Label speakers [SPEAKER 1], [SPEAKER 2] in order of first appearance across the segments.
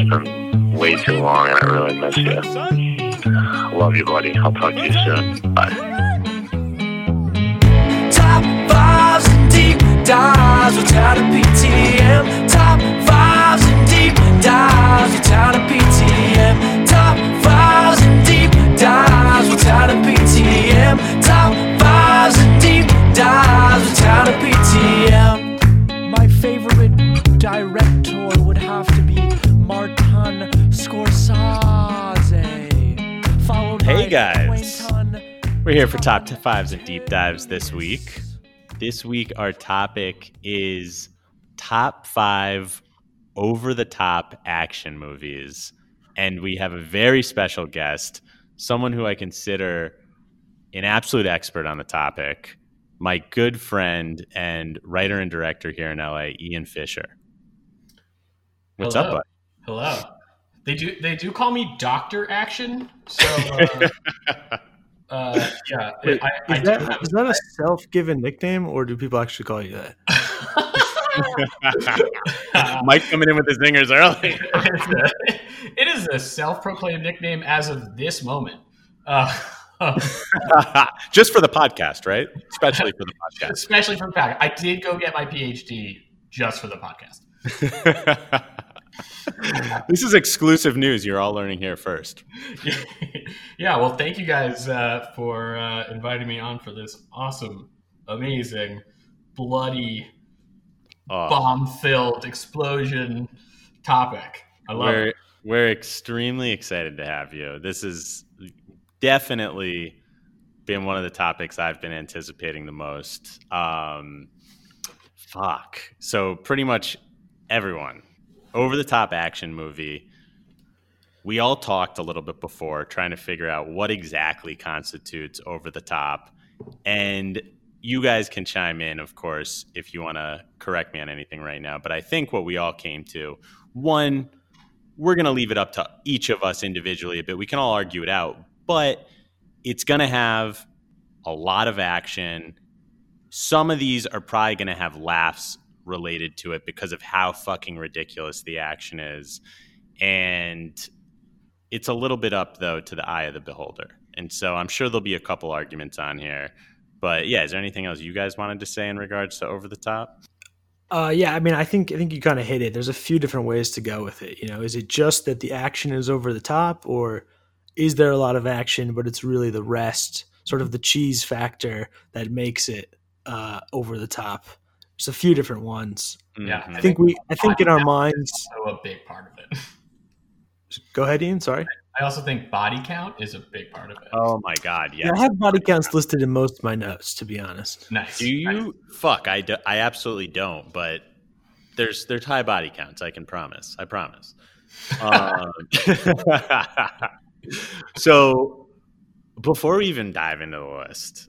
[SPEAKER 1] It's been way too long, and I really miss you. Love you, buddy. I'll talk to you soon. Bye.
[SPEAKER 2] Top fives and deep dives without a PTM. Top fives and deep dives without a PTM. Top fives and deep dives without a PTM. Top fives and deep dives without a PTM.
[SPEAKER 3] We're here for top fives and deep dives this week. This week, our topic is top five over the top action movies. And we have a very special guest, someone who I consider an absolute expert on the topic, my good friend and writer and director here in LA, Ian Fisher. What's
[SPEAKER 4] Hello.
[SPEAKER 3] up, bud?
[SPEAKER 4] Hello. They do they do call me Doctor Action. So uh, uh, yeah,
[SPEAKER 5] Wait,
[SPEAKER 4] I, I
[SPEAKER 5] is,
[SPEAKER 4] do
[SPEAKER 5] that, that a self-given nickname, or do people actually call you that?
[SPEAKER 3] Mike coming in with the zingers early.
[SPEAKER 4] It's a- a self-proclaimed nickname as of this moment. Uh,
[SPEAKER 3] Just for the podcast, right? Especially for the podcast.
[SPEAKER 4] especially for the podcast. I did go get my PhD just for the podcast.
[SPEAKER 3] This is exclusive news. You're all learning here first.
[SPEAKER 4] yeah, well, thank you guys uh, for uh, inviting me on for this awesome, amazing, bloody,
[SPEAKER 3] Oh,
[SPEAKER 4] bomb-filled explosion topic. I love
[SPEAKER 3] we're
[SPEAKER 4] it.
[SPEAKER 3] we're extremely excited to have you. This is definitely been one of the topics I've been anticipating the most. Um, fuck. So pretty much everyone over the top action movie. We all talked a little bit before trying to figure out what exactly constitutes over the top. And you guys can chime in, of course, if you want to correct me on anything right now. But I think what we all came to one, we're going to leave it up to each of us individually a bit. We can all argue it out, but it's going to have a lot of action. Some of these are probably going to have laughs related to it because of how fucking ridiculous the action is. And it's a little bit up, though, to the eye of the beholder. And so I'm sure there'll be a couple arguments on here. But yeah, is there anything else you guys wanted to say in regards to over the top?
[SPEAKER 5] Uh, yeah, I mean, I think I think you kind of hit it. There's a few different ways to go with it. You know, is it just that the action is over the top, or is there a lot of action, but it's really the rest, sort of the cheese factor that makes it uh, over the top? There's a few different ones.
[SPEAKER 4] Yeah,
[SPEAKER 3] Mhm.
[SPEAKER 5] I think we, I think in our minds.
[SPEAKER 4] also a big part of it.
[SPEAKER 5] Go ahead, Ian. Sorry.
[SPEAKER 4] I also think body count is a big part of it.
[SPEAKER 3] Oh my god, yes.
[SPEAKER 5] Yeah, I have body counts listed in most of my notes, to be honest.
[SPEAKER 4] nice.
[SPEAKER 3] Do you? Fuck, I, do, I absolutely don't. But there's there's high body counts. I can promise. I promise. Um, so before we even dive into the list,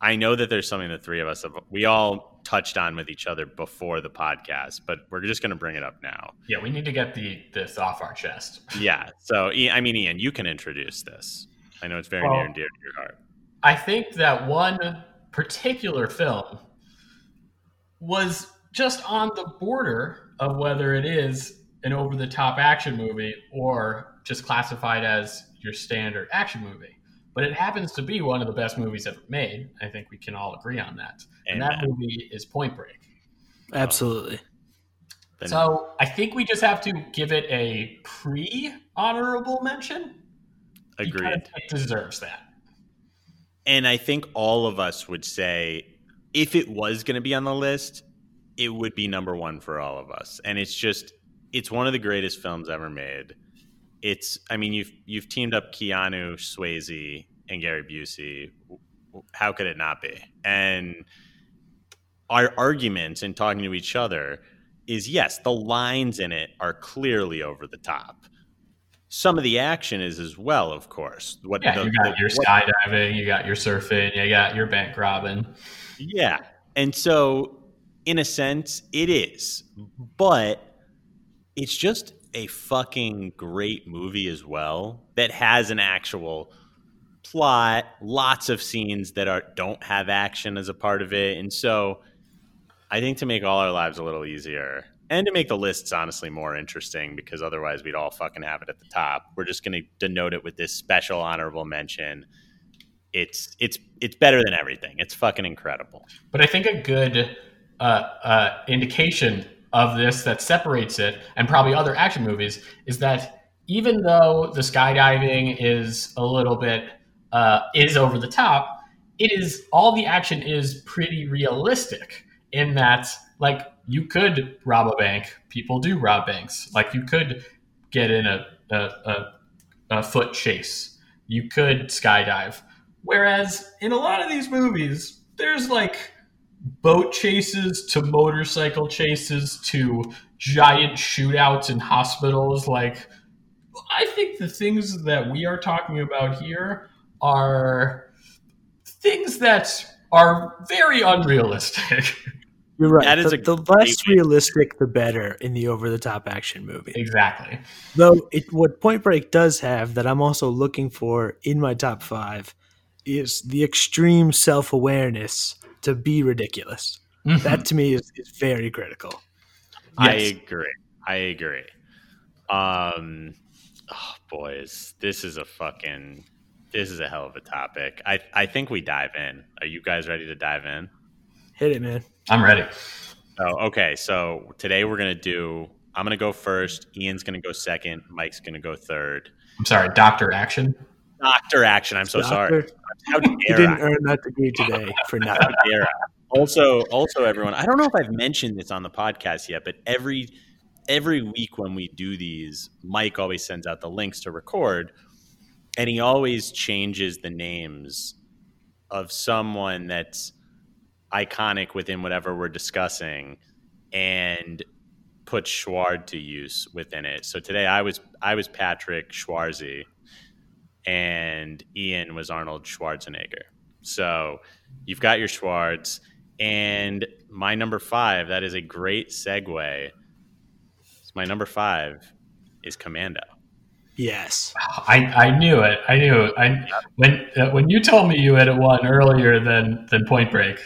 [SPEAKER 3] I know that there's something the three of us have we all touched on with each other before the podcast, but we're just going to bring it up now.
[SPEAKER 4] Yeah, we need to get the this off our chest.
[SPEAKER 3] Yeah. So I mean, Ian, you can introduce this. I know it's very
[SPEAKER 4] Well-
[SPEAKER 3] near and dear to your heart.
[SPEAKER 4] I think that one particular film was just on the border of whether it is an over the top action movie or just classified as your standard action movie. But it happens to be one of the best movies ever made. I think we can all agree on that. And that movie is Point Break.
[SPEAKER 5] Absolutely.
[SPEAKER 3] Then-
[SPEAKER 4] So I think we just have to give it a pre honorable mention.
[SPEAKER 3] agreed.
[SPEAKER 4] Because It deserves that.
[SPEAKER 3] And I think all of us would say if it was going to be on the list, it would be number one for all of us. And it's just, it's one of the greatest films ever made. It's, I mean, you've you've teamed up Keanu, Swayze, and Gary Busey. How could it not be? And our argument in talking to each other is yes, the lines in it are clearly over the top. Some of the action is as well, of course. What
[SPEAKER 4] Yeah,
[SPEAKER 3] the-
[SPEAKER 4] you got
[SPEAKER 3] the-
[SPEAKER 4] your skydiving, you got your surfing, you got your bank robbing.
[SPEAKER 3] Yeah. And so, in a sense, it is. But it's just a fucking great movie as well that has an actual plot, lots of scenes that are don't have action as a part of it. And so I think to make all our lives a little easier, and to make the lists honestly more interesting because otherwise we'd all fucking have it at the top. We're just going to denote it with this special honorable mention. It's it's it's better than everything. It's fucking incredible.
[SPEAKER 4] But I think a good uh, uh, indication of this that separates it and probably other action movies is that even though the skydiving is a little bit uh, is over the top, it is all the action is pretty realistic in that like you could rob a bank. People do rob banks. Like you could get in a, a, a, a foot chase. You could skydive. Whereas in a lot of these movies, there's like boat chases to motorcycle chases to giant shootouts in hospitals. Like, I think the things that we are talking about here are things that are very unrealistic.
[SPEAKER 5] You're right.
[SPEAKER 3] That is
[SPEAKER 5] the,
[SPEAKER 3] a
[SPEAKER 5] the
[SPEAKER 3] great
[SPEAKER 5] less realistic, the better in the over-the-top action movie.
[SPEAKER 4] exactly.
[SPEAKER 5] Though it, what Point Break does have that I'm also looking for in my top five is the extreme self-awareness to be ridiculous.
[SPEAKER 4] Mhm.
[SPEAKER 5] That to me is, is very critical.
[SPEAKER 3] I agree. I agree. Um, oh, boys, this is a fucking this is a hell of a topic. I I think we dive in. Are you guys ready to dive in?
[SPEAKER 5] Hit it, man.
[SPEAKER 4] I'm ready.
[SPEAKER 3] Oh, okay. So today we're gonna do. I'm gonna go first. Ian's gonna go second. Mike's gonna go third.
[SPEAKER 4] I'm sorry, Doctor Action.
[SPEAKER 3] Doctor action. I'm so sorry.
[SPEAKER 5] Doctor,
[SPEAKER 3] How
[SPEAKER 5] You
[SPEAKER 3] dare
[SPEAKER 5] didn't
[SPEAKER 3] I?
[SPEAKER 5] earn that degree today for
[SPEAKER 3] How
[SPEAKER 5] nothing.
[SPEAKER 3] Also, also, everyone. I don't know if I've mentioned this on the podcast yet, but every every week when we do these, Mike always sends out the links to record, and he always changes the names of someone that's iconic within whatever we're discussing, and put Schward to use within it. So today I was I was Patrick Schwarzy, and Ian was Arnold Schwarzenegger. So you've got your Schwartz, and my number five. That is a great segue. So my number five is Commando.
[SPEAKER 5] Yes.
[SPEAKER 4] I, I knew it. I knew it. I when uh, when you told me you had it one earlier than than Point Break.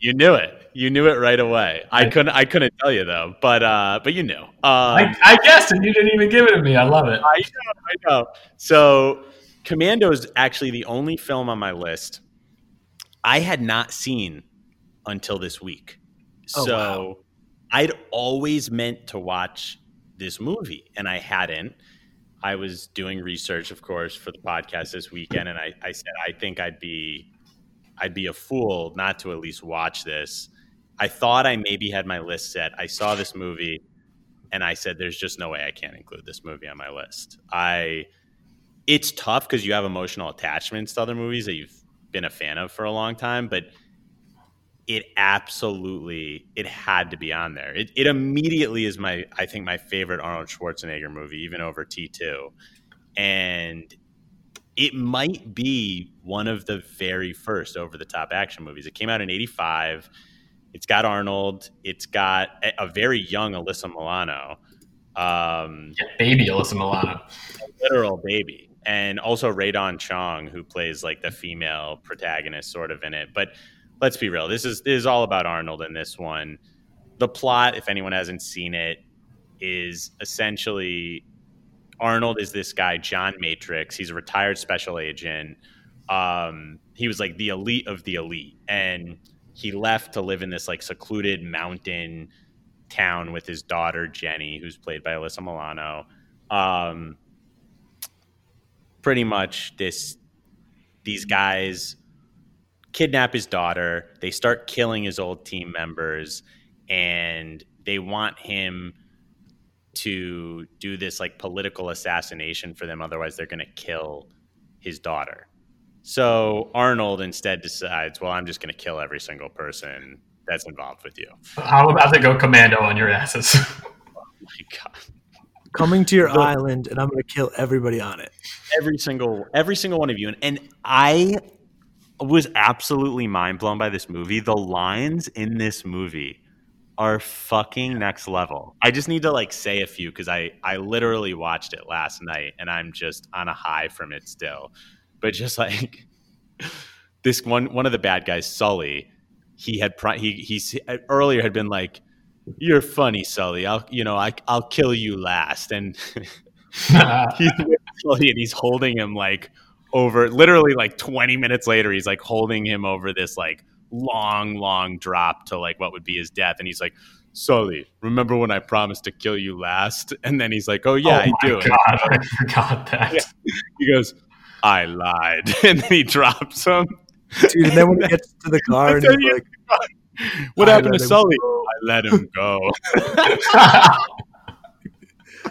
[SPEAKER 3] You knew it. You knew it right away. I
[SPEAKER 4] I-
[SPEAKER 3] couldn't. I couldn't tell you though, but uh, but you knew. Um,
[SPEAKER 4] I, I guessed, and you didn't even give it to me. I love it.
[SPEAKER 3] I know, I know. So, Commando is actually the only film on my list I had not seen until this week.
[SPEAKER 5] Oh,
[SPEAKER 3] so,
[SPEAKER 5] wow.
[SPEAKER 3] I'd always meant to watch this movie, and I hadn't. I was doing research, of course, for the podcast this weekend, and I, I said I think I'd be, I'd be a fool not to at least watch this. I thought I maybe had my list set. I saw this movie and I said, "There's just no way I can't include this movie on my list." I, it's tough because you have emotional attachments to other movies that you've been a fan of for a long time, but it absolutely it had to be on there. It, it immediately is my I think my favorite Arnold Schwarzenegger movie, even over T two, and it might be one of the very first over the top action movies. It came out in eighty five. It's got Arnold. It's got a, a very young Alyssa Milano, um,
[SPEAKER 4] Yeah, baby Alyssa Milano.
[SPEAKER 3] literal baby, and also Rae Dawn Chong, who plays like the female protagonist, sort of in it. But let's be real. This is this is all about Arnold in this one. The plot, if anyone hasn't seen it, is essentially Arnold is this guy, John Matrix. He's a retired special agent. Um, he was like the elite of the elite, and he left to live in this like secluded mountain town with his daughter Jenny, who's played by Alyssa Milano. Um, pretty much, this these guys kidnap his daughter. They start killing his old team members, and they want him to do this like political assassination for them. Otherwise, they're going to kill his daughter. So Arnold instead decides, well, I'm just going to kill every single person that's involved with you.
[SPEAKER 4] I'm about to go commando on your asses.
[SPEAKER 3] Oh my God.
[SPEAKER 5] Coming to your
[SPEAKER 3] The-
[SPEAKER 5] island, and I'm going to kill everybody on it.
[SPEAKER 3] every single every single one of you. And, and i was absolutely mind blown by this movie. The lines in this movie are fucking next level. I just need to like say a few because i i literally watched it last night and i'm just on a high from it still. But just like this one one of the bad guys sully he had pri- he he earlier had been like "You're funny, Sully. I'll you know I I'll kill you last." And he's Sully and he's holding him like over literally like 20 minutes later he's like holding him over this like long long drop to like what would be his death and he's like Sully, remember when I promised to kill you last? And then he's like, "Oh yeah,
[SPEAKER 4] oh
[SPEAKER 3] I
[SPEAKER 4] my
[SPEAKER 3] do."
[SPEAKER 4] God, I forgot that.
[SPEAKER 3] Yeah. He goes, "I lied," and then he drops him.
[SPEAKER 5] Dude, and then when he gets to the car and
[SPEAKER 3] That's
[SPEAKER 5] he's
[SPEAKER 3] how
[SPEAKER 5] like,
[SPEAKER 3] What
[SPEAKER 5] I
[SPEAKER 3] happened to
[SPEAKER 5] him
[SPEAKER 3] Sully?
[SPEAKER 5] go.
[SPEAKER 3] I let him go.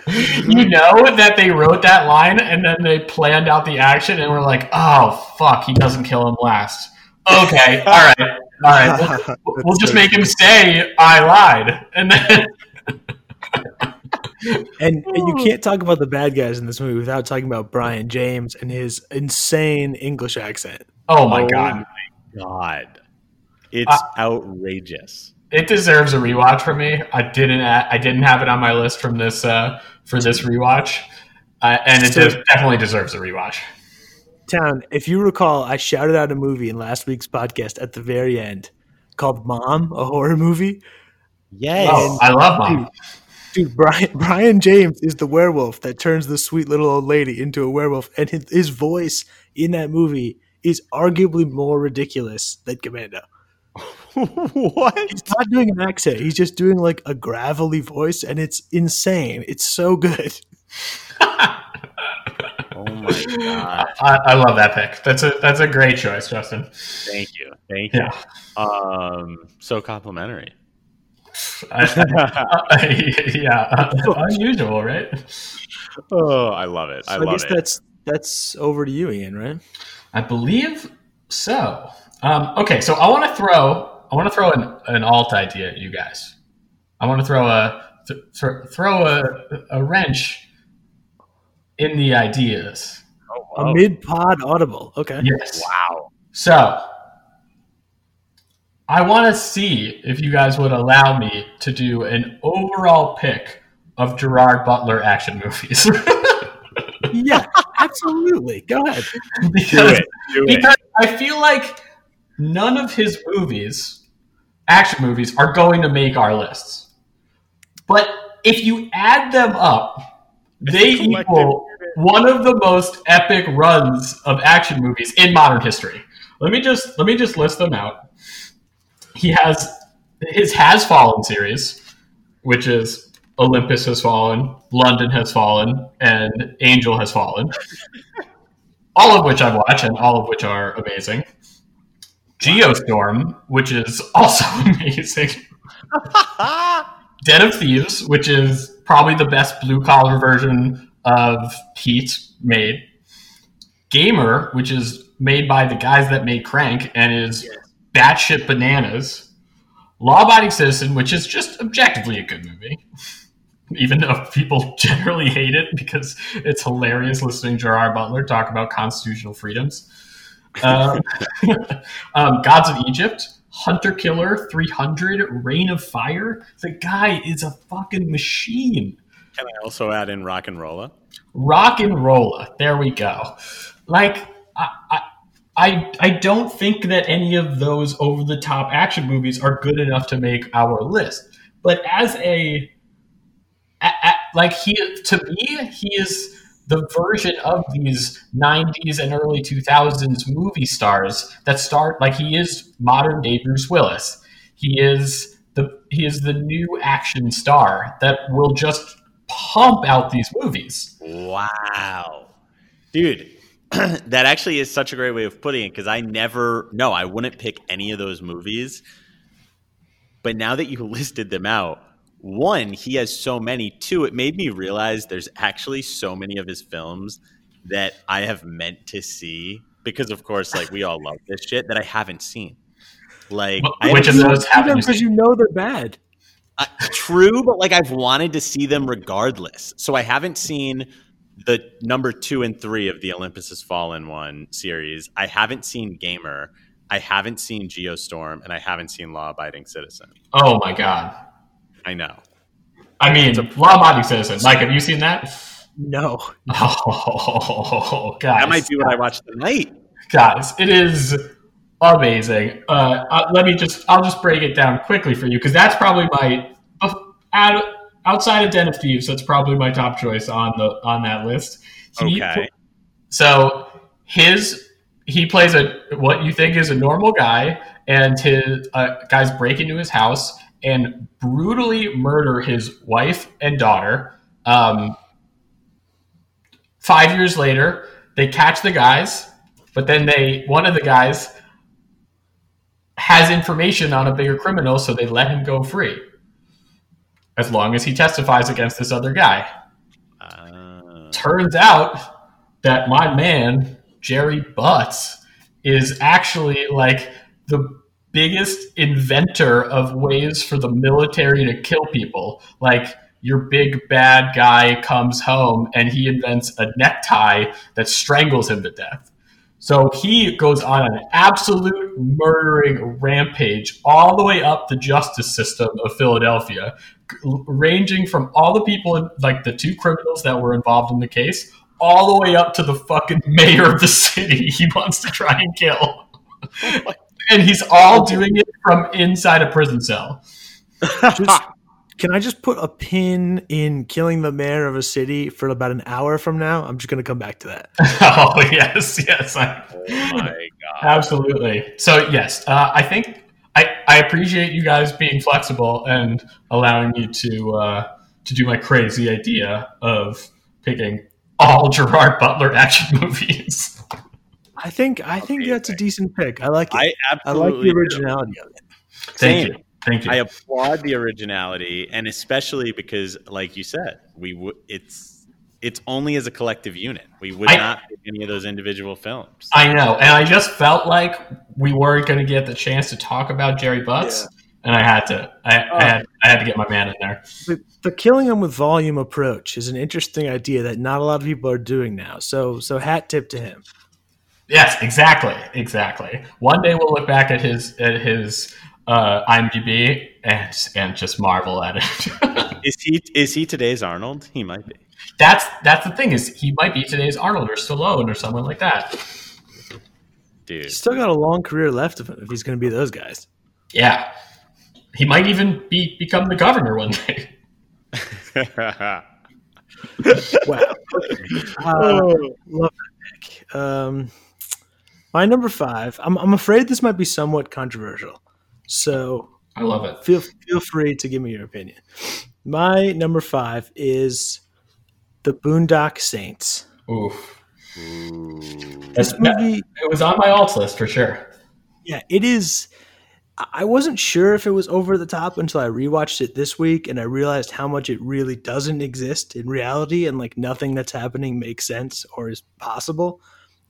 [SPEAKER 4] you know that they wrote that line and then they planned out the action and were like, "Oh fuck, he doesn't kill him last." Okay, all right, all right. We'll, we'll just make him say, "I lied," and then
[SPEAKER 5] And, and you can't talk about the bad guys in this movie without talking about Brion James and his insane English accent.
[SPEAKER 4] oh my
[SPEAKER 3] Oh
[SPEAKER 4] god,
[SPEAKER 3] God, it's
[SPEAKER 4] Uh,
[SPEAKER 3] outrageous.
[SPEAKER 4] it deserves a rewatch for me. I didn't, I didn't have it on my list from this uh, for this rewatch, uh, and it
[SPEAKER 5] So-
[SPEAKER 4] de- definitely deserves a rewatch.
[SPEAKER 5] Town, if you recall, I shouted out a movie in last week's podcast at the very end called Mom, a horror movie.
[SPEAKER 3] Yes.
[SPEAKER 4] Oh, I love mom.
[SPEAKER 5] Dude, Brion Brion James is the werewolf that turns the sweet little old lady into a werewolf, and his, his voice in that movie is arguably more ridiculous than Commando.
[SPEAKER 3] what?
[SPEAKER 5] He's not doing an accent; he's just doing like a gravelly voice, and it's insane. It's so good.
[SPEAKER 3] Oh my God.
[SPEAKER 4] I, I love that pick. That's a that's a great choice, Justin.
[SPEAKER 3] Thank you. Thank you.
[SPEAKER 4] Yeah.
[SPEAKER 3] Um, so complimentary.
[SPEAKER 4] I, yeah, unusual, right?
[SPEAKER 3] Oh, I love it. I
[SPEAKER 5] So I,
[SPEAKER 3] love
[SPEAKER 5] guess
[SPEAKER 3] it.
[SPEAKER 5] that's that's over to you, Ian. Right?
[SPEAKER 4] I believe so. Um, okay, so I want to throw I want to throw an, an alt idea at you guys. I want to throw a th- th- throw a, a wrench in the ideas.
[SPEAKER 3] Oh,
[SPEAKER 5] A mid pod audible. Okay.
[SPEAKER 4] Yes.
[SPEAKER 3] wow.
[SPEAKER 4] So I want to see if you guys would allow me to do an overall pick of Gerard Butler action movies.
[SPEAKER 5] Yeah, absolutely. Go ahead.
[SPEAKER 3] Do it. Do it.
[SPEAKER 4] because I feel like none of his movies, action movies, are going to make our lists. But if you add them up, they equal one of the most epic runs of action movies in modern history. Let me just let me just list them out. He has his Has Fallen series, which is Olympus has fallen, London has fallen, and Angel has fallen all of which I've watched and all of which are amazing. Geostorm, which is also amazing. Den of Thieves, which is probably the best blue collar version of Heat made. Gamer, which is made by the guys that made Crank and is batshit bananas. Law Abiding Citizen, which is just objectively a good movie, even though people generally hate it because it's hilarious listening to Gerard Butler talk about constitutional freedoms. Um, um, Gods of Egypt, Hunter Killer, 300, Reign of Fire. The guy is a fucking machine.
[SPEAKER 3] Can I also add in RocknRolla?
[SPEAKER 4] Rock and Rolla. There we go. Like, I, I, I, I don't think that any of those over the top action movies are good enough to make our list. But as a, a, a- like he to me, he is the version of these 90s and early 2000s movie stars that start like he is modern day Bruce Willis. He is the he is the new action star that will just pump out these movies.
[SPEAKER 3] Wow. Dude, that actually is such a great way of putting it because I never, no, I wouldn't pick any of those movies. But now that you listed them out, one, he has so many. Two, it made me realize there's actually so many of his films that I have meant to see because, of course, like we all love this shit that I haven't seen. Like, I
[SPEAKER 4] Which of
[SPEAKER 3] haven't
[SPEAKER 4] those have you
[SPEAKER 5] Because you know they're bad.
[SPEAKER 3] uh, true, but like I've wanted to see them regardless. So I haven't seen the number two and three of the Olympus Has Fallen one series. I haven't seen Gamer. I haven't seen Geostorm, and I haven't seen Law Abiding Citizen.
[SPEAKER 4] Oh my god!
[SPEAKER 3] I know.
[SPEAKER 4] I mean, Law Abiding Citizen. Mike, have you seen that?
[SPEAKER 5] No.
[SPEAKER 4] Oh, guys,
[SPEAKER 3] That might be what I watched tonight.
[SPEAKER 4] guys, it is amazing. Uh, uh, let me just, I'll just break it down quickly for you because that's probably my, out, outside of Den of Thieves, that's probably my top choice on the on that list. He-
[SPEAKER 3] Okay.
[SPEAKER 4] So his he plays a what you think is a normal guy, and his uh, guys break into his house and brutally murder his wife and daughter. Um, five years later, they catch the guys, but then they one of the guys has information on a bigger criminal, so they let him go free. As long as he testifies against this other guy
[SPEAKER 3] Uh,
[SPEAKER 4] turns out that my man Jerry Butts is actually like the biggest inventor of ways for the military to kill people. Like your big bad guy comes home and he invents a necktie that strangles him to death. So he goes on an absolute murdering rampage all the way up the justice system of Philadelphia, ranging from all the people, like the two criminals that were involved in the case, all the way up to the fucking mayor of the city he wants to try and kill. Oh and he's all doing it from inside a prison cell.
[SPEAKER 5] Just, can I just put a pin in killing the mayor of a city for about an hour from now? I'm just going to come back to that.
[SPEAKER 4] oh yes, yes, I,
[SPEAKER 3] oh my god.
[SPEAKER 4] absolutely. So yes, uh, I think I, I appreciate you guys being flexible and allowing me to uh, to do my crazy idea of picking all Gerard Butler action movies.
[SPEAKER 5] I think I think that's a decent pick. I like it.
[SPEAKER 3] I
[SPEAKER 5] I, like the
[SPEAKER 3] do.
[SPEAKER 5] originality of it.
[SPEAKER 4] Thank
[SPEAKER 3] Same.
[SPEAKER 4] you, thank you.
[SPEAKER 3] I applaud the originality, and especially because, like you said, we w- it's it's only as a collective unit. We would
[SPEAKER 4] I-
[SPEAKER 3] not pick any of those individual films.
[SPEAKER 4] I know, and I just felt like we weren't going to get the chance to talk about Jerry Butts, and I had to. I,
[SPEAKER 5] Oh.
[SPEAKER 4] I, had, I had to get my man in there.
[SPEAKER 5] The, the killing them with volume approach is an interesting idea that not a lot of people are doing now. So so hat tip to him.
[SPEAKER 4] Yes, exactly, exactly. One day we'll look back at his at his uh, IMDb and and just marvel at it.
[SPEAKER 3] Is he is he today's Arnold? He might be.
[SPEAKER 4] that's that's the thing is he might be today's Arnold or Stallone or someone like that.
[SPEAKER 3] Dude.
[SPEAKER 5] He's still got a long career left of him if he's going to be those guys.
[SPEAKER 4] Yeah, he might even be become the governor one day.
[SPEAKER 5] Wow. Uh, love that pick. Um, my number five. I'm, I'm afraid this might be somewhat controversial, so
[SPEAKER 4] I love it.
[SPEAKER 5] feel feel free to give me your opinion. My number five is the Boondock Saints.
[SPEAKER 4] Oof.
[SPEAKER 3] Ooh.
[SPEAKER 5] This movie,
[SPEAKER 4] It was on my alt list for sure.
[SPEAKER 5] yeah, it is. I wasn't sure if it was over the top until I rewatched it this week and I realized how much it really doesn't exist in reality and like nothing that's happening makes sense or is possible.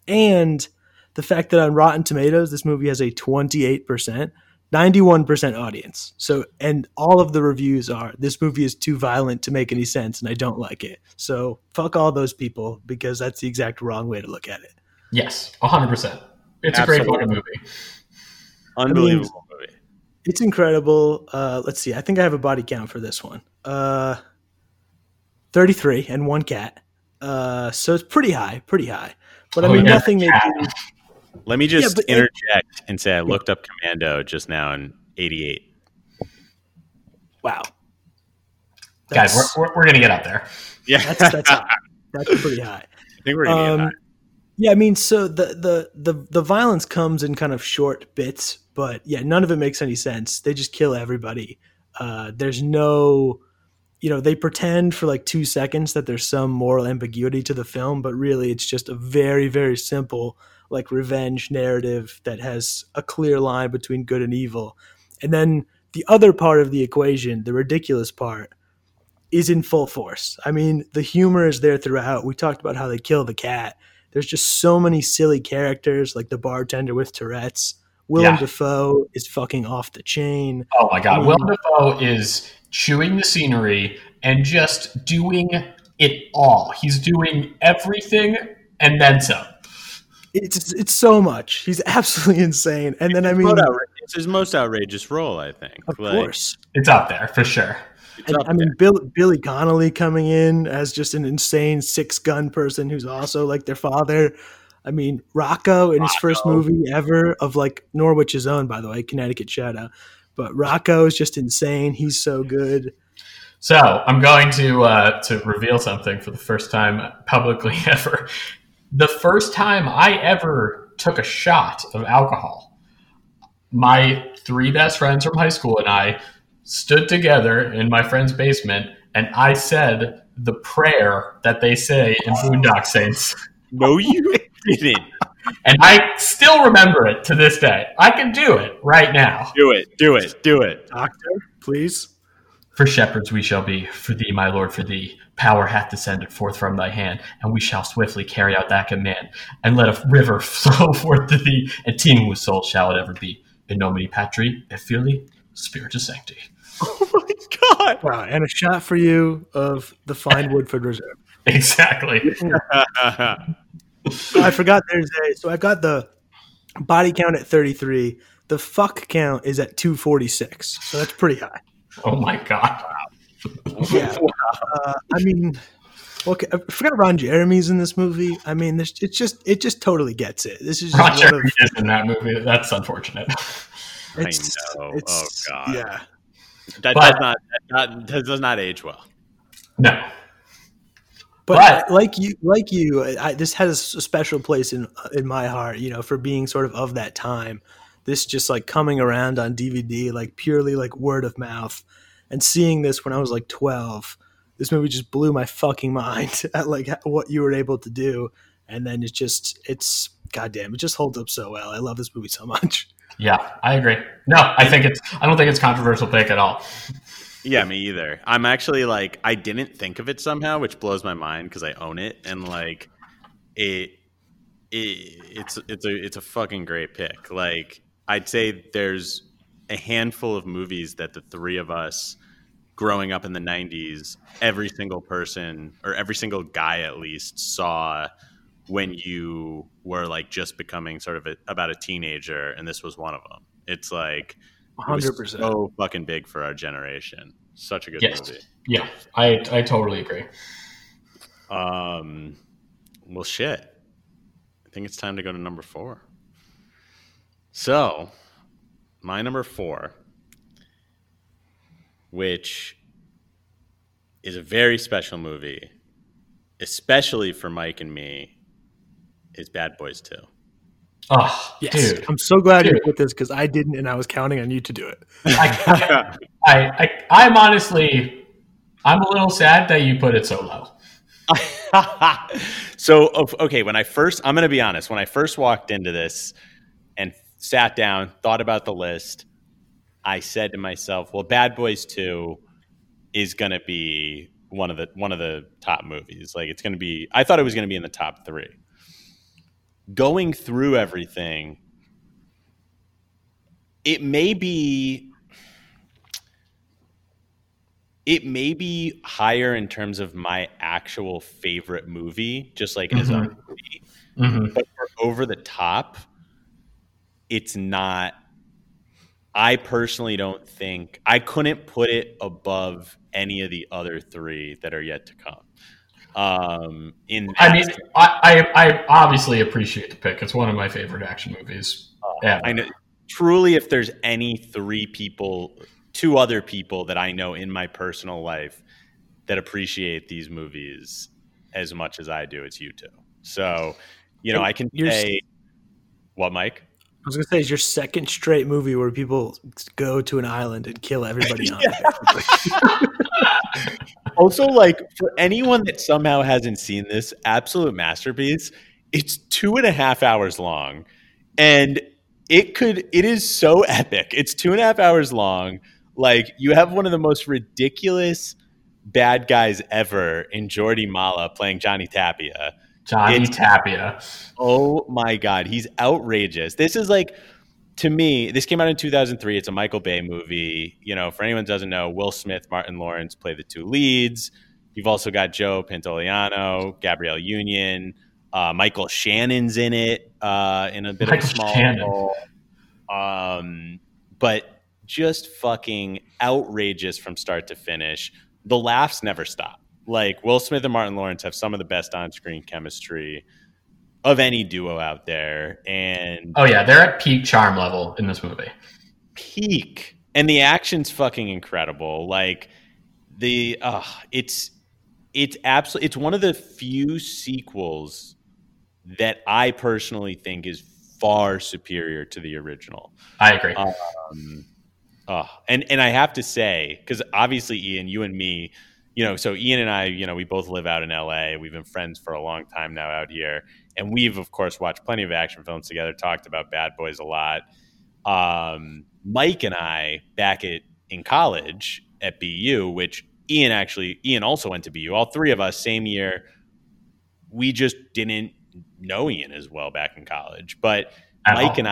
[SPEAKER 5] And the fact that on Rotten Tomatoes, this movie has a 28%, 91% audience. So, and all of the reviews are this movie is too violent to make any sense and I don't like it. So, fuck all those people because that's the exact wrong way to look at it.
[SPEAKER 4] Yes, hundred percent. It's a great fucking movie.
[SPEAKER 3] Unbelievable movie.
[SPEAKER 5] It's incredible. Uh, let's see. I think I have a body count for this one. Uh, 33 and one cat. Uh, so it's pretty high, pretty high. But I
[SPEAKER 4] Oh,
[SPEAKER 5] mean,
[SPEAKER 4] yeah,
[SPEAKER 5] nothing they do.
[SPEAKER 3] Let me just
[SPEAKER 5] but it-
[SPEAKER 3] interject and say I looked up Commando just now in '88.
[SPEAKER 5] Wow.
[SPEAKER 4] Guys, we're, we're, we're gonna get up there.
[SPEAKER 3] Yeah,
[SPEAKER 5] that's, that's high. That's pretty high.
[SPEAKER 3] I think we're gonna
[SPEAKER 5] Um,
[SPEAKER 3] get high.
[SPEAKER 5] Yeah, I mean, so the, the the the violence comes in kind of short bits, but yeah, none of it makes any sense. They just kill everybody. Uh, there's no, you know, they pretend for like two seconds that there's some moral ambiguity to the film, but really it's just a very very simple like revenge narrative that has a clear line between good and evil, and then the other part of the equation, the ridiculous part, is in full force. I mean, the humor is there throughout. We talked about how they kill the cat. There's just so many silly characters, like the bartender with Tourette's. Willem
[SPEAKER 4] Yeah.
[SPEAKER 5] Dafoe is fucking off the chain.
[SPEAKER 4] Oh my god,
[SPEAKER 5] Mm.
[SPEAKER 4] Will Dafoe is chewing the scenery and just doing it all. He's doing everything and then some.
[SPEAKER 5] It's it's so much. He's absolutely insane. And then I mean,
[SPEAKER 3] it's his most outrageous role, I think.
[SPEAKER 5] of
[SPEAKER 3] Like,
[SPEAKER 5] course.
[SPEAKER 4] It's up there for sure.
[SPEAKER 5] And, I mean. Bill, Billy Connolly coming in as just an insane six gun person who's also like their father. I mean, Rocco in his first movie ever of like Norwich's own, by the way, Connecticut shout out. But Rocco is just insane. He's so good.
[SPEAKER 4] So I'm going to uh, to reveal something for the first time publicly ever. The first time I ever took a shot of alcohol, my three best friends from high school and I stood together in my friend's basement, and I said the prayer that they say in Boondock Saints.
[SPEAKER 3] No, you didn't.
[SPEAKER 4] And I still remember it to this day. I can do it right now.
[SPEAKER 3] Do it. Do it. Do it.
[SPEAKER 5] Doctor, please.
[SPEAKER 4] For shepherds we shall be, for thee, my Lord, for thee. Power hath descended forth from thy hand, and we shall swiftly carry out that command. And let a river flow forth to thee, and teeming with souls shall it ever be. In nomine Patri, et Filii, Spiritus Sancti.
[SPEAKER 3] Oh my god.
[SPEAKER 5] Wow, and a shot for you of the fine Woodford Reserve.
[SPEAKER 4] Exactly.
[SPEAKER 5] I forgot there's a so I've got the body count at 33. The fuck count is at 246. So that's pretty high.
[SPEAKER 4] Oh my god.
[SPEAKER 5] Yeah. Uh, I mean, okay, I forgot Ron Jeremy's in this movie. I mean, there's, it's just it just totally gets it. This is just
[SPEAKER 4] Roger
[SPEAKER 5] one of,
[SPEAKER 4] is in that movie. That's unfortunate.
[SPEAKER 5] it's,
[SPEAKER 3] know.
[SPEAKER 5] it's-
[SPEAKER 3] Oh, God.
[SPEAKER 5] Yeah.
[SPEAKER 3] That
[SPEAKER 4] But-
[SPEAKER 3] does not that, not- that does not age well.
[SPEAKER 4] No.
[SPEAKER 5] But,
[SPEAKER 4] But-
[SPEAKER 5] like you, like you, I, this has a special place in in my heart. You know, for being sort of of that time. This just like coming around on DVD, like purely like word of mouth, and seeing this when I was like twelve. This movie just blew my fucking mind at like what you were able to do, and then it's just it's goddamn, it just holds up so well. I love this movie so much.
[SPEAKER 4] Yeah, I agree. No, I think it's. I don't think it's controversial pick at all.
[SPEAKER 3] Yeah, me either. I'm actually like I didn't think of it somehow, which blows my mind because I own it and like it, it it's it's a it's a fucking great pick. Like I'd say there's a handful of movies that the three of us growing up in the 90s, every single person or every single guy at least saw when you were like just becoming sort of a, about a teenager and this was one of them. It's like
[SPEAKER 5] Hundred percent.
[SPEAKER 3] so fucking big for our generation. Such a good
[SPEAKER 4] Yes.
[SPEAKER 3] movie.
[SPEAKER 4] Yeah, I I totally agree.
[SPEAKER 3] Um, well, shit. I think it's time to go to number four. So, my number four, which is a very special movie, especially for Mike and me, is Bad Boys 2.
[SPEAKER 4] Oh,
[SPEAKER 5] Yes,
[SPEAKER 4] dude.
[SPEAKER 5] I'm so glad you
[SPEAKER 4] Dude.
[SPEAKER 5] put this because I didn't, and I was counting on you to do it.
[SPEAKER 4] I, I, I, I'm honestly, I'm a little sad that you put it so low.
[SPEAKER 3] so okay when i first i'm going to be honest when i first walked into this and sat down thought about the list i said to myself well bad boys 2 is going to be one of the one of the top movies like it's going to be i thought it was going to be in the top 3 going through everything it may be it may be higher in terms of my actual favorite movie, just like as a
[SPEAKER 4] Mhm.
[SPEAKER 3] movie.
[SPEAKER 4] Mhm.
[SPEAKER 3] But for over the top, it's not. I personally don't think I couldn't put it above any of the other three that are yet to come. Um, in
[SPEAKER 4] I mean, I, I, I obviously appreciate the pick. It's one of my favorite action movies. Yeah,
[SPEAKER 3] I know truly if there's any three people, two other people that I know in my personal life that appreciate these movies as much as I do, it's you two. So, you know, I can
[SPEAKER 5] You're
[SPEAKER 3] say what, Mike?
[SPEAKER 5] I was gonna say it's your second straight movie where people go to an island and kill everybody on it.
[SPEAKER 3] Also, like for anyone that somehow hasn't seen this absolute masterpiece, it's two and a half hours long, and it could it is so epic. It's two and a half hours long. Like you have one of the most ridiculous bad guys ever in Jordi Mollà playing Johnny Tapia.
[SPEAKER 4] Johnny
[SPEAKER 3] It's-
[SPEAKER 4] Tapia.
[SPEAKER 3] Oh my god, he's outrageous. This is like to me, this came out in 2003. It's a Michael Bay movie. You know, for anyone who doesn't know, Will Smith, Martin Lawrence play the two leads. You've also got Joe Pantoliano, Gabrielle Union, uh, Michael Shannon's in it uh, in a bit
[SPEAKER 4] Michael
[SPEAKER 3] of a small
[SPEAKER 4] Shannon.
[SPEAKER 3] role. Um, but just fucking outrageous from start to finish. The laughs never stop. Like Will Smith and Martin Lawrence have some of the best on-screen chemistry of any duo out there, and
[SPEAKER 4] Oh yeah, they're at peak charm level in this movie.
[SPEAKER 3] peak. And the action's fucking incredible. Like the uh, it's it's absolutely it's one of the few sequels that I personally think is far superior to the original.
[SPEAKER 4] I agree.
[SPEAKER 3] Um, uh, and and I have to say, because obviously, Ian, you and me, you know, so Ian and I, you know, we both live out in LA. We've been friends for a long time now out here, and we've of course watched plenty of action films together. Talked about Bad Boys a lot. Um, Mike and I back at in college at BU, which Ian actually Ian also went to BU. All three of us same year. We just didn't know Ian as well back in college, but Mike and I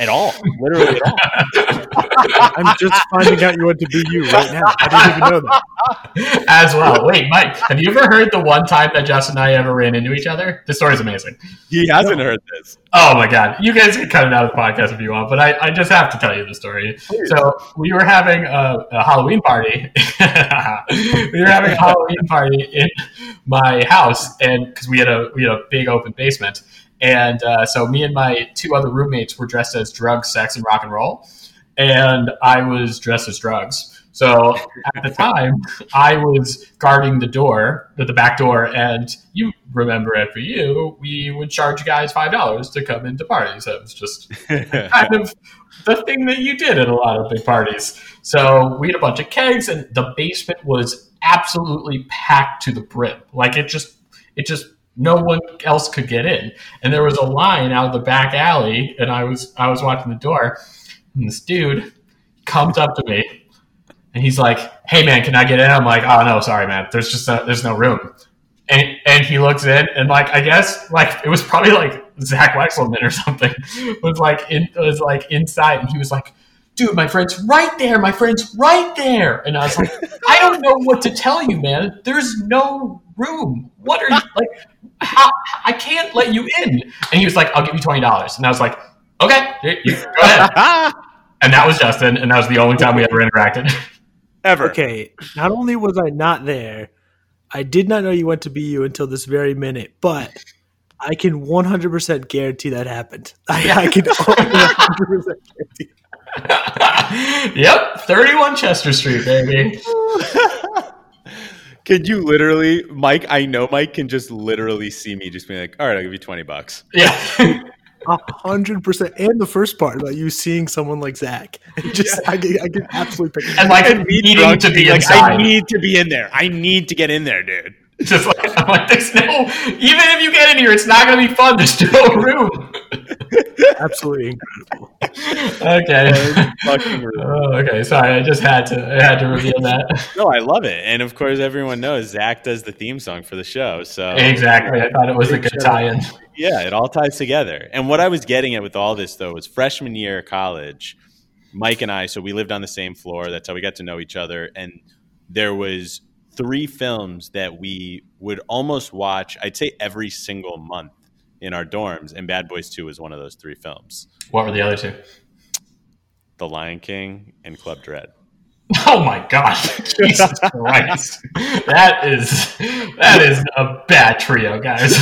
[SPEAKER 3] at all, literally at all.
[SPEAKER 5] I'm just finding out you went to BU right now. I didn't even know that.
[SPEAKER 4] As well. Wait, Mike, have you ever heard the one time that Justin and I ever ran into each other? This story's amazing.
[SPEAKER 3] He hasn't heard this.
[SPEAKER 4] Oh my god. You guys can cut it out of the podcast if you want, but I, I just have to tell you the story. So we were having a, a Halloween party. we were having a Halloween party in my house, and because we had a we had a big open basement, and uh, so me and my two other roommates were dressed as drugs, sex, and rock and roll, and I was dressed as drugs. So at the time, I was guarding the door, the back door, and you remember at you, we would charge you guys five dollars to come into parties. That was just kind of the thing that you did at a lot of big parties. So we had a bunch of kegs, and the basement was absolutely packed to the brim. Like it just, it just, no one else could get in, and there was a line out of the back alley, and I was, I was watching the door, and this dude comes up to me, and he's like, "Hey man, can I get in?" I'm like, "Oh no, sorry man. There's just no, there's no room." And, and he looks in and like I guess like it was probably like Zach Wexelman or something was like in was like inside and he was like, dude, my friend's right there, my friend's right there. And I was like, I don't know what to tell you, man. There's no room. What are you like how, I can't let you in. And he was like, I'll give you twenty dollars. And I was like, Okay, you- you- go ahead. And that was Justin, and that was the only time we ever interacted.
[SPEAKER 3] Ever.
[SPEAKER 5] Okay, not only was I not there, I did not know you went to BU until this very minute, but I can 100% guarantee that happened. I, I can 100% guarantee.
[SPEAKER 4] yep, 31 Chester Street, baby.
[SPEAKER 3] Could you literally, Mike? I know Mike can just literally see me just being like, "All right, I'll give you twenty bucks."
[SPEAKER 4] Yeah.
[SPEAKER 5] A hundred percent, and the first part about you seeing someone like Zach, just I, can, I can absolutely picture.
[SPEAKER 4] and like
[SPEAKER 3] And me
[SPEAKER 4] needing
[SPEAKER 3] drunk
[SPEAKER 4] to be
[SPEAKER 3] like,
[SPEAKER 4] inside.
[SPEAKER 3] I need to be in there. I need to get in there, dude.
[SPEAKER 4] Just like I'm like, there's no. Even if you get in here, it's not going to be fun. There's no room.
[SPEAKER 5] absolutely incredible.
[SPEAKER 4] okay. Oh, okay. Sorry, I just had to. I had to reveal that.
[SPEAKER 3] No, I love it, and of course, everyone knows Zach does the theme song for the show. So
[SPEAKER 4] Exactly. I thought it was a good tie-in.
[SPEAKER 3] Yeah, it all ties together. And what I was getting at with all this, though, was freshman year of college, Mike and I, so we lived on the same floor. That's how we got to know each other. And there was three films that we would almost watch, I'd say every single month in our dorms. And Bad Boys 2 was one of those three films.
[SPEAKER 4] What were the other two?
[SPEAKER 3] The Lion King and Club Dread.
[SPEAKER 4] Oh my gosh! Jesus Christ! That is that is a bad trio, guys.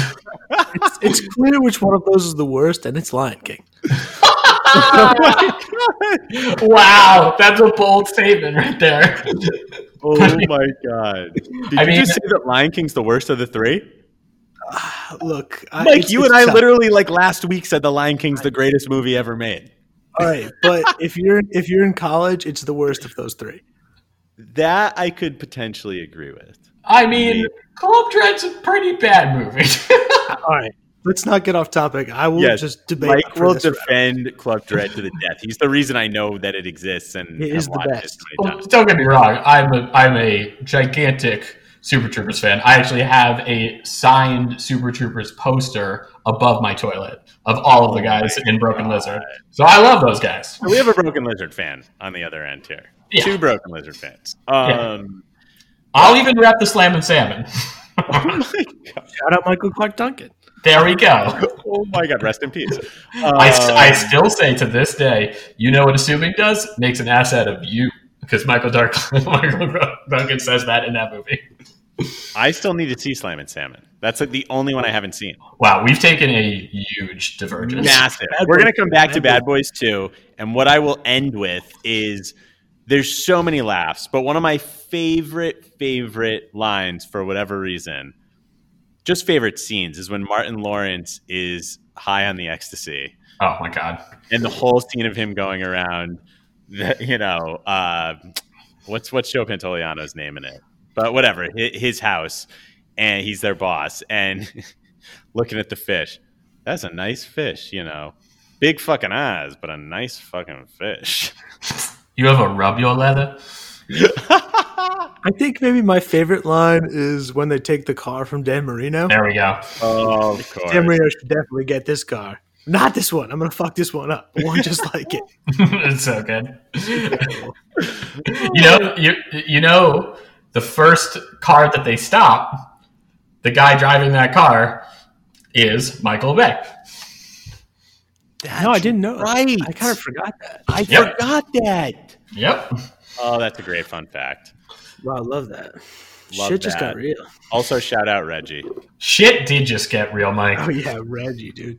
[SPEAKER 5] It's, it's clear which one of those is the worst, and it's Lion King.
[SPEAKER 4] wow, that's a bold statement right there.
[SPEAKER 3] Oh my God. Did
[SPEAKER 4] I
[SPEAKER 3] you
[SPEAKER 4] mean-
[SPEAKER 3] just say that Lion King's the worst of the three?
[SPEAKER 5] Ah, look,
[SPEAKER 3] Mike,
[SPEAKER 5] it's-
[SPEAKER 3] you and I
[SPEAKER 5] tough.
[SPEAKER 3] literally, like last week, said The Lion King's the greatest movie ever made.
[SPEAKER 5] All right, but if you're if you're in college, it's the worst of those three.
[SPEAKER 3] That I could potentially agree with.
[SPEAKER 4] I mean, Club Dread's a pretty bad movie.
[SPEAKER 5] All right, let's not get off topic. I will
[SPEAKER 3] Yes,
[SPEAKER 5] just debate.
[SPEAKER 3] Mike will
[SPEAKER 5] this round.
[SPEAKER 3] defend Club Dread to the death. He's the reason I know that it exists and
[SPEAKER 5] It
[SPEAKER 3] have
[SPEAKER 5] is the best.
[SPEAKER 3] it so
[SPEAKER 4] Well,
[SPEAKER 3] many
[SPEAKER 4] don't get me wrong. I'm a I'm a gigantic Super Troopers fan. I actually have a signed Super Troopers poster above my toilet of all of the guys in Broken Lizard. So I love those guys.
[SPEAKER 3] We have a Broken Lizard fan on the other end here.
[SPEAKER 4] Yeah.
[SPEAKER 3] Two Broken Lizard fans. Um,
[SPEAKER 4] I'll even wrap the Slammin' Salmon.
[SPEAKER 5] Shout out Michael Clarke Duncan.
[SPEAKER 4] There we go.
[SPEAKER 3] oh my God, rest in peace.
[SPEAKER 4] I, s-
[SPEAKER 3] Um,
[SPEAKER 4] I still say to this day, you know what assuming does? Makes an ass out of you. Because Michael, Dark- Michael Duncan says that in that movie.
[SPEAKER 3] I still need to see Slammin' Salmon. That's like the only one I haven't seen.
[SPEAKER 4] Wow, we've taken a huge divergence.
[SPEAKER 3] Massive.
[SPEAKER 5] Bad
[SPEAKER 3] We're going to come back to
[SPEAKER 5] Bad
[SPEAKER 3] Bad Boys 2. And what I will end with is there's so many laughs, but one of my favorite favorite lines for whatever reason, just favorite scenes is when Martin Lawrence is high on the ecstasy
[SPEAKER 4] Oh my god.
[SPEAKER 3] and the whole scene of him going around, the, you know, uh, what's what's Joe Pantoliano's name in it? But whatever, his, his house, and he's their boss, and looking at the fish. That's a nice fish, you know, big fucking eyes, but a nice fucking fish.
[SPEAKER 4] You ever rub your leather?
[SPEAKER 5] I think maybe my favorite line is when they take the car from Dan Marino.
[SPEAKER 4] There we go.
[SPEAKER 3] oh, of course.
[SPEAKER 5] Dan Marino should definitely get this car. Not this one. I'm gonna fuck this one up. but One just like it.
[SPEAKER 4] it's so good. you know, you you know, the first car that they stop, the guy driving that car is Michael Bay.
[SPEAKER 5] no, I didn't know.
[SPEAKER 3] right.
[SPEAKER 5] I kind of forgot that.
[SPEAKER 3] I
[SPEAKER 4] Yep.
[SPEAKER 3] forgot that.
[SPEAKER 4] Yep.
[SPEAKER 3] Oh, that's a great fun fact.
[SPEAKER 5] Wow, I love that.
[SPEAKER 3] Love
[SPEAKER 5] Shit just got real.
[SPEAKER 3] Also, shout out Reggie.
[SPEAKER 4] Shit did just get real, Mike.
[SPEAKER 5] Oh yeah, Reggie, dude.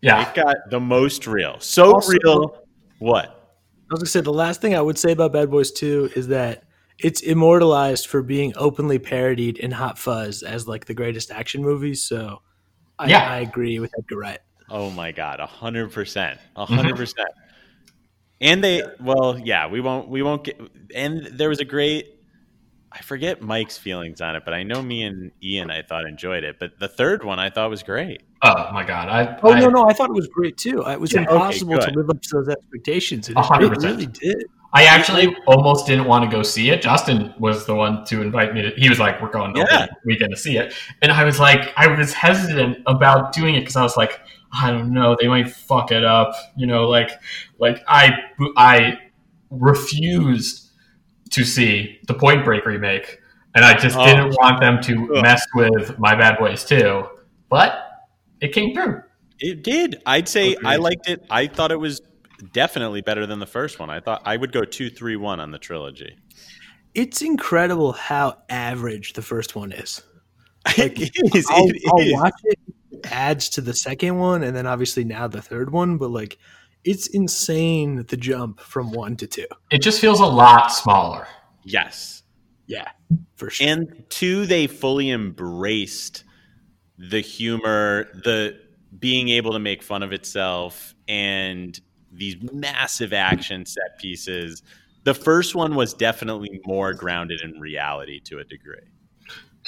[SPEAKER 4] Yeah.
[SPEAKER 3] It got the most real. So
[SPEAKER 5] Also-
[SPEAKER 3] real. What?
[SPEAKER 5] I was gonna say the last thing I would say about Bad Boys 2 is that it's immortalized for being openly parodied in Hot Fuzz as like the greatest action movie. So I,
[SPEAKER 4] Yeah.
[SPEAKER 5] I agree with Edgar Wright.
[SPEAKER 3] Oh my god, a hundred percent, a mm-hmm. hundred percent. And they, well, yeah, we won't, we won't get. And there was a great, I forget Mike's feelings on it, but I know me and Ian, I thought enjoyed it. But the third one, I thought was great.
[SPEAKER 4] Oh my god. I,
[SPEAKER 5] Oh
[SPEAKER 4] I,
[SPEAKER 5] no, no, I thought it was great too. It was
[SPEAKER 4] Yeah, okay,
[SPEAKER 5] impossible to live up to those expectations. and
[SPEAKER 4] A
[SPEAKER 5] It, it really did.
[SPEAKER 4] I actually almost didn't want to go see it. Justin was the one to invite me to. He was like, "We're going to
[SPEAKER 3] Yeah.
[SPEAKER 4] open weekend to see it," and I was like, I was hesitant about doing it because I was like, I don't know, they might fuck it up, you know, like, like I, I refused to see the Point Break remake, and I just
[SPEAKER 3] Oh.
[SPEAKER 4] didn't want them to
[SPEAKER 3] Ugh.
[SPEAKER 4] mess with My Bad Boys too. But it came through.
[SPEAKER 3] It did. I'd say I liked it. I thought it was definitely better than the first one. I thought I would go two, three, one on the trilogy.
[SPEAKER 5] It's incredible how average the first one is.
[SPEAKER 3] it is.
[SPEAKER 5] I'll,
[SPEAKER 3] it
[SPEAKER 5] I'll
[SPEAKER 3] is.
[SPEAKER 5] watch it. it Adds to the second one, and then obviously now the third one. But like, it's insane the jump from one to two.
[SPEAKER 4] It just feels a lot smaller.
[SPEAKER 3] Yes.
[SPEAKER 5] Yeah, for sure.
[SPEAKER 3] and two they fully embraced the humor the being able to make fun of itself and these massive action set pieces the first one was definitely more grounded in reality to a degree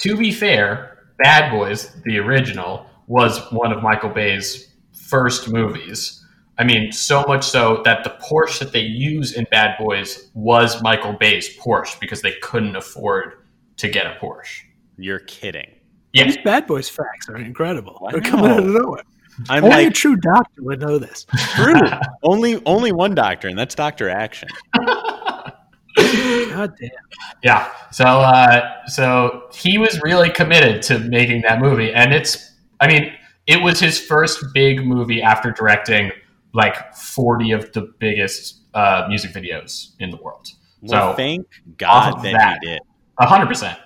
[SPEAKER 4] to be fair, Bad Boys, the original, was one of Michael Bay's first movies. I mean, so much so that the Porsche that they use in Bad Boys was Michael Bay's Porsche because they couldn't afford to get a Porsche.
[SPEAKER 3] you're kidding
[SPEAKER 4] Yeah,
[SPEAKER 5] These Bad Boys facts are incredible.
[SPEAKER 3] Wow.
[SPEAKER 5] They're coming out of nowhere.
[SPEAKER 3] i'm
[SPEAKER 5] Only a true doctor would know this.
[SPEAKER 3] true only only one doctor and that's dr action
[SPEAKER 5] God damn.
[SPEAKER 4] yeah. So, uh, so he was really committed to making that movie, and it's. I mean, it was his first big movie after directing like forty of the biggest uh, music videos in the world.
[SPEAKER 3] well
[SPEAKER 4] So-
[SPEAKER 3] thank god
[SPEAKER 4] of
[SPEAKER 3] that,
[SPEAKER 4] that-
[SPEAKER 3] he did
[SPEAKER 4] A hundred percent.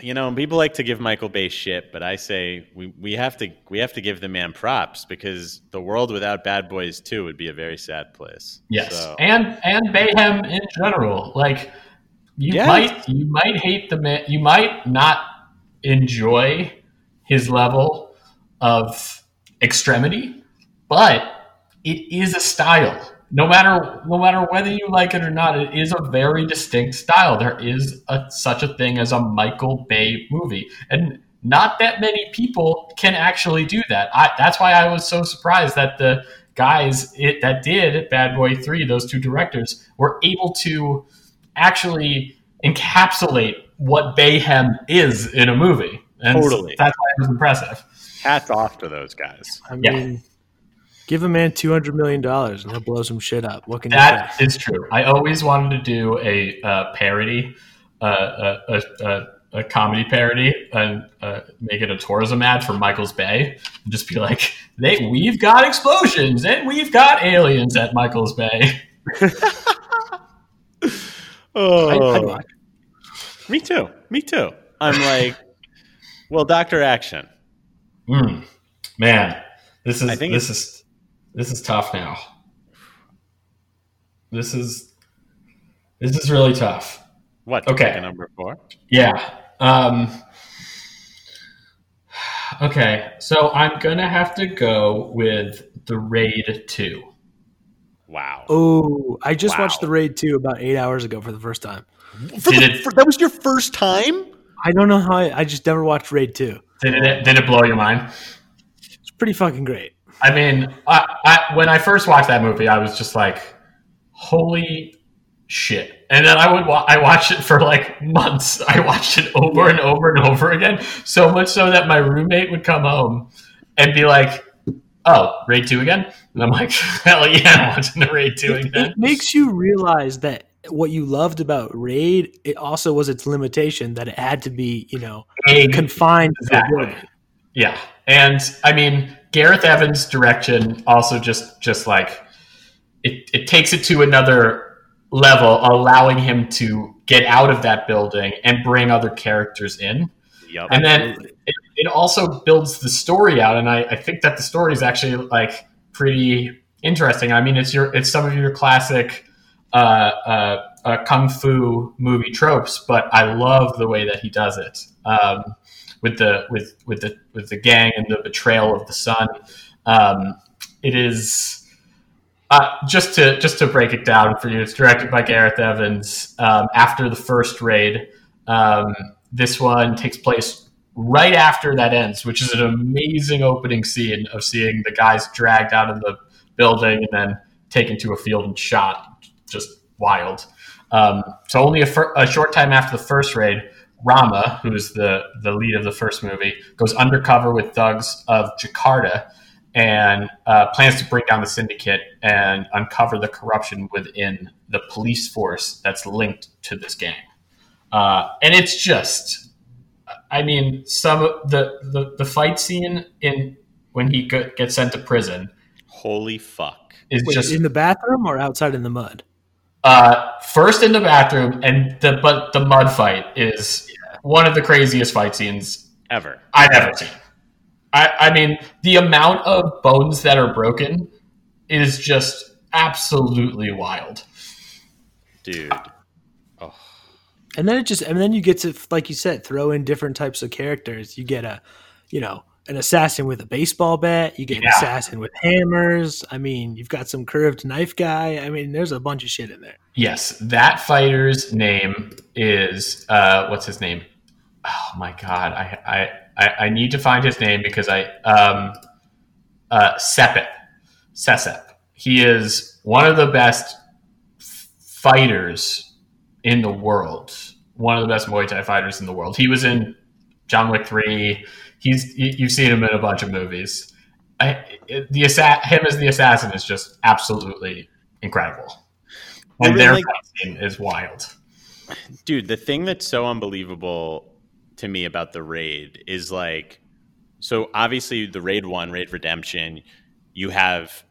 [SPEAKER 3] you know, people like to give Michael Bay shit, but I say we, we have to we have to give the man props because the world without Bad Boys Two would be a very sad place.
[SPEAKER 4] Yes,
[SPEAKER 3] So,
[SPEAKER 4] and and Bayhem in general. Like you might you might hate the man. You might not enjoy his level of extremity, but it is a style. No matter no matter whether you like it or not, it is a very distinct style. There is a, such a thing as a Michael Bay movie, and not that many people can actually do that. I, that's why I was so surprised that the guys it, that did Bad Boy Three, those two directors, were able to actually encapsulate what Bayhem is in a movie. And
[SPEAKER 3] Totally.
[SPEAKER 4] that's why it was impressive.
[SPEAKER 3] hats off to those guys.
[SPEAKER 5] I
[SPEAKER 4] Yeah.
[SPEAKER 5] Mean, give a man two hundred million dollars and he'll blow some shit up. What can you
[SPEAKER 4] That
[SPEAKER 5] say?
[SPEAKER 4] is true. I always wanted to do a uh, parody, uh, a, a, a, a comedy parody, and uh, make it a tourism ad for Michael's Bay, and just be like, "They, we've got explosions and we've got aliens at Michael's Bay."
[SPEAKER 3] Oh,
[SPEAKER 5] I'd, I'd watch.
[SPEAKER 3] me too. Me too. I'm like, well, Doctor Action.
[SPEAKER 4] Mm. Man, this is
[SPEAKER 3] I think
[SPEAKER 4] this is this is tough now. This is this is really tough.
[SPEAKER 3] What?
[SPEAKER 4] Okay.
[SPEAKER 3] pick a number four.
[SPEAKER 4] Yeah. Um, okay, so I'm gonna have to go with the Raid Two.
[SPEAKER 3] Wow.
[SPEAKER 5] Oh, I just
[SPEAKER 3] Wow.
[SPEAKER 5] watched the Raid 2 about eight hours ago for the first time.
[SPEAKER 3] For
[SPEAKER 4] Did
[SPEAKER 3] the-
[SPEAKER 4] it-
[SPEAKER 3] for- that was your first time?
[SPEAKER 5] I don't know how I, I just never watched Raid 2.
[SPEAKER 4] Did it did it blow your mind?
[SPEAKER 5] It's pretty fucking great.
[SPEAKER 4] I mean, I, I, when I first watched that movie, I was just like, "Holy shit!" And then I would wa- I watched it for like months. I watched it over and over and over again, so much so that my roommate would come home and be like, "Oh, Raid Two again?" And I'm like, "Hell yeah, I'm watching the Raid Two again."
[SPEAKER 5] it makes you realize that what you loved about Raid, it also was its limitation that it had to be, you know, confined to
[SPEAKER 4] Exactly. Yeah, and I mean Gareth Evans' direction also just just like it, it takes it to another level, allowing him to get out of that building and bring other characters in,
[SPEAKER 3] Yep.
[SPEAKER 4] and then it, it also builds the story out. And I, I think that the story is actually like pretty interesting. I mean, it's your it's some of your classic. Uh, uh, uh, kung fu movie tropes, but I love the way that he does it. Um, with the with with the with the gang and the betrayal of the son. Um, it is uh, just to just to break it down for you. It's directed by Gareth Evans. Um, after the first raid, um, this one takes place right after that ends, which is an amazing opening scene of seeing the guys dragged out of the building and then taken to a field and shot. Just wild. Um, so only a, fir- a short time after the first raid, Rama, who's the the lead of the first movie, goes undercover with thugs of Jakarta and uh, plans to bring down the syndicate and uncover the corruption within the police force that's linked to this gang. Uh, and it's just, I mean, some of the, the the fight scene in when he gets sent to prison
[SPEAKER 3] Holy fuck.
[SPEAKER 4] is
[SPEAKER 5] Wait,
[SPEAKER 4] just
[SPEAKER 5] in the bathroom or outside in the mud?
[SPEAKER 4] Uh, first in the bathroom, and the but the mud fight is one of the craziest fight scenes
[SPEAKER 3] Ever.
[SPEAKER 4] I've ever seen. I, I mean, the amount of bones that are broken is just absolutely wild.
[SPEAKER 3] Dude. Oh.
[SPEAKER 5] And then it just, and then you get to, like you said, throw in different types of characters. You get a, you know, an assassin with a baseball bat. You get an assassin with hammers. I mean, you've got some curved knife guy. I mean, there's a bunch of shit in there.
[SPEAKER 4] Yes, that fighter's name is uh, what's his name? Oh my god, I I, I, I need to find his name because I um uh Sepet. Sesep. He is one of the best fighters in the world. One of the best Muay Thai fighters in the world. He was in John Wick 3. He's you- you've seen him in a bunch of movies. I, the assa- him as the assassin is just absolutely incredible. And
[SPEAKER 3] then,
[SPEAKER 4] their
[SPEAKER 3] like-
[SPEAKER 4] scene is wild.
[SPEAKER 3] Dude, the thing that's so unbelievable to me about the raid is like so obviously the raid 1, Raid Redemption, you have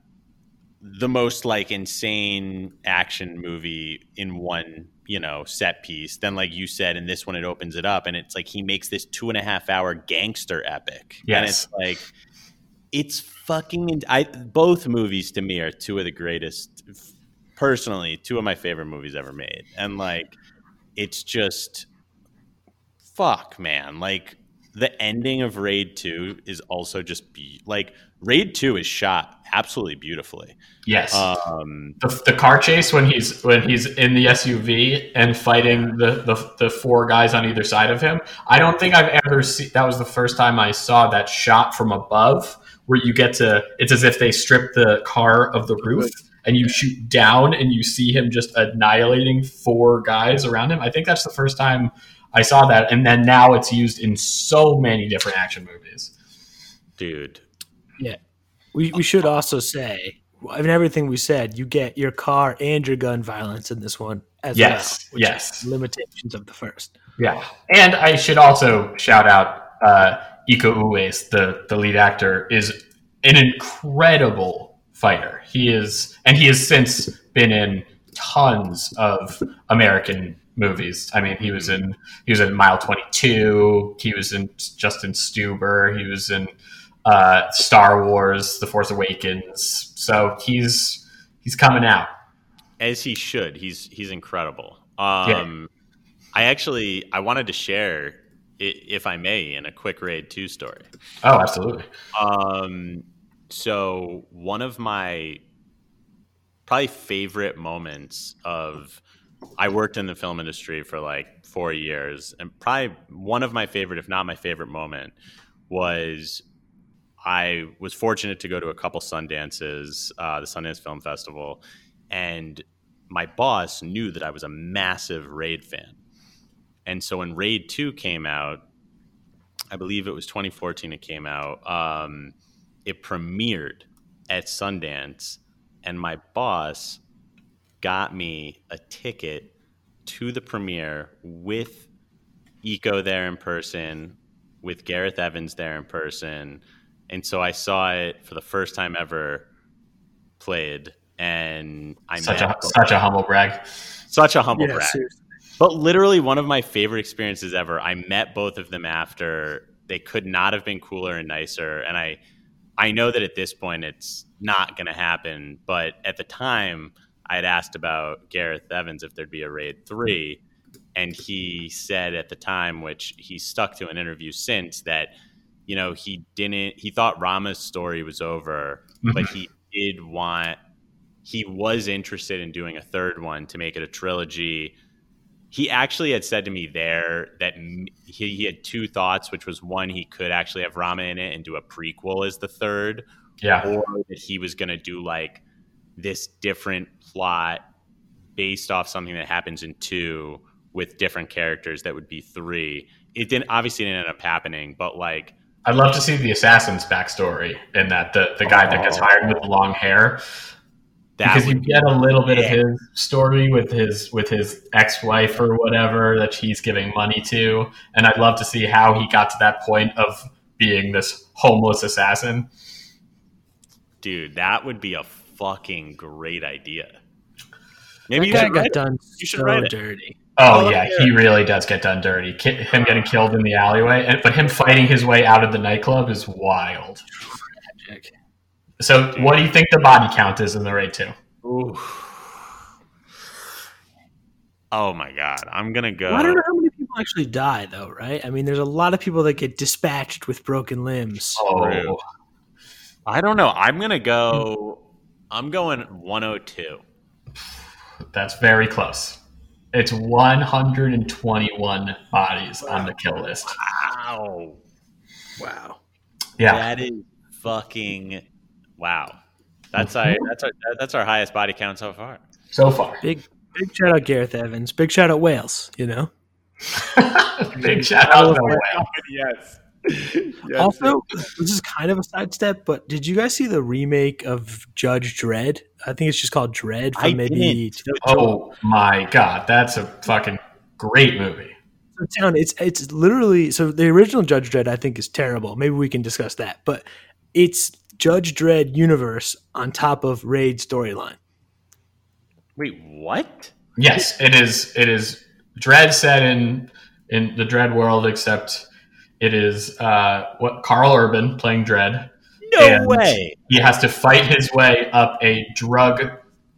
[SPEAKER 3] the most like insane action movie in one you know set piece then like you said in this one it opens it up and it's like he makes this two and a half hour gangster epic. And
[SPEAKER 4] Yes.
[SPEAKER 3] it's like it's fucking i both movies to me are two of the greatest personally two of my favorite movies ever made. And like it's just fuck man. Like the ending of raid 2 is also just be like raid 2 is shot absolutely beautifully
[SPEAKER 4] Yes.
[SPEAKER 3] um
[SPEAKER 4] the, the car chase when he's when he's in the SUV and fighting the, the the four guys on either side of him. I don't think I've ever seen that was the first time I saw that shot from above where you get to it's as if they strip the car of the roof and you shoot down and you see him just annihilating four guys around him. I think that's the first time I saw that and then now it's used in so many different action movies.
[SPEAKER 3] dude
[SPEAKER 5] We, we should also say, I mean, everything we said, you get your car and your gun violence in this one as
[SPEAKER 4] Yes,
[SPEAKER 5] well.
[SPEAKER 4] yes.
[SPEAKER 5] limitations of the first.
[SPEAKER 4] Yeah, and I should also shout out uh, Iko Uwais, the the lead actor, is an incredible fighter. He is, and he has since been in tons of American movies. I mean, he was in he was in Mile Twenty Two. He was in Justin Stuber. He was in uh, Star Wars: The Force Awakens. So he's he's coming out.
[SPEAKER 3] as he should. He's he's incredible. Um, I actually I wanted to share, if I may, in a quick raid two story.
[SPEAKER 4] Oh, absolutely.
[SPEAKER 3] Um, so one of my probably favorite moments of I worked in the film industry for like four years, and probably one of my favorite, if not my favorite moment, was I was fortunate to go to a couple Sundances, uh, the Sundance Film Festival, and my boss knew that I was a massive Raid fan. And so when Raid 2 came out, I believe it was 2014 it came out, um, it premiered at Sundance, and my boss got me a ticket to the premiere with Iko there in person, with Gareth Evans there in person. And so I saw it for the first time ever played. And I
[SPEAKER 4] Such
[SPEAKER 3] met
[SPEAKER 4] a such a humble brag.
[SPEAKER 3] such a humble
[SPEAKER 5] Yeah,
[SPEAKER 3] brag.
[SPEAKER 5] seriously.
[SPEAKER 3] But literally one of my favorite experiences ever. I met both of them after. They could not have been cooler and nicer. And I I know that at this point it's not gonna happen, but at the time I had asked about Gareth Evans if there'd be a raid three. And he said at the time, which he stuck to an interview since, that, you know, he didn't he thought Rama's story was over, but mm-hmm. he did want he was interested in doing a third one to make it a trilogy he actually had said to me there that he, he had two thoughts, which was one, he could actually have Rama in it and do a prequel as the third,
[SPEAKER 4] Yeah.
[SPEAKER 3] or that he was going to do like this different plot based off something that happens in two with different characters that would be three. It didn't obviously didn't end up happening, but like
[SPEAKER 4] I'd love to see the assassin's backstory in that the, the guy that gets oh. hired with the long hair.
[SPEAKER 3] that
[SPEAKER 4] because you get a little bit
[SPEAKER 3] Yeah.
[SPEAKER 4] of his story with his with his ex-wife or whatever that he's giving money to and i'd love to see how he got to that point of being this homeless assassin
[SPEAKER 3] dude, that would be a fucking great idea. Maybe
[SPEAKER 5] That
[SPEAKER 3] you
[SPEAKER 5] guy
[SPEAKER 3] should write
[SPEAKER 5] got
[SPEAKER 3] it.
[SPEAKER 5] done
[SPEAKER 3] You should
[SPEAKER 5] so
[SPEAKER 3] write it.
[SPEAKER 5] dirty.
[SPEAKER 4] Oh
[SPEAKER 3] Oh,
[SPEAKER 4] yeah
[SPEAKER 3] yeah.
[SPEAKER 4] he really does get done dirty him getting uh, killed in the alleyway and but him fighting his way out of the nightclub is wild
[SPEAKER 5] Tragic.
[SPEAKER 4] so what do you think the body count is in the raid 2
[SPEAKER 3] Ooh. Oh my god, I'm gonna go.
[SPEAKER 5] Well, I don't know how many people actually die, though, right? I mean, there's a lot of people that get dispatched with broken limbs.
[SPEAKER 4] oh
[SPEAKER 3] I don't know. I'm gonna go. I'm going 102.
[SPEAKER 4] that's very close it's 121 bodies on the kill list
[SPEAKER 3] Wow,
[SPEAKER 5] Wow.
[SPEAKER 4] yeah
[SPEAKER 3] that is fucking wow. That's our that's our that's our highest body count so far.
[SPEAKER 4] so far
[SPEAKER 5] Big big shout out Gareth Evans. Big shout out Wales, you know?
[SPEAKER 4] Big shout out to Whale.
[SPEAKER 3] yes.
[SPEAKER 5] also, this is kind of a sidestep, but did you guys see the remake of Judge Dredd? I think it's just called Dredd from
[SPEAKER 3] I
[SPEAKER 5] maybe
[SPEAKER 3] didn't.
[SPEAKER 4] Oh my god, that's a fucking great movie.
[SPEAKER 5] So, Town, it's it's literally so the original Judge Dredd I think is terrible. Maybe we can discuss that, but it's Judge Dredd universe on top of Raid storyline.
[SPEAKER 3] Wait, what?
[SPEAKER 4] Yes, it is. It is Dredd set in in the Dredd world, except it is uh, what Karl Urban playing Dredd.
[SPEAKER 3] No
[SPEAKER 4] And-
[SPEAKER 3] way.
[SPEAKER 4] He has to fight his way up a drug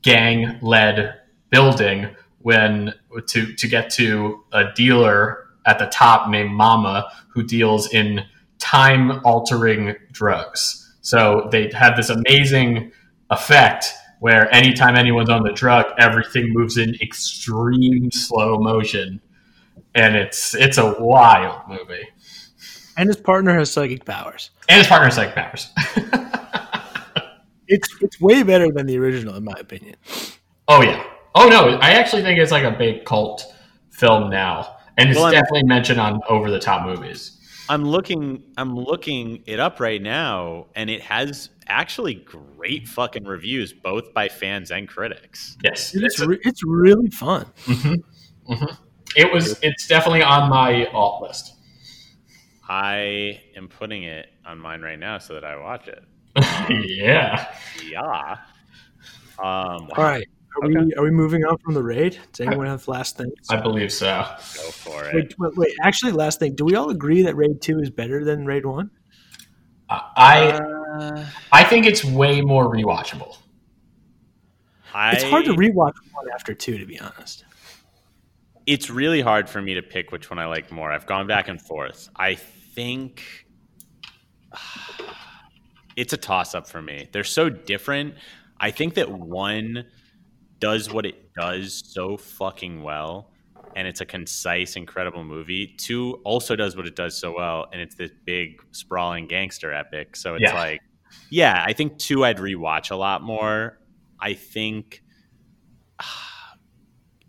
[SPEAKER 4] gang led building when to to get to a dealer at the top named Mama who deals in time altering drugs. So they have this amazing effect where anytime anyone's on the drug, everything moves in extreme slow motion. And it's it's a wild movie.
[SPEAKER 5] And his partner has psychic powers.
[SPEAKER 4] And his partner's psychic Powers.
[SPEAKER 5] It's it's way better than the original, in my opinion.
[SPEAKER 4] Oh yeah. Oh no, I actually think it's like a big cult film now, and it's
[SPEAKER 3] Well, I'm-
[SPEAKER 4] definitely mentioned on over the top movies.
[SPEAKER 3] I'm looking I'm looking it up right now and it has actually great fucking reviews both by fans and critics.
[SPEAKER 4] Yes,
[SPEAKER 5] It's
[SPEAKER 4] it's
[SPEAKER 5] re- it's really fun.
[SPEAKER 4] mhm, mhm. It was. It's definitely on my alt list.
[SPEAKER 3] I am putting it on mine right now so that I watch it.
[SPEAKER 4] yeah.
[SPEAKER 3] Yeah. Um
[SPEAKER 5] All right, are we are we moving on from the raid? Does anyone have last things?
[SPEAKER 4] I believe so.
[SPEAKER 3] go for it.
[SPEAKER 5] Wait, wait, wait, actually, last thing. Do we all agree that Raid Two is better than Raid One?
[SPEAKER 4] I
[SPEAKER 3] Uh,
[SPEAKER 4] I think it's way more rewatchable.
[SPEAKER 3] I,
[SPEAKER 5] It's hard to rewatch one after two, to be honest.
[SPEAKER 3] it's really hard for me to pick which one I like more. I've gone back and forth. I think it's a toss up for me. They're so different. I think that one does what it does so fucking well and it's a concise incredible movie. Two also does what it does so well and it's this big sprawling gangster epic. So it's
[SPEAKER 4] Yeah.
[SPEAKER 3] like yeah, I think two I'd rewatch a lot more. I think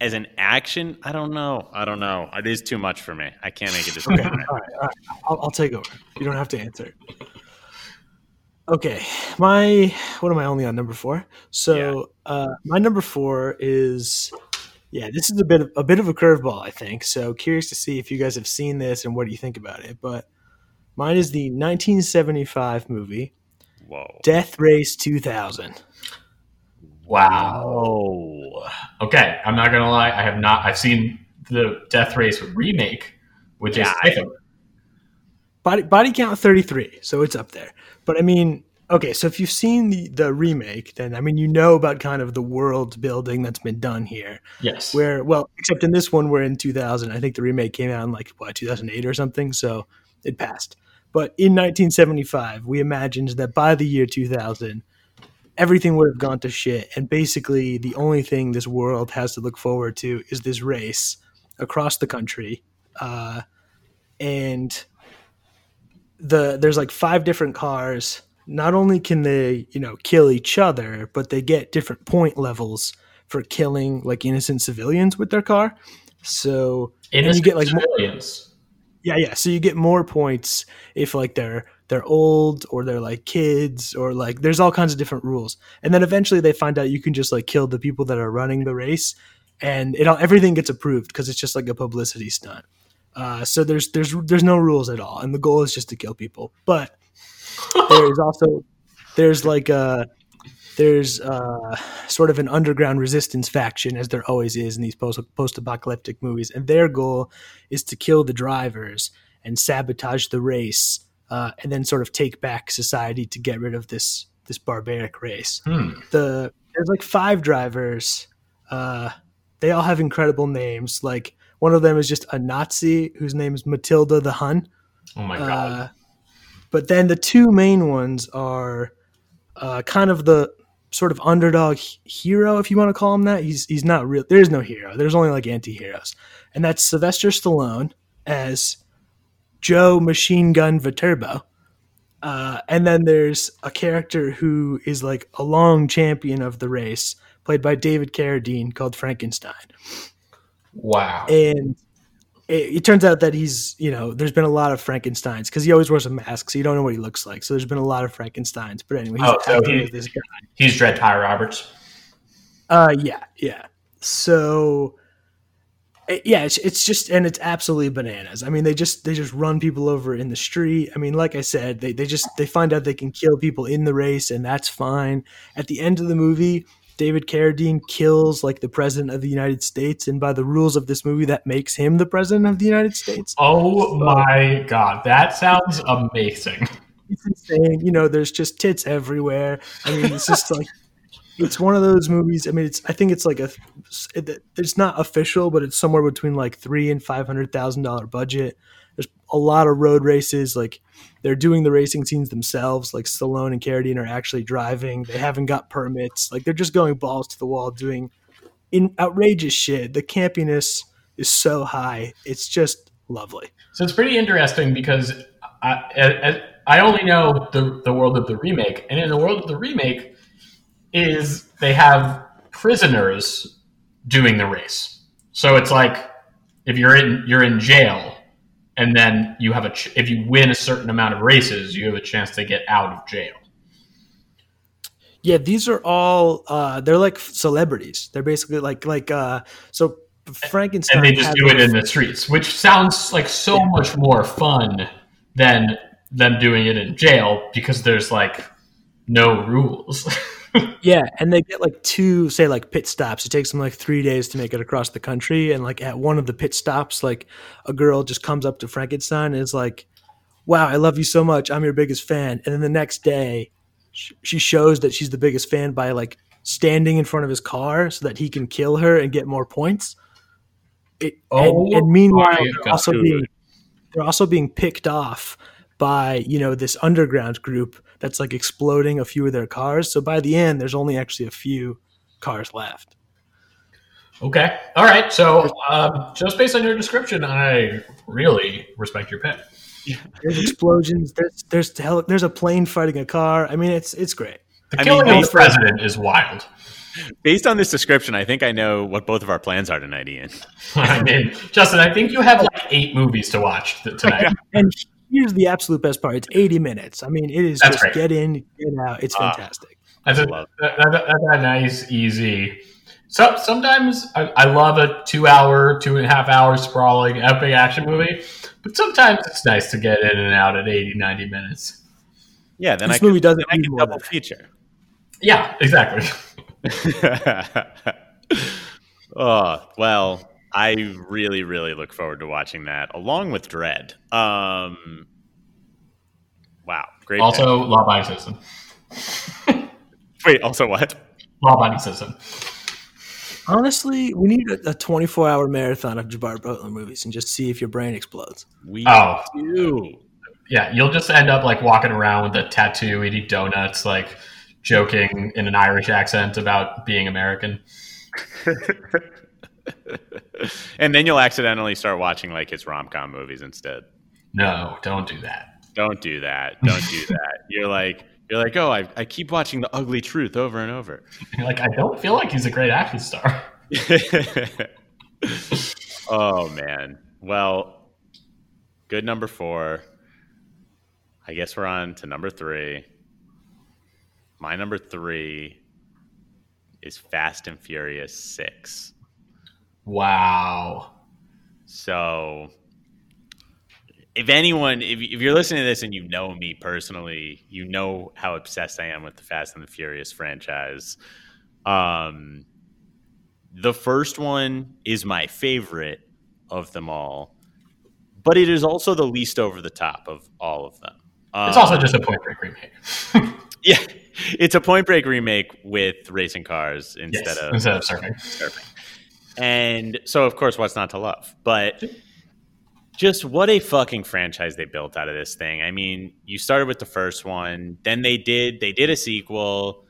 [SPEAKER 3] as an action, I don't know. I don't know. It is too much for me. I can't make a decision.
[SPEAKER 5] All right, all right. I'll, I'll take over. You don't have to answer. Okay, my what am I only on number four? So uh, my number four is yeah. This is a bit of, a bit of a curveball, I think. So curious to see if you guys have seen this and what do you think about it. But mine is the 1975 movie
[SPEAKER 3] Whoa.
[SPEAKER 5] Death Race 2000.
[SPEAKER 4] Wow. Okay, I'm not gonna lie. I have not. I've seen the Death Race remake, which
[SPEAKER 3] Yeah,
[SPEAKER 4] is
[SPEAKER 3] I-
[SPEAKER 4] I think
[SPEAKER 5] Body body count 33, so it's up there. But I mean, okay, so if you've seen the the remake, then I mean you know about kind of the world building that's been done here.
[SPEAKER 4] yes.
[SPEAKER 5] Where well, except in this one we're in 2000. I think the remake came out in like what 2008 or something, so it passed. But in 1975, we imagined that by the year 2000, everything would have gone to shit, and basically the only thing this world has to look forward to is this race across the country, uh, and the there's like five different cars. Not only can they you know kill each other, but they get different point levels for killing like innocent civilians with their car. So and you get like more,
[SPEAKER 4] civilians.
[SPEAKER 5] yeah, yeah. So you get more points if like they're they're old or they're like kids or like there's all kinds of different rules. And then eventually they find out you can just like kill the people that are running the race, and it all everything gets approved because it's just like a publicity stunt. Uh, so there's there's there's no rules at all, and the goal is just to kill people. But there's also there's like a there's uh, sort of an underground resistance faction, as there always is in these post post apocalyptic movies, and their goal is to kill the drivers and sabotage the race, uh, and then sort of take back society to get rid of this this barbaric race.
[SPEAKER 4] Hmm.
[SPEAKER 5] The there's like five drivers. Uh, they all have incredible names. Like one of them is just a Nazi whose name is Matilda the Hun.
[SPEAKER 4] Oh my god.
[SPEAKER 5] Uh, but then the two main ones are uh, kind of the sort of underdog hero, if you want to call him that. He's he's not real. There is no hero. There's only like anti-heroes, and that's Sylvester Stallone as Joe Machine Gun Viterbo. Uh, and then there's a character who is like a long champion of the race, played by David Carradine, called Frankenstein
[SPEAKER 4] wow.
[SPEAKER 5] and it, it turns out that he's you know there's been a lot of frankensteins because he always wears a mask so you don't know what he looks like so there's been a lot of frankensteins but anyway he's
[SPEAKER 4] Oh, so he-
[SPEAKER 5] this guy
[SPEAKER 4] He's Dread Ty Roberts.
[SPEAKER 5] uh yeah yeah so yeah it's, it's just and it's absolutely bananas i mean they just they just run people over in the street i mean like i said they, they just they find out they can kill people in the race and that's fine at the end of the movie david carradine kills like the president of the united states and by the rules of this movie that makes him the president of the united states
[SPEAKER 4] Oh my god, that sounds amazing.
[SPEAKER 5] it's insane. You know, there's just tits everywhere. I mean, it's just like it's one of those movies. I mean, it's I think it's like a it- it's not official, but it's somewhere between like three and five hundred thousand dollar budget. There's a lot of road races. Like they're doing the racing scenes themselves. Like Stallone and Carradine are actually driving. They haven't got permits. Like they're just going balls to the wall doing in outrageous shit. The campiness is so high. It's just lovely.
[SPEAKER 4] So it's pretty interesting because I, I, I only know the, the world of the remake, and in the world of the remake, is they have prisoners doing the race. So it's like if you're in you're in jail, and then you have a ch- if you win a certain amount of races, you have a chance to get out of jail.
[SPEAKER 5] Yeah, these are all uh they're like celebrities. They're basically like like uh so Frankenstein
[SPEAKER 4] and they just do it in the streets, which sounds like so much more fun than them doing it in jail because there's like no rules.
[SPEAKER 5] Yeah, and they get like two say like pit stops. It takes them like 3 days to make it across the country and like at one of the pit stops like a girl just comes up to Frankenstein and is like, "Wow, I love you so much. I'm your biggest fan." And then the next day she shows that she's the biggest fan by like standing in front of his car so that he can kill her and get more points. It,
[SPEAKER 4] Oh
[SPEAKER 5] and, and oh
[SPEAKER 4] meanwhile,
[SPEAKER 5] they're also being they're also being picked off by you know this underground group that's like exploding a few of their cars. So by the end, there's only actually a few cars left.
[SPEAKER 4] Okay. All right. So, um, just based on your description, I really respect your pick.
[SPEAKER 5] There's explosions. There's there's hell, there's a plane fighting a car. I mean, it's it's great.
[SPEAKER 4] The
[SPEAKER 3] I
[SPEAKER 4] killing
[SPEAKER 3] mean,
[SPEAKER 4] of the president is wild.
[SPEAKER 3] Based on this description, I think I know what both of our plans are tonight, Ian.
[SPEAKER 4] I mean, Justin, I think you have like eight movies to watch th- tonight.
[SPEAKER 5] And here's the absolute best part: it's 80 minutes. I mean, it is
[SPEAKER 4] That's
[SPEAKER 5] just
[SPEAKER 4] great.
[SPEAKER 5] get in, get out. It's
[SPEAKER 3] Ah.
[SPEAKER 5] fantastic.
[SPEAKER 4] That's a,
[SPEAKER 3] Love
[SPEAKER 4] that, that- that's a nice, easy. So sometimes I, I love a two-hour, two and a half hour sprawling epic action movie, but sometimes it's nice to get in and out at 80, 90 minutes.
[SPEAKER 3] Yeah, then
[SPEAKER 5] This
[SPEAKER 3] I can,
[SPEAKER 5] movie doesn't
[SPEAKER 3] then I
[SPEAKER 5] need
[SPEAKER 3] can double feature.
[SPEAKER 4] Yeah, exactly.
[SPEAKER 3] oh well, I really, really look forward to watching that along with Dredd. Um, wow, great.
[SPEAKER 4] Also, law-abiding citizen.
[SPEAKER 3] pick. wait, also what?
[SPEAKER 4] Law-abiding citizen.
[SPEAKER 5] Honestly, we need a, a 24 hour marathon of Gerard Butler movies and just see if your brain explodes.
[SPEAKER 3] We
[SPEAKER 4] Oh,
[SPEAKER 3] do.
[SPEAKER 4] yeah. You'll just end up like walking around with a tattoo, eating donuts, like joking in an Irish accent about being American.
[SPEAKER 3] and then you'll accidentally start watching like his rom com movies instead.
[SPEAKER 4] No, don't do that.
[SPEAKER 3] Don't do that. Don't do that. You're like you're like, oh, I, I keep watching The Ugly Truth over and over.
[SPEAKER 4] You're like, I don't feel like he's a great action star.
[SPEAKER 3] oh man. Well, good number four. I guess we're on to number three. My number three is Fast and Furious Six.
[SPEAKER 4] Wow.
[SPEAKER 3] So, if anyone, if, if you're listening to this and you know me personally, you know how obsessed I am with the Fast and the Furious franchise. Um, the first one is my favorite of them all, but it is also the least over the top of all of them. Um,
[SPEAKER 4] It's also just a point break remake.
[SPEAKER 3] yeah, it's a Point Break remake with racing cars instead
[SPEAKER 4] Yes,
[SPEAKER 3] of
[SPEAKER 4] instead of surfing.
[SPEAKER 3] surfing. And so, of course, what's not to love? But just what a fucking franchise they built out of this thing. I mean, you started with the first one, then they did they did a sequel.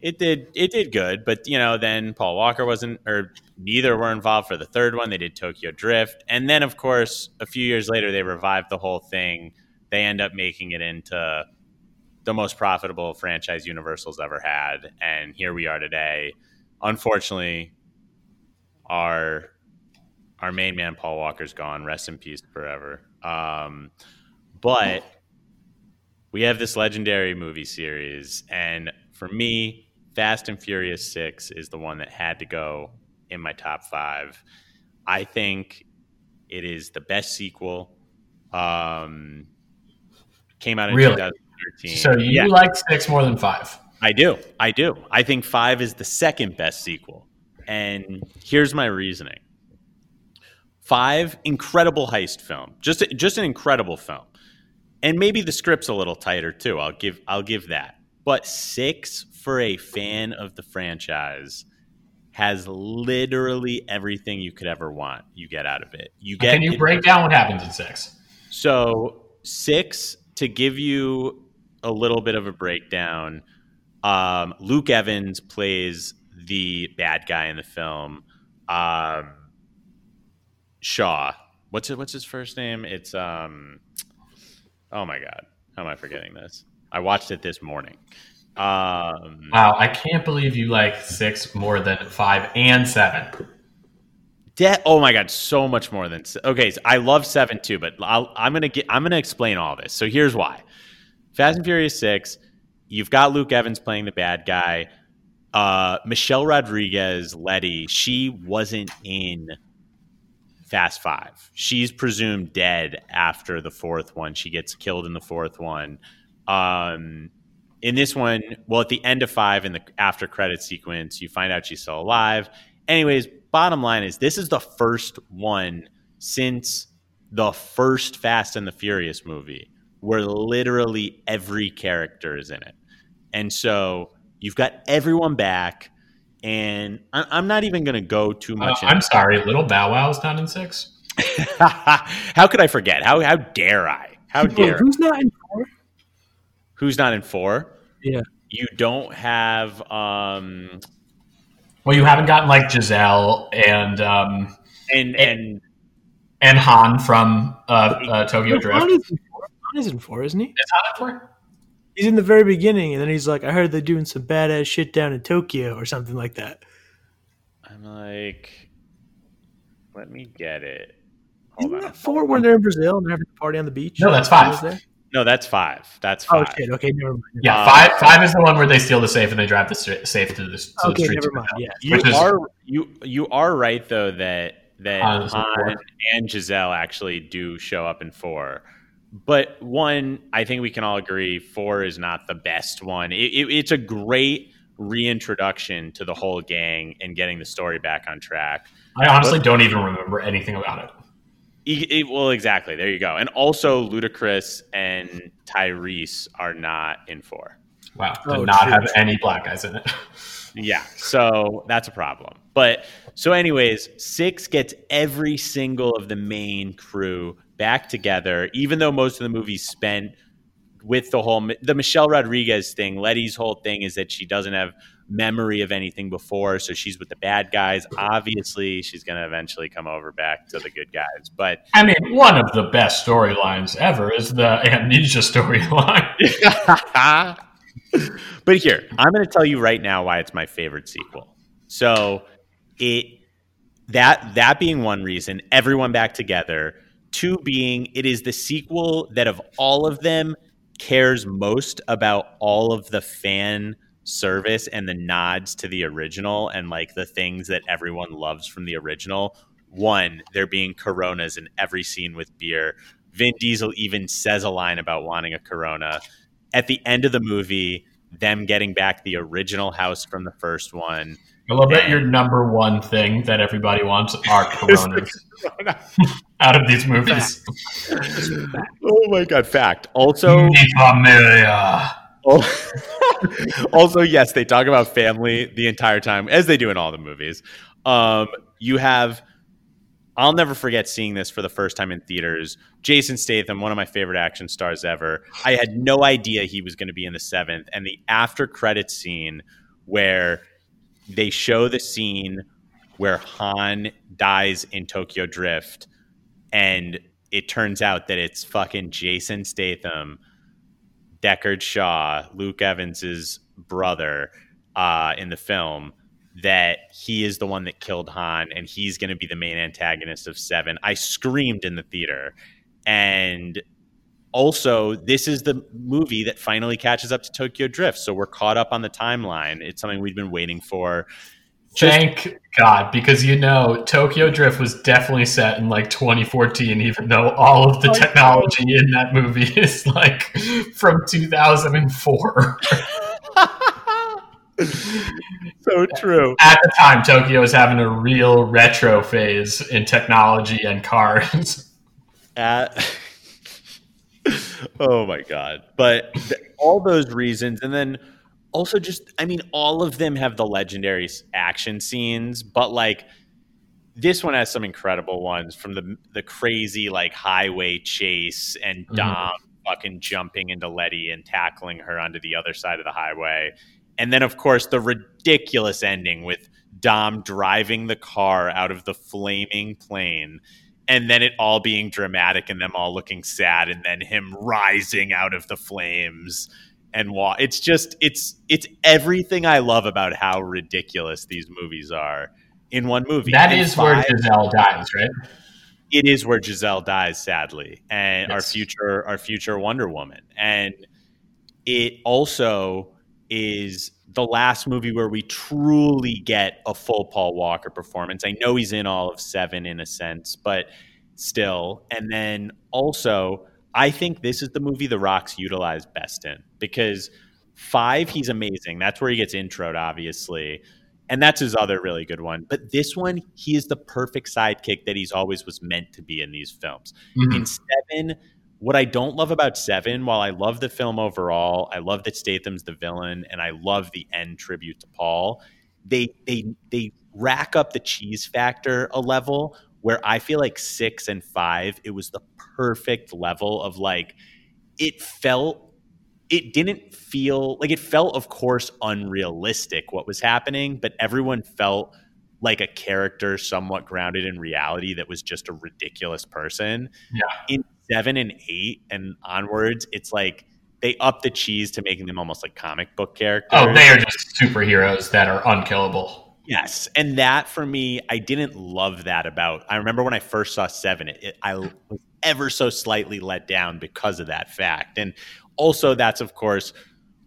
[SPEAKER 3] It did it did good, but you know, then Paul Walker wasn't or neither were involved for the third one. They did Tokyo Drift. And then of course, a few years later they revived the whole thing. They end up making it into the most profitable franchise Universal's ever had. And here we are today. Unfortunately, our our main man Paul Walker's gone. Rest in peace forever. Um, but we have this legendary movie series, and for me, Fast and Furious Six is the one that had to go in my top five. I think it is the best sequel. Um, came out in
[SPEAKER 4] Really?
[SPEAKER 3] 2013.
[SPEAKER 4] So you
[SPEAKER 3] Yeah.
[SPEAKER 4] like six more than five?
[SPEAKER 3] I do. I do. I think five is the second best sequel. And here's my reasoning. Five, incredible heist film. Just just an incredible film. And maybe the script's a little tighter too. I'll give I'll give that. But six for a fan of the franchise has literally everything you could ever want. You get out of it. You get
[SPEAKER 4] Can you break down what happens in six?
[SPEAKER 3] so six to give you a little bit of a breakdown. Um, Luke Evans plays the bad guy in the film. Um, Shaw. What's it, what's his first name? It's um. Oh my god, how am I forgetting this? I watched it this morning. Um,
[SPEAKER 4] Wow, I can't believe you like six more than five and seven.
[SPEAKER 3] De- oh my god, so much more than okay. So I love seven too, but I'll, I'm gonna get I'm gonna explain all this. So here's why: Fast and Furious Six, you've got Luke Evans playing the bad guy. Uh, Michelle Rodriguez, Letty, she wasn't in Fast Five. She's presumed dead after the fourth one. She gets killed in the fourth one. Um, in this one, well, at the end of five in the after credit sequence, you find out she's still alive. Anyways, bottom line is this is the first one since the first Fast and the Furious movie where literally every character is in it. And so you've got everyone back. and I- I'm not even going to go too
[SPEAKER 4] Uh,
[SPEAKER 3] much.
[SPEAKER 4] I'm sorry, Little Bow Wow's not in six.
[SPEAKER 3] how could I forget? How how dare I? How
[SPEAKER 5] Wait,
[SPEAKER 3] dare?
[SPEAKER 5] who's not in four?
[SPEAKER 3] Who's not in four?
[SPEAKER 5] Yeah.
[SPEAKER 3] You don't have um
[SPEAKER 4] Well, you haven't gotten like Giselle and um,
[SPEAKER 3] and and
[SPEAKER 4] and Han from uh, uh, Tokyo
[SPEAKER 5] Han
[SPEAKER 4] Drift.
[SPEAKER 5] is in four. Han is in four, isn't he?
[SPEAKER 4] Is Han in four?
[SPEAKER 5] He's in the very beginning, and then he's like, "I heard they're doing some badass shit down in Tokyo or something like that."
[SPEAKER 3] I'm like, let me get it. Hold
[SPEAKER 5] Isn't
[SPEAKER 3] on.
[SPEAKER 5] that four when they're in Brazil and they're having a party on the beach?
[SPEAKER 4] No, that's five.
[SPEAKER 5] there?
[SPEAKER 3] No, that's five. That's
[SPEAKER 5] Oh
[SPEAKER 3] five.
[SPEAKER 5] shit! Okay, never mind.
[SPEAKER 4] Yeah,
[SPEAKER 3] Uh,
[SPEAKER 4] five. Five is the one where they steal the safe and they drive the safe to the, to the
[SPEAKER 5] Okay,
[SPEAKER 4] streets.
[SPEAKER 5] never mind. Yeah.
[SPEAKER 3] You
[SPEAKER 4] Which is-
[SPEAKER 3] are you you are right though that that
[SPEAKER 4] Han is in
[SPEAKER 3] Han
[SPEAKER 4] four.
[SPEAKER 3] and Giselle actually do show up in four. But one, I think we can all agree, four is not the best one. It, it, it's a great reintroduction to the whole gang and getting the story back on track.
[SPEAKER 4] I honestly don't even remember anything about it.
[SPEAKER 3] It- well, exactly. There you go. And also, Ludacris and Tyrese are not in four.
[SPEAKER 4] Wow, oh, did
[SPEAKER 5] Oh,
[SPEAKER 4] not
[SPEAKER 5] true,
[SPEAKER 4] have
[SPEAKER 5] true.
[SPEAKER 4] any black guys in it.
[SPEAKER 3] Yeah, so that's a problem. But so, anyways, six gets every single of the main crew back together, even though most of the movie's spent with the whole the Michelle Rodriguez thing. Letty's whole thing is that she doesn't have memory of anything before, so she's with the bad guys. Obviously, she's going to eventually come over back to the good guys, but
[SPEAKER 4] I mean, one of the best storylines ever is the amnesia storyline.
[SPEAKER 3] but here, I'm going to tell you right now why it's my favorite sequel. So it that that being one reason, everyone back together. Two being it is the sequel that of all of them cares most about all of the fan service and the nods to the original and like the things that everyone loves from the original. One, there being coronas in every scene with beer. Vin Diesel even says a line about wanting a corona. At the end of the movie, them getting back the original house from the first one.
[SPEAKER 4] I love that your number one thing that everybody wants are coronas out of these movies.
[SPEAKER 3] Oh my god, fact. Also,
[SPEAKER 4] familia.
[SPEAKER 3] Also, yes, they talk about family the entire time, as they do in all the movies. Um, you have, I'll never forget seeing this for the first time in theaters. Jason Statham, one of my favorite action stars ever. I had no idea he was going to be in the seventh, and the after credit scene where they show the scene where Han dies in Tokyo Drift, and it turns out that it's fucking Jason Statham. Deckard Shaw, Luke Evans's brother, uh, in the film, that he is the one that killed Han and he's going to be the main antagonist of Seven. I screamed in the theater, and also this is the movie that finally catches up to Tokyo Drift, so we're caught up on the timeline. It's something we've been waiting for.
[SPEAKER 4] Thank God, because you know Tokyo Drift was definitely set in like 2014, even though all of the
[SPEAKER 5] Oh,
[SPEAKER 4] technology in that movie is like from 2004.
[SPEAKER 3] so true.
[SPEAKER 4] At the time, Tokyo was having a real retro phase in technology and cars.
[SPEAKER 3] At, oh my god! But th- all those reasons, and then also just, I mean, all of them have the legendary action scenes, but like this one has some incredible ones from the the crazy like highway chase and
[SPEAKER 4] Mhm.
[SPEAKER 3] Dom fucking jumping into Letty and tackling her onto the other side of the highway, and then of course the ridiculous ending with Dom driving the car out of the flaming plane and then it all being dramatic and them all looking sad and then him rising out of the flames and wa- it's just it's it's everything i love about how ridiculous these movies are in one movie.
[SPEAKER 4] That
[SPEAKER 3] And
[SPEAKER 4] is where Giselle dies, right?
[SPEAKER 3] it is where Giselle dies, sadly, and our future, our future Wonder Woman, and it also is the last movie where we truly get a full Paul Walker performance. I know he's in all of seven in a sense, but still, and then also, I think this is the movie The Rock's utilized best in because five, he's amazing. That's where he gets introed, obviously and that's his other really good one. But this one, he is the perfect sidekick that he's always was meant to be in these films.
[SPEAKER 4] Mhm.
[SPEAKER 3] In Seven, what I don't love about Seven, while I love the film overall, I love that Statham's the villain, and I love the end tribute to Paul. they they they rack up the cheese factor a level where I feel like six and five, it was the perfect level of like it felt it didn't feel like it felt of course unrealistic what was happening but everyone felt like a character somewhat grounded in reality that was just a ridiculous person
[SPEAKER 4] Yeah.
[SPEAKER 3] in seven and eight and onwards it's like they up the cheese to making them almost like comic book characters
[SPEAKER 4] Oh, they are just superheroes that are unkillable.
[SPEAKER 3] Yes, and that for me, I didn't love that about. I remember when I first saw Seven, it, it, I was ever so slightly let down because of that fact, and also that's of course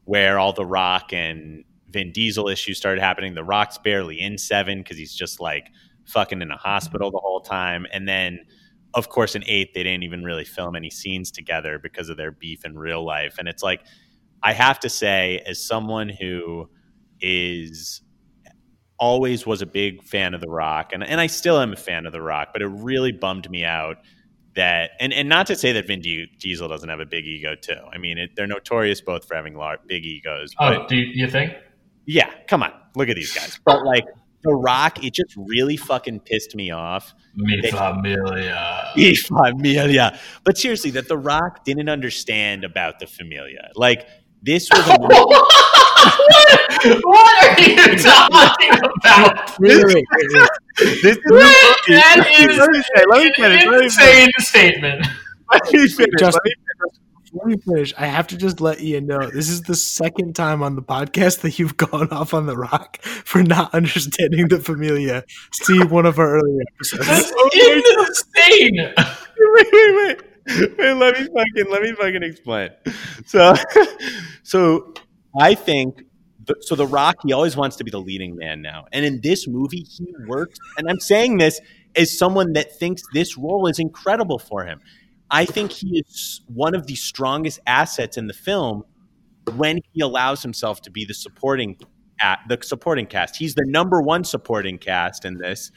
[SPEAKER 3] where all the Rock and Vin Diesel issues started happening. The Rock's barely in Seven because he's just like fucking in a hospital the whole time, and then of course in Eight they didn't even really film any scenes together because of their beef in real life, and it's like I have to say, as someone who is always was a big fan of The Rock, and, and I still am a fan of The Rock, but it really bummed me out that, and, and not to say that Vin Diesel doesn't have a big ego too. I mean, it, they're notorious both for having large, big egos. Oh, but
[SPEAKER 4] Oh, do you, you think?
[SPEAKER 3] yeah, come on, look at these guys. But like The Rock, it just really fucking pissed me off.
[SPEAKER 4] Mi
[SPEAKER 3] They-
[SPEAKER 4] familia.
[SPEAKER 3] Y familia. But seriously, that The Rock didn't understand about the familia. Like this was a
[SPEAKER 4] what? what are you talking about?
[SPEAKER 5] Wait, wait, wait, wait.
[SPEAKER 3] this is
[SPEAKER 4] That is
[SPEAKER 3] Let me let me finish, let
[SPEAKER 4] an
[SPEAKER 3] me
[SPEAKER 4] insane statement.
[SPEAKER 3] Let me finish,
[SPEAKER 5] Justin,
[SPEAKER 3] let me
[SPEAKER 5] Before you finish, I have to just let Ian know this is the second time on the podcast that you've gone off on the rock for not understanding the familia. See one of our earlier episodes.
[SPEAKER 4] That's insane.
[SPEAKER 3] wait, wait, wait. Wait, let me fucking let me fucking explain. So, so I think the, so. The Rock, he always wants to be the leading man now, and in this movie, he works. And I'm saying this as someone that thinks this role is incredible for him. I think he is one of the strongest assets in the film when he allows himself to be the supporting at the supporting cast. He's the number one supporting cast in this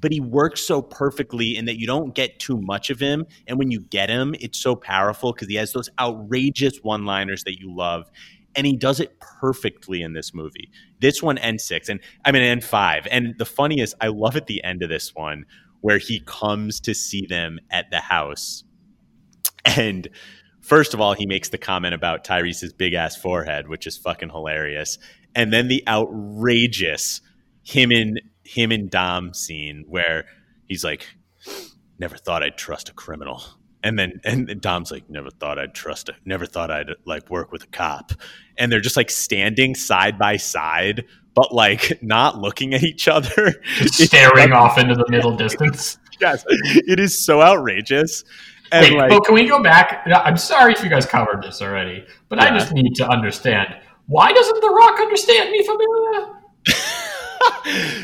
[SPEAKER 3] but he works so perfectly in that you don't get too much of him. And when you get him, it's so powerful because he has those outrageous one liners that you love. And he does it perfectly in this movie. This one and six, and I mean, and five. And the funniest, I love at the end of this one where he comes to see them at the house. And first of all, he makes the comment about Tyrese's big ass forehead, which is fucking hilarious. And then the outrageous him and him and Dom scene where he's like, "Never thought I'd trust a criminal," and then and Dom's like, "Never thought I'd trust a, never thought I'd like work with a cop," and they're just like standing side by side, but like not looking at each other,
[SPEAKER 4] Just staring off into the middle distance.
[SPEAKER 3] yes, it is so outrageous, and
[SPEAKER 4] Wait,
[SPEAKER 3] like,
[SPEAKER 4] but can we go back? I'm sorry if you guys covered this already, but I just need to understand why doesn't The Rock understand me familia?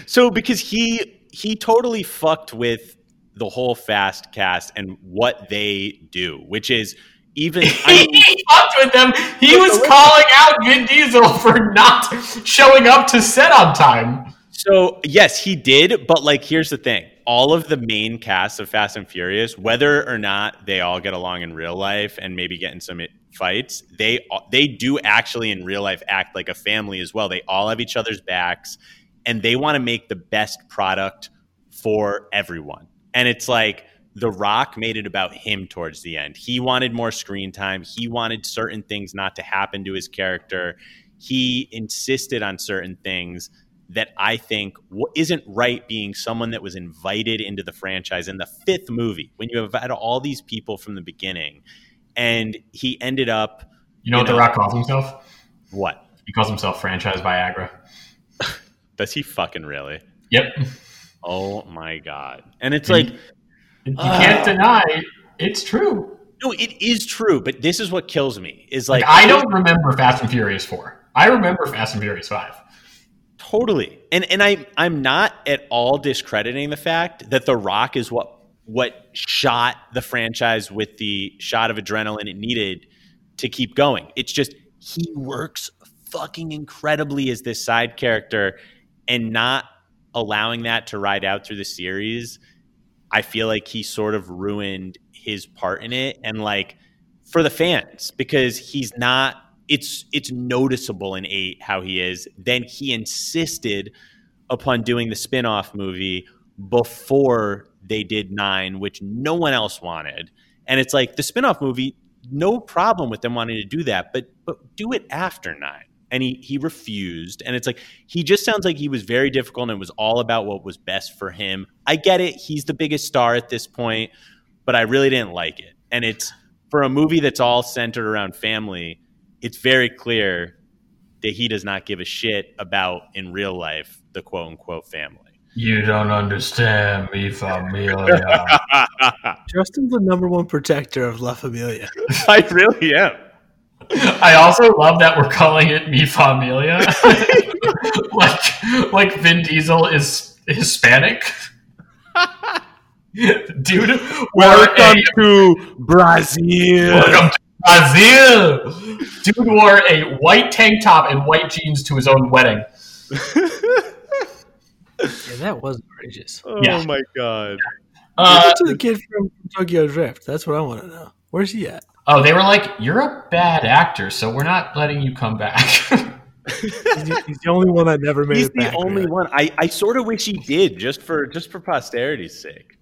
[SPEAKER 3] so because he he totally fucked with the whole fast cast and what they do, which is even I mean,
[SPEAKER 4] he fucked with them. He was calling out Vin Diesel for not showing up to set on time.
[SPEAKER 3] So yes, he did, but like here's the thing. All of the main cast of Fast and Furious, whether or not they all get along in real life and maybe get in some fights, they they do actually in real life act like a family as well. They all have each other's backs and they want to make the best product for everyone. And it's like The Rock made it about him towards the end. He wanted more screen time. He wanted certain things not to happen to his character. He insisted on certain things that I think isn't right being someone that was invited into the franchise in the fifth movie when you have had all these people from the beginning. And he ended up,
[SPEAKER 4] You know what The Rock calls himself?
[SPEAKER 3] what?
[SPEAKER 4] He calls himself Franchise Viagra.
[SPEAKER 3] Does he fucking really?
[SPEAKER 4] Yep.
[SPEAKER 3] Oh my God. And it's like,
[SPEAKER 4] You can't deny it's true.
[SPEAKER 3] no, it is true, but this is what kills me is
[SPEAKER 4] Like,
[SPEAKER 3] like,
[SPEAKER 4] I don't remember Fast and Furious 4. I remember Fast and Furious 5.
[SPEAKER 3] Totally. And and I I'm not at all discrediting the fact that The Rock is what what shot the franchise with the shot of adrenaline it needed to keep going. It's just he works fucking incredibly as this side character and not allowing that to ride out through the series. I feel like he sort of ruined his part in it and like for the fans because he's not it's it's noticeable in eight how he is. Then he insisted upon doing the spin-off movie before they did nine, which no one else wanted. And it's like the spin-off movie, no problem with them wanting to do that, but but do it after nine. And he he refused. And it's like he just sounds like he was very difficult and it was all about what was best for him. I get it, he's the biggest star at this point, but I really didn't like it. And it's for a movie that's all centered around family, it's very clear that he does not give a shit about in real life the quote unquote family.
[SPEAKER 4] You don't understand me, familia.
[SPEAKER 5] Justin's the number one protector of La Familia.
[SPEAKER 3] I really am.
[SPEAKER 4] I also love that we're calling it Mi Familia. like, like Vin Diesel is Hispanic. Dude, wore a,
[SPEAKER 3] to Brazil.
[SPEAKER 4] welcome to Brazil. Dude wore a white tank top and white jeans to his own wedding.
[SPEAKER 5] Yeah, that was outrageous.
[SPEAKER 3] Oh
[SPEAKER 4] Yeah.
[SPEAKER 3] my god.
[SPEAKER 4] Uh,
[SPEAKER 5] to the kid from Tokyo Drift. That's what I want to know. Where's he at?
[SPEAKER 4] Oh, they were like, "You're a bad actor, so we're not letting you come back."
[SPEAKER 5] He's, he's the only one that never made
[SPEAKER 3] He's
[SPEAKER 5] it
[SPEAKER 3] the
[SPEAKER 5] back.
[SPEAKER 3] only
[SPEAKER 5] really.
[SPEAKER 3] one. I, I sort of wish he did just for just for posterity's sake.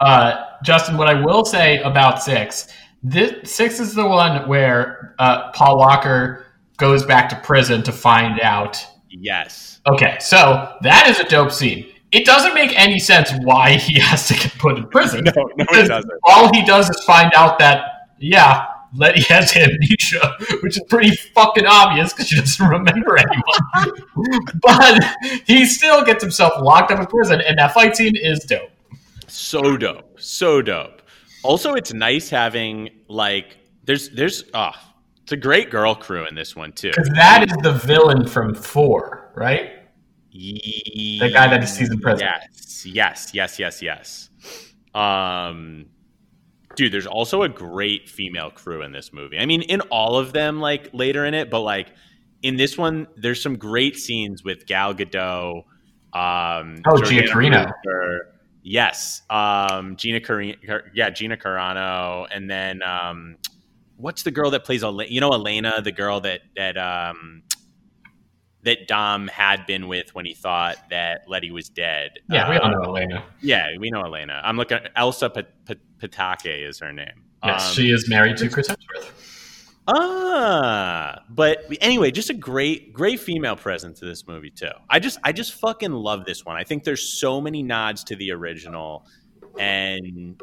[SPEAKER 4] Uh, Justin, what I will say about six, this six is the one where uh, Paul Walker goes back to prison to find out.
[SPEAKER 3] Yes.
[SPEAKER 4] Okay, so that is a dope scene. It doesn't make any sense why he has to get put in prison.
[SPEAKER 3] No, no, it doesn't.
[SPEAKER 4] All he does is find out that yeah, Letty has amnesia, which is pretty fucking obvious because she doesn't remember anyone. but he still gets himself locked up in prison, and that fight scene is dope.
[SPEAKER 3] So dope. So dope. Also, it's nice having like there's there's ah, it's a great girl crew in this one too.
[SPEAKER 4] Because that is the villain from four, right?
[SPEAKER 3] The
[SPEAKER 4] The guy that he sees in prison.
[SPEAKER 3] Yes, yes, yes, yes, yes. Um, dude, there's also a great female crew in this movie. I mean, in all of them, like later in it, but like in this one, there's some great scenes with Gal Gadot. Um,
[SPEAKER 4] Oh, Carano.
[SPEAKER 3] Brewster. Yes, um, Gina Carano. Yeah, Gina Carano, and then um, what's the girl that plays? Ele- you know, Elena, the girl that that um, that Dom had been with when he thought that Letty was dead.
[SPEAKER 4] Yeah, we all know Elena.
[SPEAKER 3] Yeah, we know Elena. I'm looking. at Elsa Pataky is her name.
[SPEAKER 4] Yes,
[SPEAKER 3] Um,
[SPEAKER 4] she is married to Chris Hemsworth.
[SPEAKER 3] Ah, but anyway, just a great, great female presence to this movie too. I just, I just fucking love this one. I think there's so many nods to the original, and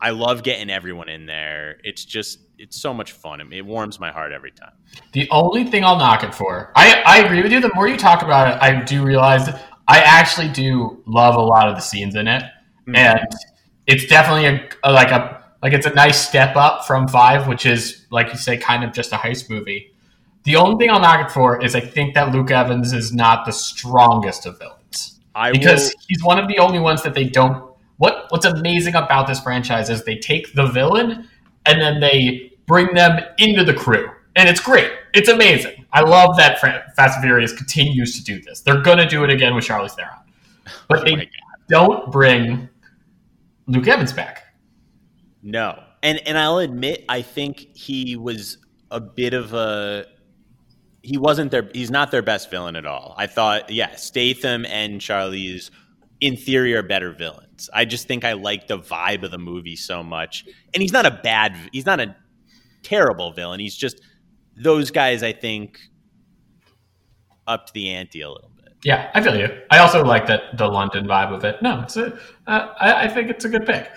[SPEAKER 3] I love getting everyone in there. It's just, it's so much fun. It, it warms my heart every time.
[SPEAKER 4] The only thing I'll knock it for, I, I agree with you. The more you talk about it, I do realize I actually do love a lot of the scenes in it,
[SPEAKER 3] Mhm.
[SPEAKER 4] and it's definitely a, a like a like it's a nice step up from five, which is like you say, kind of just a heist movie. The only thing I'll knock it for is I think that Luke Evans is not the strongest of villains
[SPEAKER 3] I
[SPEAKER 4] because
[SPEAKER 3] will,
[SPEAKER 4] he's one of the only ones that they don't. What What's amazing about this franchise is they take the villain and then they bring them into the crew, and it's great. It's amazing. I love that Fast and Furious continues to do this. They're gonna do it again with Charlize Theron, but
[SPEAKER 3] Oh
[SPEAKER 4] they don't bring Luke Evans back.
[SPEAKER 3] No, and and I'll admit, I think he was a bit of a. He wasn't their. He's not their best villain at all. I thought, yeah, Statham and Charlie's in theory, are better villains. I just think I like the vibe of the movie so much, and he's not a bad. He's not a terrible villain. He's just those guys. I think up to the ante a little bit.
[SPEAKER 4] Yeah, I feel you. I also like that the London vibe of it. No, it's a. Uh, I, I think it's a good pick.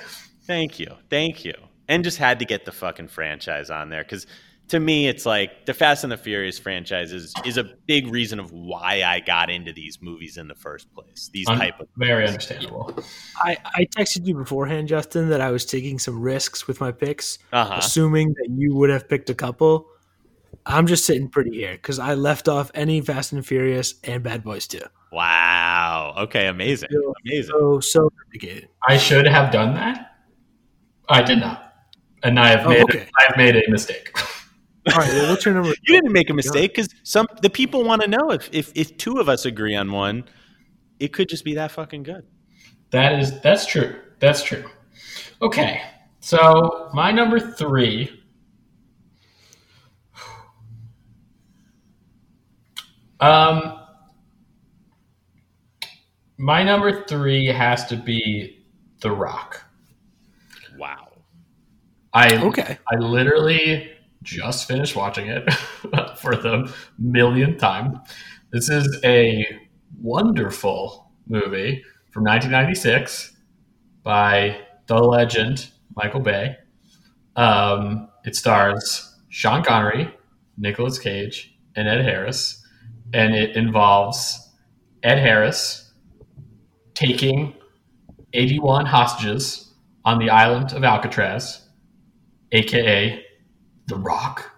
[SPEAKER 3] Thank you. Thank you. And just had to get the fucking franchise on there because to me, it's like the Fast and the Furious franchise is, is a big reason of why I got into these movies in the first place. These
[SPEAKER 4] Un-
[SPEAKER 3] type of
[SPEAKER 4] Very understandable.
[SPEAKER 5] I, I texted you beforehand, Justin, that I was taking some risks with my picks,
[SPEAKER 3] uh-huh.
[SPEAKER 5] assuming that you would have picked a couple. I'm just sitting pretty here because I left off any Fast and Furious and Bad Boys 2.
[SPEAKER 3] Wow. Okay. Amazing. Amazing.
[SPEAKER 5] So, so dedicated.
[SPEAKER 4] I should have done that. I did not, and I have
[SPEAKER 5] Oh,
[SPEAKER 4] made.
[SPEAKER 5] okay.
[SPEAKER 4] I have made a mistake.
[SPEAKER 5] All right, well, what's your number?
[SPEAKER 3] You didn't make a mistake because some the people want to know if, if if two of us agree on one, it could just be that fucking good.
[SPEAKER 4] That is that's true. That's true. Okay, so my number three. Um, my number three has to be The Rock.
[SPEAKER 3] Wow.
[SPEAKER 4] I
[SPEAKER 5] Okay.
[SPEAKER 4] I literally just finished watching it for the millionth time. This is a wonderful movie from 1996 by the legend Michael Bay. Um, it stars Sean Connery, Nicolas Cage, and Ed Harris, and it involves Ed Harris taking 81 hostages on the island of Alcatraz, aka The Rock.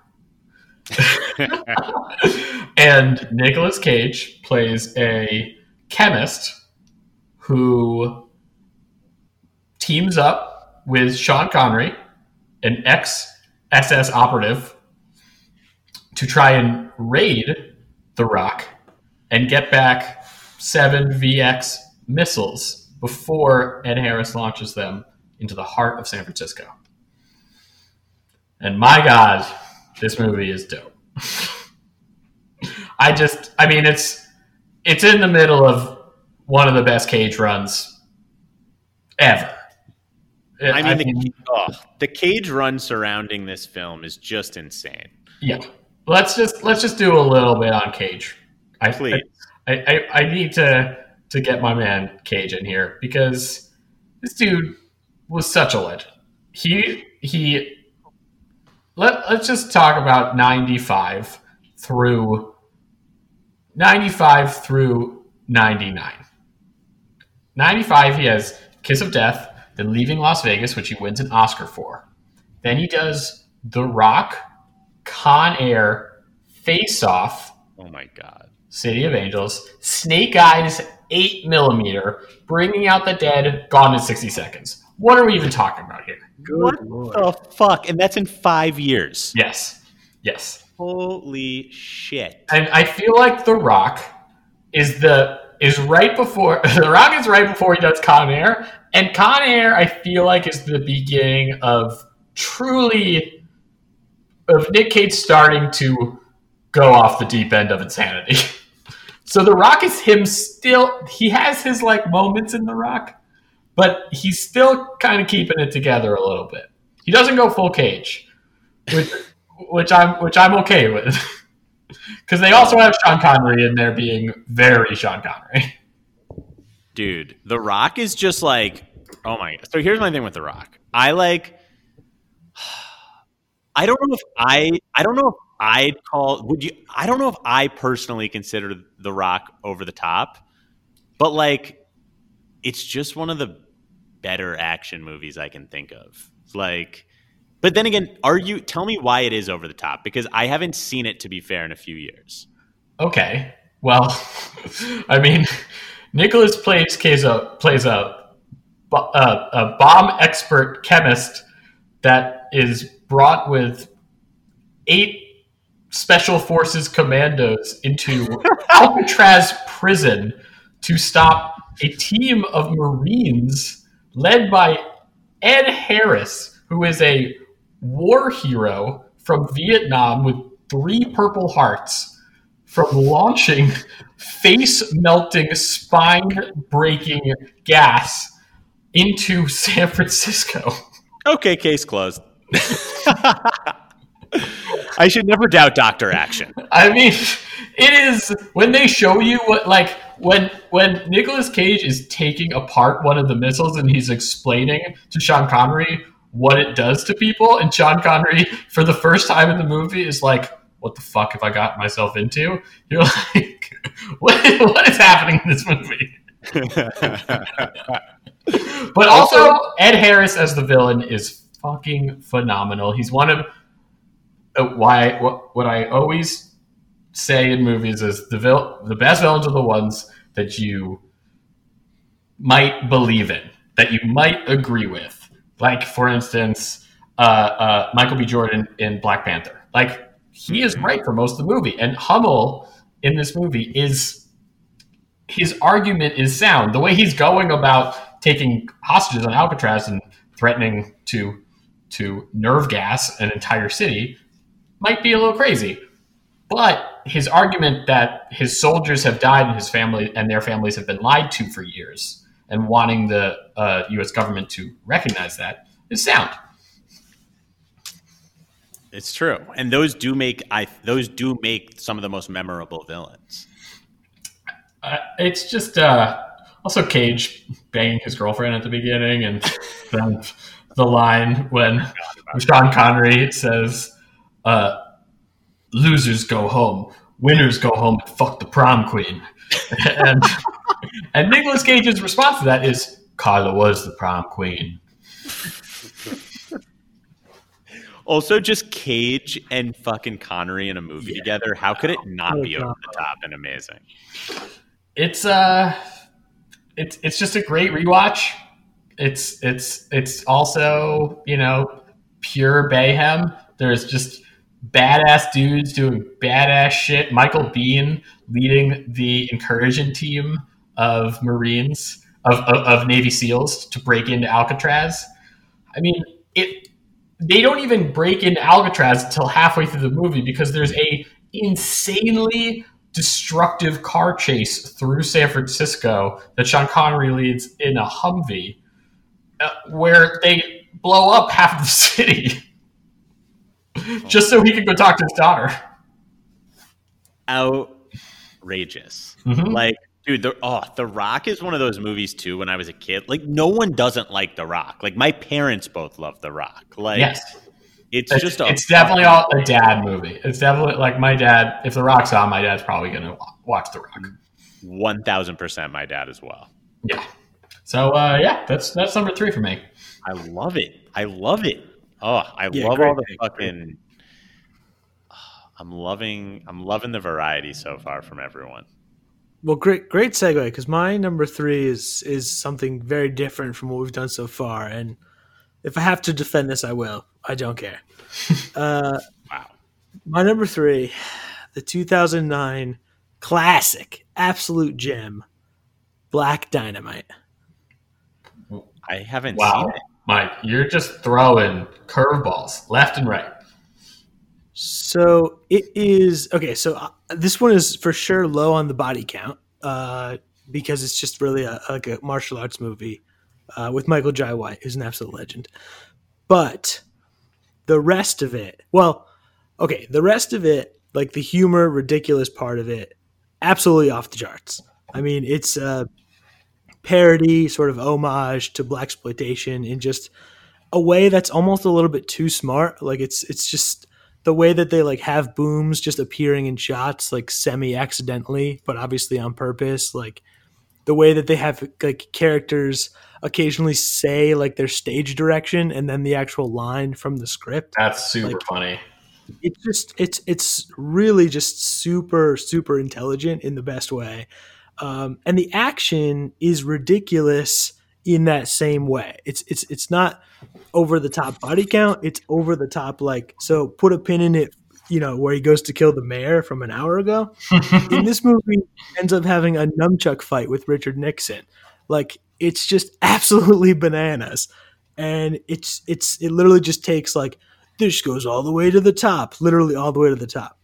[SPEAKER 4] and Nicolas Cage plays a chemist who teams up with Sean Connery, an ex SAS operative, to try and raid The Rock and get back seven VX missiles before Ed Harris launches them into the heart of San Francisco. And my God, this movie is dope. I just, I mean, it's it's in the middle of one of the best cage runs ever.
[SPEAKER 3] I mean, the, oh, the cage run surrounding this film is just insane.
[SPEAKER 4] yeah. Let's just let's just do a little bit on Cage. I
[SPEAKER 3] Please.
[SPEAKER 4] I, I, I need to to get my man Cage in here because this dude was such a legend. He he let, let's just talk about 95 through 95 through 99. 95 he has Kiss of Death, then Leaving Las Vegas, which he wins an Oscar for. Then he does The Rock, Con Air, Face Off,
[SPEAKER 3] Oh my god.
[SPEAKER 4] City of Angels, Snake Eyes 8 millimeter, Bringing Out the Dead, Gone in 60 Seconds. What are we even talking about here?
[SPEAKER 5] Good
[SPEAKER 3] What
[SPEAKER 5] lord.
[SPEAKER 3] the fuck? And that's in five years.
[SPEAKER 4] Yes. Yes.
[SPEAKER 3] Holy shit.
[SPEAKER 4] And I feel like The Rock is the is right before The Rock is right before he does Con Air. And Con Air, I feel like, is the beginning of truly of Nick Cage starting to go off the deep end of insanity. so The Rock is him still he has his like moments in The Rock, but he's still kind of keeping it together a little bit. He doesn't go full cage. Which which I'm which I'm okay with. Because they also have Sean Connery in there being very Sean Connery.
[SPEAKER 3] Dude, The Rock is just like, oh my. So here's my thing with The Rock. I like, I don't know if I, I don't know if I'd call, would you, I don't know if I personally consider The Rock over the top, but like, it's just one of the better action movies I can think of. Like, but then again, are you, tell me why it is over the top because I haven't seen it to be fair in a few years.
[SPEAKER 4] Okay, well, I mean, Nicolas plays plays a plays a, a, a bomb expert chemist that is brought with eight special forces commandos into Alcatraz prison to stop a team of Marines led by Ed Harris, who is a war hero from Vietnam with three Purple Hearts, from launching face melting, spine breaking gas into San Francisco.
[SPEAKER 3] Okay, case closed. I should never doubt Doctor Action.
[SPEAKER 4] I mean, it is when they show you what like when when Nicolas Cage is taking apart one of the missiles and he's explaining to Sean Connery what it does to people, and Sean Connery for the first time in the movie is like, "What the fuck have I got myself into?" You're like, "What what is happening in this movie?" But also, Ed Harris as the villain is fucking phenomenal. He's one of uh, why what, what I always say in movies is the vil- the best villains are the ones that you might believe in, that you might agree with. Like for instance, uh, uh, Michael B. Jordan in Black Panther. Like he is right for most of the movie, and Hummel in this movie is his argument is sound. The way he's going about taking hostages on Alcatraz and threatening to to nerve gas an entire city might be a little crazy, but his argument that his soldiers have died and his family and their families have been lied to for years, and wanting the uh, U.S. government to recognize that is sound.
[SPEAKER 3] It's true, and those do make I those do make some of the most memorable villains.
[SPEAKER 4] Uh, it's just uh, also Cage banging his girlfriend at the beginning, and then the line when Sean Connery says, uh, "Losers go home, winners go home and fuck the prom queen," and and Nicolas Cage's response to that is, "Carla was the prom queen."
[SPEAKER 3] Also, just Cage and fucking Connery in a movie together. How could it not be over the top and amazing?
[SPEAKER 4] It's uh, it's it's just a great rewatch. It's it's it's also you know pure Bayhem. There's just badass dudes doing badass shit. Michael Biehn leading the incursion team of Marines of, of, of Navy SEALs to break into Alcatraz. I mean, it. They don't even break into Alcatraz until halfway through the movie because there's a insanely destructive car chase through San Francisco that Sean Connery leads in a Humvee, uh, where they blow up half the city just so he can go talk to his daughter.
[SPEAKER 3] Outrageous.
[SPEAKER 4] Mhm.
[SPEAKER 3] Like, dude, the oh, The Rock is one of those movies too. When I was a kid, like, no one doesn't like The Rock. Like, my parents both love The Rock. Like,
[SPEAKER 4] yes,
[SPEAKER 3] it's
[SPEAKER 4] it's,
[SPEAKER 3] just a
[SPEAKER 4] it's definitely all a dad movie. It's definitely like my dad. If The Rock's on, my dad's probably gonna watch The Rock.
[SPEAKER 3] one thousand percent my dad as well.
[SPEAKER 4] Yeah. So uh, yeah, that's that's number three for me.
[SPEAKER 3] I love it. I love it. Oh, I
[SPEAKER 5] Yeah,
[SPEAKER 3] love all the
[SPEAKER 5] pick,
[SPEAKER 3] fucking. I'm loving. I'm loving the variety so far from everyone.
[SPEAKER 5] Well, great, great segue because my number three is is something very different from what we've done so far, and if I have to defend this, I will. I don't care. uh,
[SPEAKER 3] Wow.
[SPEAKER 5] my number three, the 2009 classic, absolute gem, Black Dynamite.
[SPEAKER 3] I haven't
[SPEAKER 4] Wow,
[SPEAKER 3] seen it.
[SPEAKER 4] Mike, you're just throwing curveballs left and right.
[SPEAKER 5] So it is okay. So uh, this one is for sure low on the body count uh, because it's just really a, like a martial arts movie uh, with Michael Jai White, who's an absolute legend. But the rest of it, well, okay, the rest of it, like the humor, ridiculous part of it, absolutely off the charts. I mean, it's a parody, sort of homage to blaxploitation in just a way that's almost a little bit too smart. Like it's it's just the way that they like have booms just appearing in shots like semi accidentally, but obviously on purpose. Like the way that they have like characters occasionally say like their stage direction and then the actual line from the script
[SPEAKER 4] That's super
[SPEAKER 5] Like-
[SPEAKER 4] funny.
[SPEAKER 5] it's just it's it's really just super super intelligent in the best way um, and the action is ridiculous in that same way. It's it's it's not over the top body count. It's over the top like so put a pin in it you know where he goes to kill the mayor from an hour ago. In this movie ends up having a nunchuck fight with richard nixon. Like it's just absolutely bananas. And it's it's it literally just takes like this goes all the way to the top, literally all the way to the top.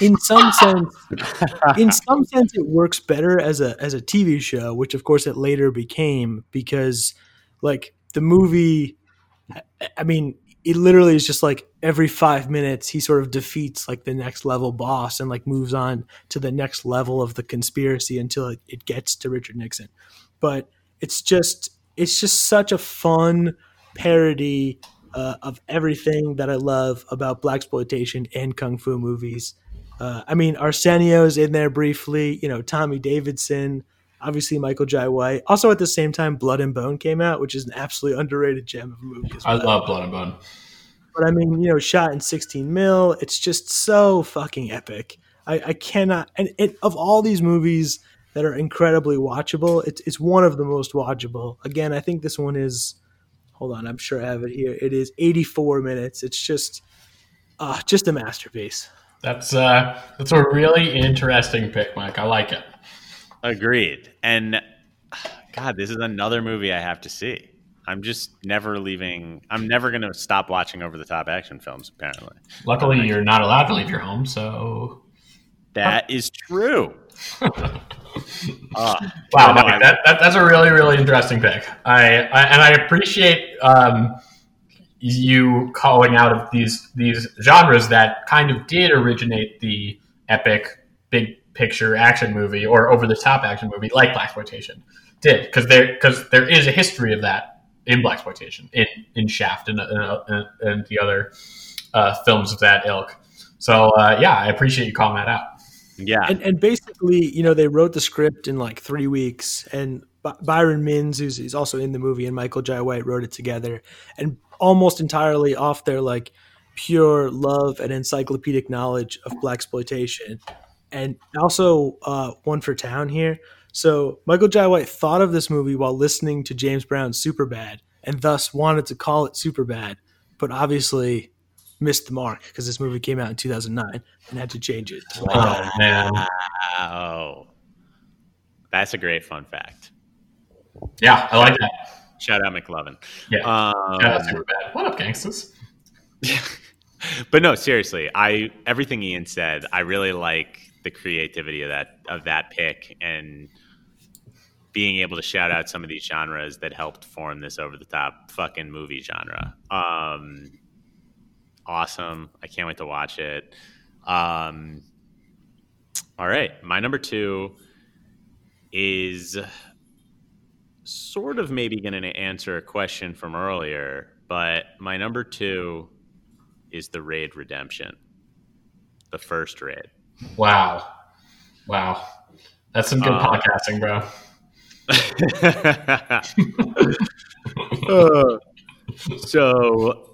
[SPEAKER 5] In some sense, in some sense, it works better as a as a TV show, which of course it later became because, like the movie, I- mean, it literally is just like every five minutes he sort of defeats like the next level boss and like moves on to the next level of the conspiracy until it, it gets to Richard Nixon. But it's just it's just such a fun parody uh, of everything that I love about blaxploitation and kung fu movies. Uh, I mean, Arsenio's in there briefly. You know, Tommy Davidson, obviously Michael Jai White. Also, at the same time, Blood and Bone came out, which is an absolutely underrated gem of a movie. As
[SPEAKER 4] I love Blood and Bone.
[SPEAKER 5] But I mean, you know, shot in 16 mil. It's just so fucking epic. I, I cannot. And it, of all these movies that are incredibly watchable, it's it's one of the most watchable. Again, I think this one is. Hold on, I'm sure I have it here. It is 84 minutes. It's just, uh, just a masterpiece.
[SPEAKER 4] That's uh, that's a really interesting pick, Mike. I like it.
[SPEAKER 3] Agreed. And God, this is another movie I have to see. I'm just never leaving. I'm never going to stop watching over the top action films. Apparently,
[SPEAKER 4] Luckily, you're not allowed to leave your home, so
[SPEAKER 3] That is true. Uh,
[SPEAKER 4] Wow,
[SPEAKER 3] no,
[SPEAKER 4] Mike, that, that, that's a really, really interesting pick. I, I and I appreciate um, you calling out of these these genres that kind of did originate the epic, big picture action movie or over the top action movie like blaxploitation did because there because there is a history of that in blaxploitation in in Shaft and and, and the other uh, films of that ilk. So uh, yeah, I appreciate you calling that out.
[SPEAKER 3] yeah.
[SPEAKER 5] and, and basically, you know, they wrote the script in like three weeks, and By- Byron Minns, who's, who's also in the movie, and Michael Jai White wrote it together, and almost entirely off their like pure love and encyclopedic knowledge of blaxploitation, and also uh, one for town here. So Michael Jai White thought of this movie while listening to James Brown's Superbad, and thus wanted to call it Superbad, but obviously missed the mark because this movie came out in 2009 and had to change it. to like
[SPEAKER 4] Oh man,
[SPEAKER 3] Wow. That's a great fun fact.
[SPEAKER 4] yeah, I like that.
[SPEAKER 3] Shout out McLovin.
[SPEAKER 4] Yeah.
[SPEAKER 3] Um,
[SPEAKER 4] super bad. What up, gangsters?
[SPEAKER 3] but no, seriously, I everything Ian said, I really like the creativity of that of that pick and being able to shout out some of these genres that helped form this over the top fucking movie genre. Um awesome. I can't wait to watch it. Um all right, my number 2 is sort of maybe going to answer a question from earlier, but my number 2 is the Raid Redemption, the first Raid.
[SPEAKER 4] Wow, wow, that's some good
[SPEAKER 3] Uh,
[SPEAKER 4] podcasting, bro.
[SPEAKER 3] Uh, so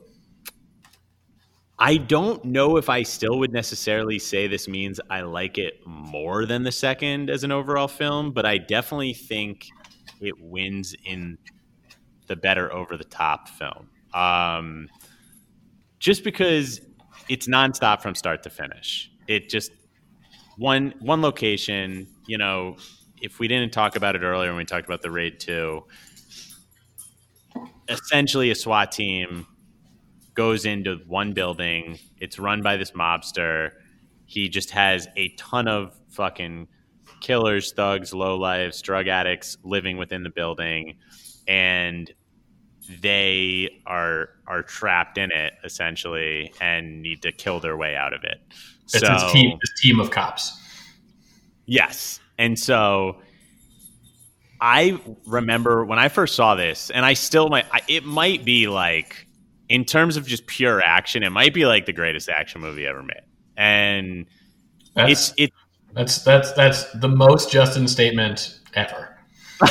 [SPEAKER 3] I don't know if I still would necessarily say this means I like it more than the second as an overall film, but I definitely think it wins in the better over the top film. Um, just because it's nonstop from start to finish. It just one one location, you know, if we didn't talk about it earlier when we talked about the raid 2, essentially a SWAT team goes into one building. It's run by this mobster. He just has a ton of fucking killers, thugs, lowlifes, drug addicts living within the building, and they are are trapped in it essentially and need to kill their way out of it.
[SPEAKER 4] It's his team, his team of cops.
[SPEAKER 3] Yes. And so I remember when I first saw this, and I still might, I- it might be like, in terms of just pure action, it might be like the greatest action movie ever made. And
[SPEAKER 4] That's
[SPEAKER 3] it's, it,
[SPEAKER 4] that's that's that's the most Justin statement ever.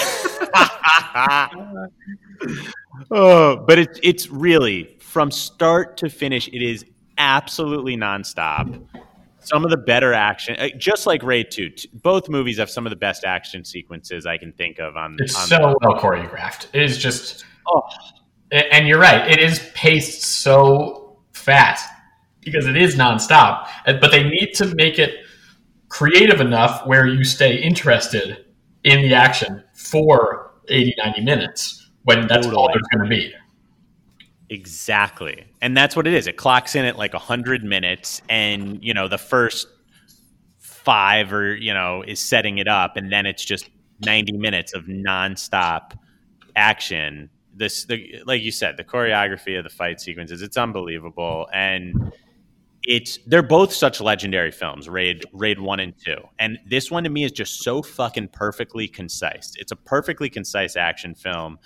[SPEAKER 3] oh, but it's, it's really from start to finish, it is absolutely nonstop. Some of the better action, uh, just like Raid 2, both movies have some of the best action sequences I can think of on,
[SPEAKER 4] It's
[SPEAKER 3] on
[SPEAKER 4] so well choreographed. It is just,
[SPEAKER 3] Oh.
[SPEAKER 4] And you're right. It is paced so fast because it is nonstop. But they need to make it creative enough where you stay interested in the action for 80, 90 minutes when that's all there's going to be.
[SPEAKER 3] Exactly. And that's what it is. It clocks in at like 100 minutes and, you know, the first 5 or, you know, is setting it up and then it's just 90 minutes of nonstop action. This the like you said, the choreography of the fight sequences, it's unbelievable and it's they're both such legendary films, Raid Raid 1 and 2. And this one to me is just so fucking perfectly concise. It's a perfectly concise action film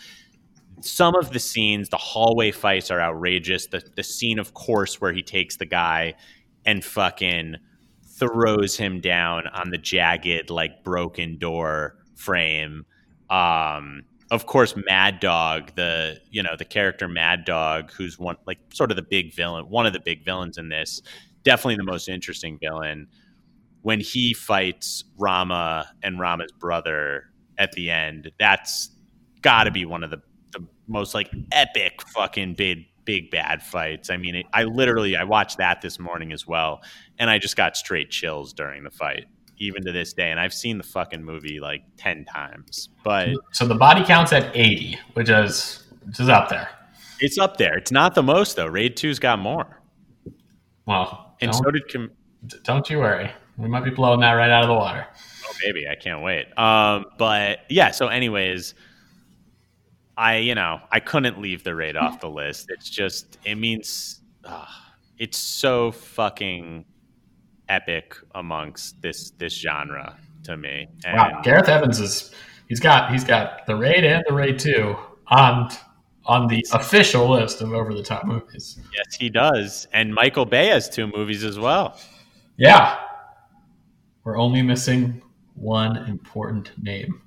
[SPEAKER 3] some of the scenes, the hallway fights are outrageous. The the scene, of course, where he takes the guy and fucking throws him down on the jagged, like broken door frame. Um, of course, Mad Dog, the you know the character Mad Dog, who's one like sort of the big villain, one of the big villains in this, definitely the most interesting villain. When he fights Rama and Rama's brother at the end, that's got to be one of the the most like epic fucking big big bad fights. I mean, it, I literally I watched that this morning as well, and I just got straight chills during the fight, even to this day. And I've seen the fucking movie like ten times, but
[SPEAKER 4] So the body count's at 80, which is which is up there.
[SPEAKER 3] it's up there. It's not the most though. Raid Two's got more,
[SPEAKER 4] Well,
[SPEAKER 3] and so did. Com-
[SPEAKER 4] don't you worry. We might be blowing that right out of the water.
[SPEAKER 3] Oh, baby, I can't wait. Um, but yeah. So, anyways, I you know I couldn't leave the raid off the list. It's just it means uh, it's so fucking epic amongst this this genre to me. And
[SPEAKER 4] Wow, Gareth Evans is he's got he's got the raid and the raid two on on the official list of over the top movies.
[SPEAKER 3] yes, he does. And Michael Bay has two movies as well.
[SPEAKER 4] Yeah, we're only missing one important name.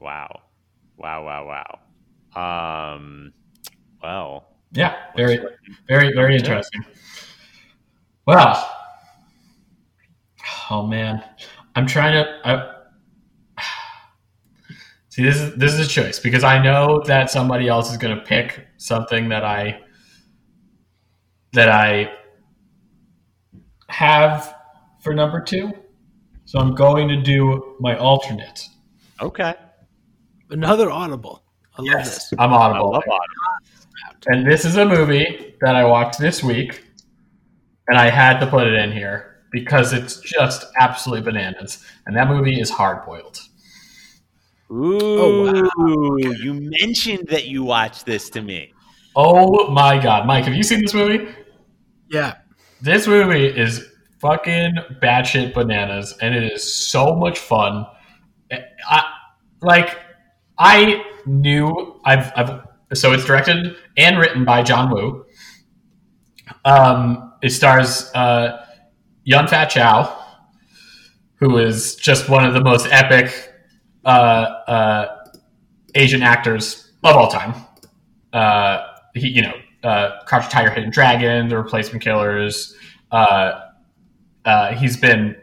[SPEAKER 3] Wow, wow, wow, wow. Um, well,
[SPEAKER 4] Yeah, very very very interesting. Well, oh man, I'm trying to. I, see, this is this is a choice because I know that somebody else is going to pick something that I that I have for number two. So I'm going to do my alternate.
[SPEAKER 3] okay.
[SPEAKER 5] Another audible. I love this.
[SPEAKER 4] I'm audible.
[SPEAKER 3] I
[SPEAKER 4] audible.
[SPEAKER 3] love Autumn.
[SPEAKER 4] And this is a movie that I watched this week, and I had to put it in here because it's just absolutely bananas. And that movie is Hard Boiled.
[SPEAKER 3] Ooh,
[SPEAKER 5] Oh,
[SPEAKER 3] you mentioned that you watched this to me.
[SPEAKER 4] Oh my god, Mike, have you seen this movie?
[SPEAKER 5] Yeah.
[SPEAKER 4] This movie is fucking batshit bananas, and it is so much fun. I like. I knew I've, I've so it's directed and written by John Woo. Um, it stars uh, Yun Fat Chow, who is just one of the most epic uh, uh, Asian actors of all time. Uh, he, you know, uh, Crouching Tiger, Hidden Dragon, The Replacement Killers. Uh, uh, he's been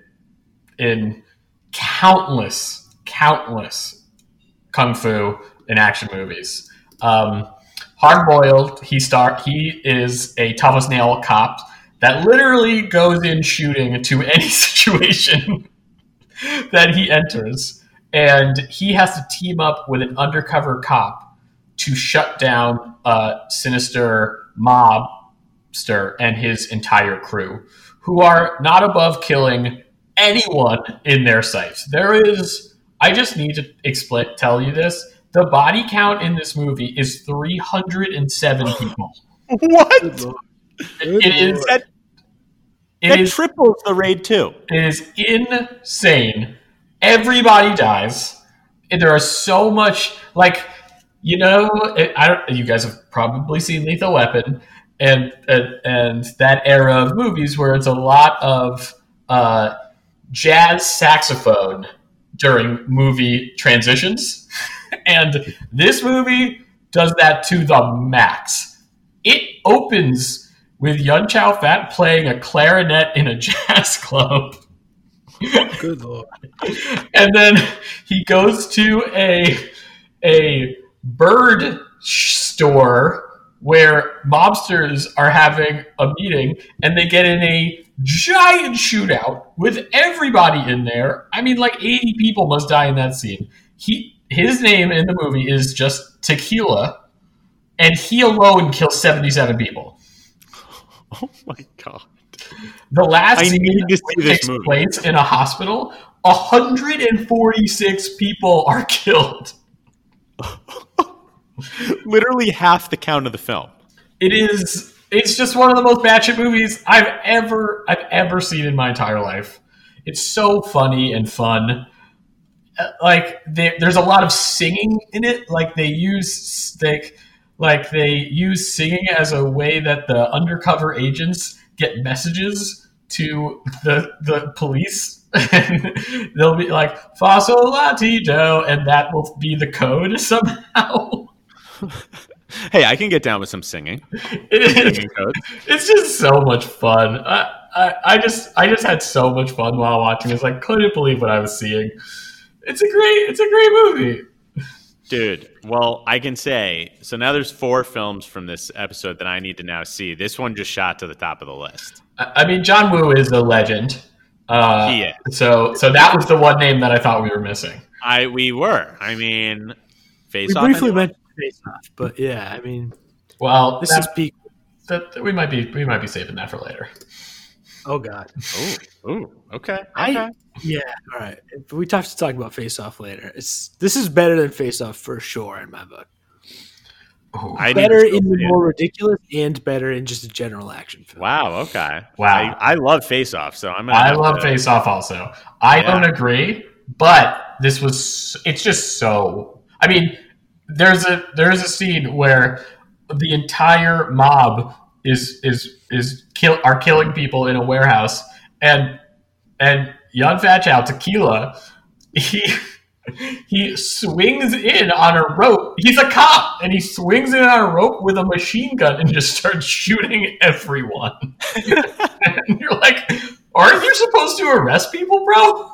[SPEAKER 4] in countless, countless kung fu and action movies. Um, Hard boiled, he star he is a Thomas Nail cop that literally goes in shooting to any situation that he enters, and he has to team up with an undercover cop to shut down a sinister mobster and his entire crew, who are not above killing anyone in their sights. There is, I just need to explain, tell you this. The body count in this movie is 307 people.
[SPEAKER 3] What?
[SPEAKER 4] It is,
[SPEAKER 3] That,
[SPEAKER 4] it
[SPEAKER 3] that
[SPEAKER 4] is,
[SPEAKER 3] triples the raid too.
[SPEAKER 4] it is insane. Everybody dies. And there are so much, like, you know, it, I don't, you guys have probably seen Lethal Weapon and, and, and that era of movies where it's a lot of uh, jazz saxophone during movie transitions. and this movie does that to the max. It opens with Yun Chow Fat playing a clarinet in a jazz club.
[SPEAKER 5] Good lord.
[SPEAKER 4] and then he goes to a a bird store where mobsters are having a meeting and they get in a giant shootout with everybody in there. I mean like 80 people must die in that scene. He his name in the movie is just Tequila and he alone kills 77 people.
[SPEAKER 3] Oh my god.
[SPEAKER 4] The last
[SPEAKER 3] I
[SPEAKER 4] scene
[SPEAKER 3] need to see this
[SPEAKER 4] takes place in a hospital, 146 people are killed.
[SPEAKER 3] Literally half the count of the film.
[SPEAKER 4] It is it's just one of the most batshit movies I've ever I've ever seen in my entire life. It's so funny and fun. Uh, Like there, there's a lot of singing in it. Like they use like like they use singing as a way that the undercover agents get messages to the the police. And they'll be like "Fasolatido," and that will be the code somehow.
[SPEAKER 3] Hey, I can get down with some singing.
[SPEAKER 4] It is,
[SPEAKER 3] Singing
[SPEAKER 4] it's just so much fun. I, I, I just I just had so much fun while watching this. I couldn't believe what I was seeing. It's a great it's a great movie.
[SPEAKER 3] Dude, well, I can say so now there's four films from this episode that I need to now see. This one just shot to the top of the list.
[SPEAKER 4] I, I mean, John Woo is a legend. Uh,
[SPEAKER 3] He is.
[SPEAKER 4] So so that was the one name that I thought we were missing.
[SPEAKER 3] I we were. I mean, face
[SPEAKER 5] We
[SPEAKER 3] off.
[SPEAKER 5] briefly
[SPEAKER 3] anyone?
[SPEAKER 5] mentioned Face Off, but yeah, I mean,
[SPEAKER 4] Well,
[SPEAKER 5] this
[SPEAKER 4] that,
[SPEAKER 5] is peak.
[SPEAKER 4] that- we might be we might be saving that for later.
[SPEAKER 5] Oh God.
[SPEAKER 3] Ooh, ooh, okay,
[SPEAKER 5] I-
[SPEAKER 3] okay.
[SPEAKER 5] Yeah. All right. We have to talk about Face Off later. It's this is better than Face Off for sure in my book.
[SPEAKER 4] Ooh.
[SPEAKER 3] I
[SPEAKER 5] better
[SPEAKER 3] to
[SPEAKER 5] in the more ridiculous and better in just a general action film.
[SPEAKER 3] Wow. Okay.
[SPEAKER 4] Wow.
[SPEAKER 3] I, I love Face Off, so I'm. Gonna
[SPEAKER 4] I love
[SPEAKER 3] to-
[SPEAKER 4] Face Off also. I
[SPEAKER 3] Yeah.
[SPEAKER 4] don't agree, but this was it's just so I mean, there's a there's a scene where the entire mob is is is kill are killing people in a warehouse and and Yun-fat Chow Tequila he he swings in on a rope. He's a cop and he swings in on a rope with a machine gun and just starts shooting everyone. and you're like, aren't you supposed to arrest people, bro?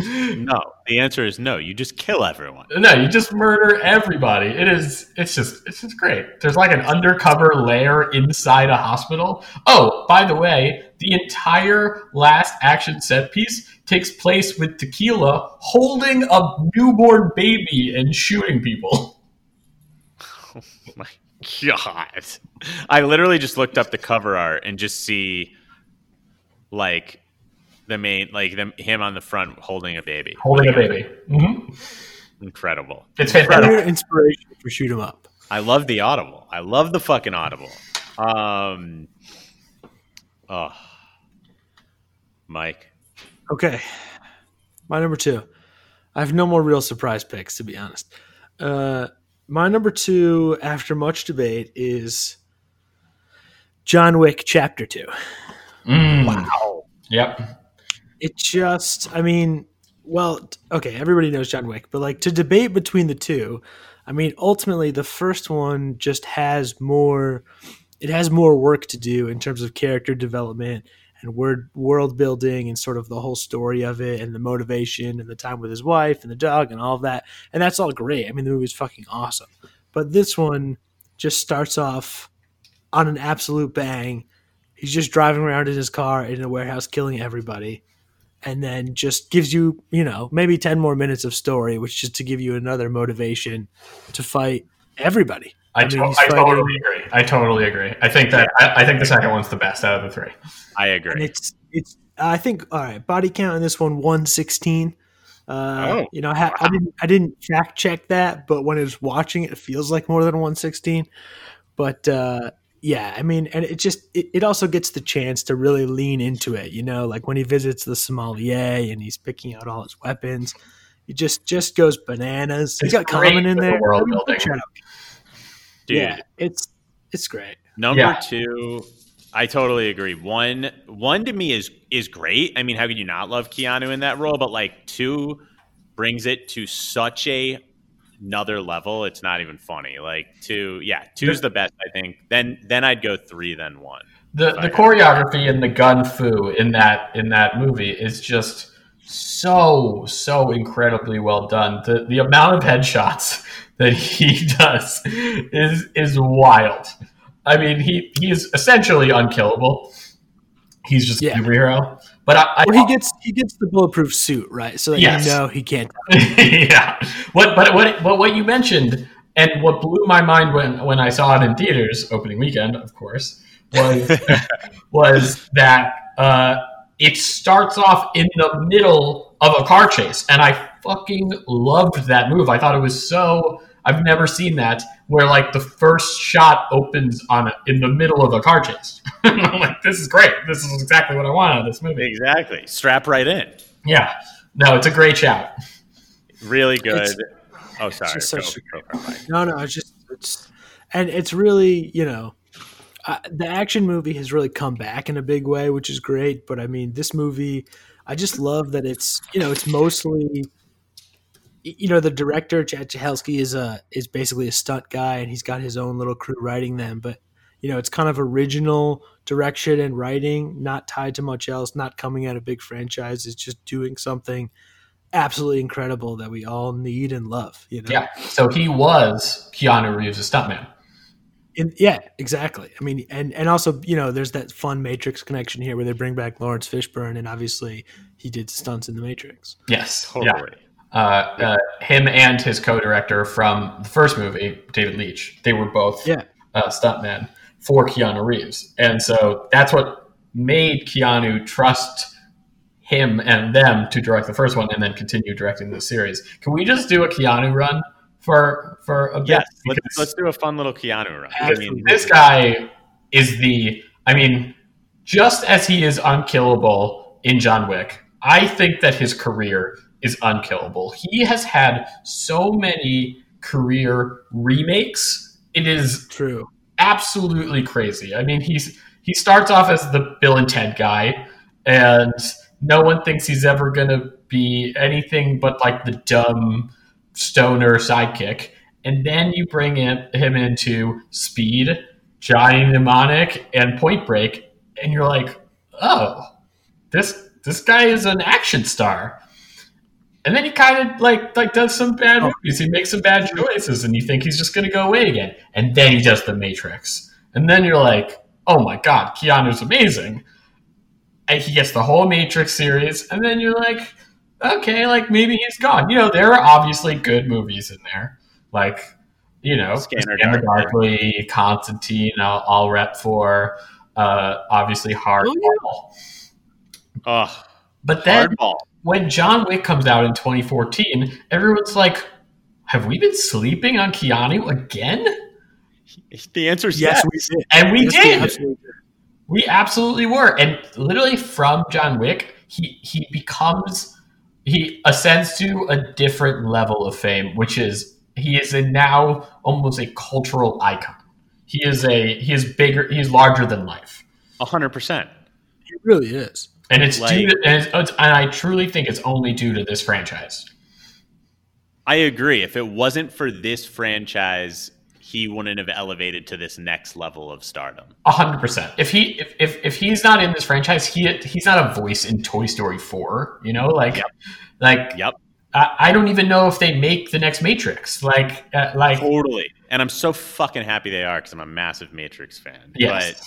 [SPEAKER 3] No, the answer is no. You just kill everyone.
[SPEAKER 4] No, you just murder everybody. It is it's just it's just great. There's like an undercover lair inside a hospital. Oh, by the way, the entire last action set piece takes place with Tequila holding a newborn baby and shooting people.
[SPEAKER 3] Oh my god! I literally just looked up the cover art and just see like the main, like the, him on the front holding a baby.
[SPEAKER 4] Holding a baby. hmm
[SPEAKER 3] Incredible.
[SPEAKER 4] It's
[SPEAKER 5] Clear
[SPEAKER 4] fantastic.
[SPEAKER 5] inspiration for shoot 'em up.
[SPEAKER 3] I love the audible. I love the fucking audible. Um. Oh, Mike.
[SPEAKER 5] Okay. My number two. I have no more real surprise picks, to be honest. Uh, my number two, after much debate, is John Wick Chapter 2.
[SPEAKER 4] Mm.
[SPEAKER 3] Wow.
[SPEAKER 4] Yep.
[SPEAKER 5] It just, I mean, well, okay, everybody knows John Wick, but like to debate between the two, I mean, ultimately, the first one just has more, it has more work to do in terms of character development and word world building and sort of the whole story of it and the motivation and the time with his wife and the dog and all of that. And that's all great. I mean, the movie's fucking awesome. But this one just starts off on an absolute bang. He's just driving around in his car in a warehouse killing everybody. And then just gives you, you know, maybe 10 more minutes of story, which is to give you another motivation to fight everybody.
[SPEAKER 4] I,
[SPEAKER 5] I mean,
[SPEAKER 4] to- I totally agree. I totally agree. I think that I, I think the second one's the best out of the three.
[SPEAKER 3] I
[SPEAKER 5] and
[SPEAKER 3] agree.
[SPEAKER 5] it's it's I think all right body count in this one 116 uh
[SPEAKER 3] Oh,
[SPEAKER 5] you know I, ha- I didn't I didn't fact check that but when I was watching it it feels like more than 116 but uh yeah I mean and it just it, it also gets the chance to really lean into it you know like when he visits the sommelier and he's picking out all his weapons he just just goes bananas he's
[SPEAKER 4] It's
[SPEAKER 5] got
[SPEAKER 4] great
[SPEAKER 5] Common in
[SPEAKER 4] with the
[SPEAKER 5] there
[SPEAKER 4] world
[SPEAKER 5] I mean,
[SPEAKER 4] building.
[SPEAKER 5] Shut up.
[SPEAKER 3] Dude,
[SPEAKER 5] yeah it's it's great
[SPEAKER 3] Number
[SPEAKER 4] Yeah.
[SPEAKER 3] two, I totally agree. One, one to me is is great. I mean, how could you not love Keanu in that role? But like two brings it to such a another level. It's not even funny. Like two, yeah, two's the best. I think. Then then I'd go three, then one.
[SPEAKER 4] The the choreography and the gun fu in that in that movie is just so so incredibly well done. The the amount of headshots that he does is is wild. I mean, he he is essentially unkillable. He's just
[SPEAKER 5] Yeah.
[SPEAKER 4] a superhero. But I, I
[SPEAKER 5] well he gets he gets the bulletproof suit right so that
[SPEAKER 4] Yes.
[SPEAKER 5] you know he can't
[SPEAKER 4] yeah. What but what but what you mentioned and what blew my mind when when I saw it in theaters opening weekend, of course, was was that uh, it starts off in the middle of a car chase, and I fucking loved that move. I thought it was so. I've never seen that where like the first shot opens on a, in the middle of a car chase. I'm like, this is great. This is exactly what I want out of this movie.
[SPEAKER 3] Exactly. Strap right in.
[SPEAKER 4] Yeah. No, it's a great shot.
[SPEAKER 3] Really good.
[SPEAKER 5] It's-
[SPEAKER 3] oh, sorry.
[SPEAKER 5] just
[SPEAKER 3] Go,
[SPEAKER 5] such-
[SPEAKER 3] go for it, Mike.
[SPEAKER 5] No, no, it's just it's and it's really you know uh, the action movie has really come back in a big way, which is great. But I mean, this movie, I just love that it's you know it's mostly you know the director Chad Stahelski is a is basically a stunt guy and he's got his own little crew writing them, but you know it's kind of original direction and writing, not tied to much else, not coming out of big franchises, just doing something absolutely incredible that we all need and love. You know,
[SPEAKER 4] Yeah. So he was Keanu Reeves' a stuntman.
[SPEAKER 5] In, yeah, exactly. I mean, and and also, you know, there's that fun Matrix connection here where they bring back Laurence Fishburne, and obviously he did stunts in the Matrix.
[SPEAKER 4] Yes. Yeah.
[SPEAKER 3] Totally.
[SPEAKER 4] Uh, uh, him and his co-director from the first movie, David Leitch, they were both
[SPEAKER 5] Yeah.
[SPEAKER 4] uh, stuntmen for Keanu Reeves, and so that's what made Keanu trust him and them to direct the first one and then continue directing the series. Can we just do a Keanu run for for a bit?
[SPEAKER 3] Yes, let's, let's do a fun little Keanu run. I mean,
[SPEAKER 4] this guy is the I mean, just as he is unkillable in John Wick, I think that his career is unkillable. He has had so many career remakes. It is
[SPEAKER 5] True.
[SPEAKER 4] absolutely crazy. I mean, he's he starts off as the Bill and Ted guy, and no one thinks he's ever gonna be anything but like the dumb stoner sidekick. And then you bring him, him into Speed, Johnny Mnemonic, and Point Break, and you're like, oh, this this guy is an action star. And then he kind of like like does some bad movies. He makes some bad choices, and you think he's just going to go away again. And then he does The Matrix, and then you're like, oh my god, Keanu's amazing. And he gets the whole Matrix series, and then you're like, okay, like maybe he's gone. You know, there are obviously good movies in there, like you know,
[SPEAKER 3] Scanner
[SPEAKER 4] Scanner
[SPEAKER 3] Darkly.
[SPEAKER 4] Constantine. I'll, I'll rep for. Uh, obviously, Hardball.
[SPEAKER 5] Oh,
[SPEAKER 3] oh,
[SPEAKER 4] But then
[SPEAKER 3] hardball.
[SPEAKER 4] When John Wick comes out in 2014, everyone's like, "Have we been sleeping on Keanu again?"
[SPEAKER 3] The answer is
[SPEAKER 5] Yes,
[SPEAKER 3] yes.
[SPEAKER 5] we did.
[SPEAKER 4] And we
[SPEAKER 5] Yes,
[SPEAKER 4] did.
[SPEAKER 5] absolutely did.
[SPEAKER 4] We absolutely were. And literally from John Wick, he he becomes he ascends to a different level of fame, which is he is a now almost a cultural icon. He is a he is bigger he is larger than life.
[SPEAKER 3] A hundred percent.
[SPEAKER 5] It really is.
[SPEAKER 4] And it's
[SPEAKER 3] Like-
[SPEAKER 4] due to, and, it's, it's- and I truly think it's only due to this franchise.
[SPEAKER 3] I agree. If it wasn't for this franchise, he wouldn't have elevated to this next level of stardom.
[SPEAKER 4] A hundred percent. If he if, if if he's not in this franchise, he he's not a voice in Toy Story four. You know, like like
[SPEAKER 3] Yep.
[SPEAKER 4] I, I don't even know if they make the next Matrix. Like uh, like
[SPEAKER 3] Totally. And I'm so fucking happy they are because I'm a massive Matrix fan.
[SPEAKER 4] yes.
[SPEAKER 3] But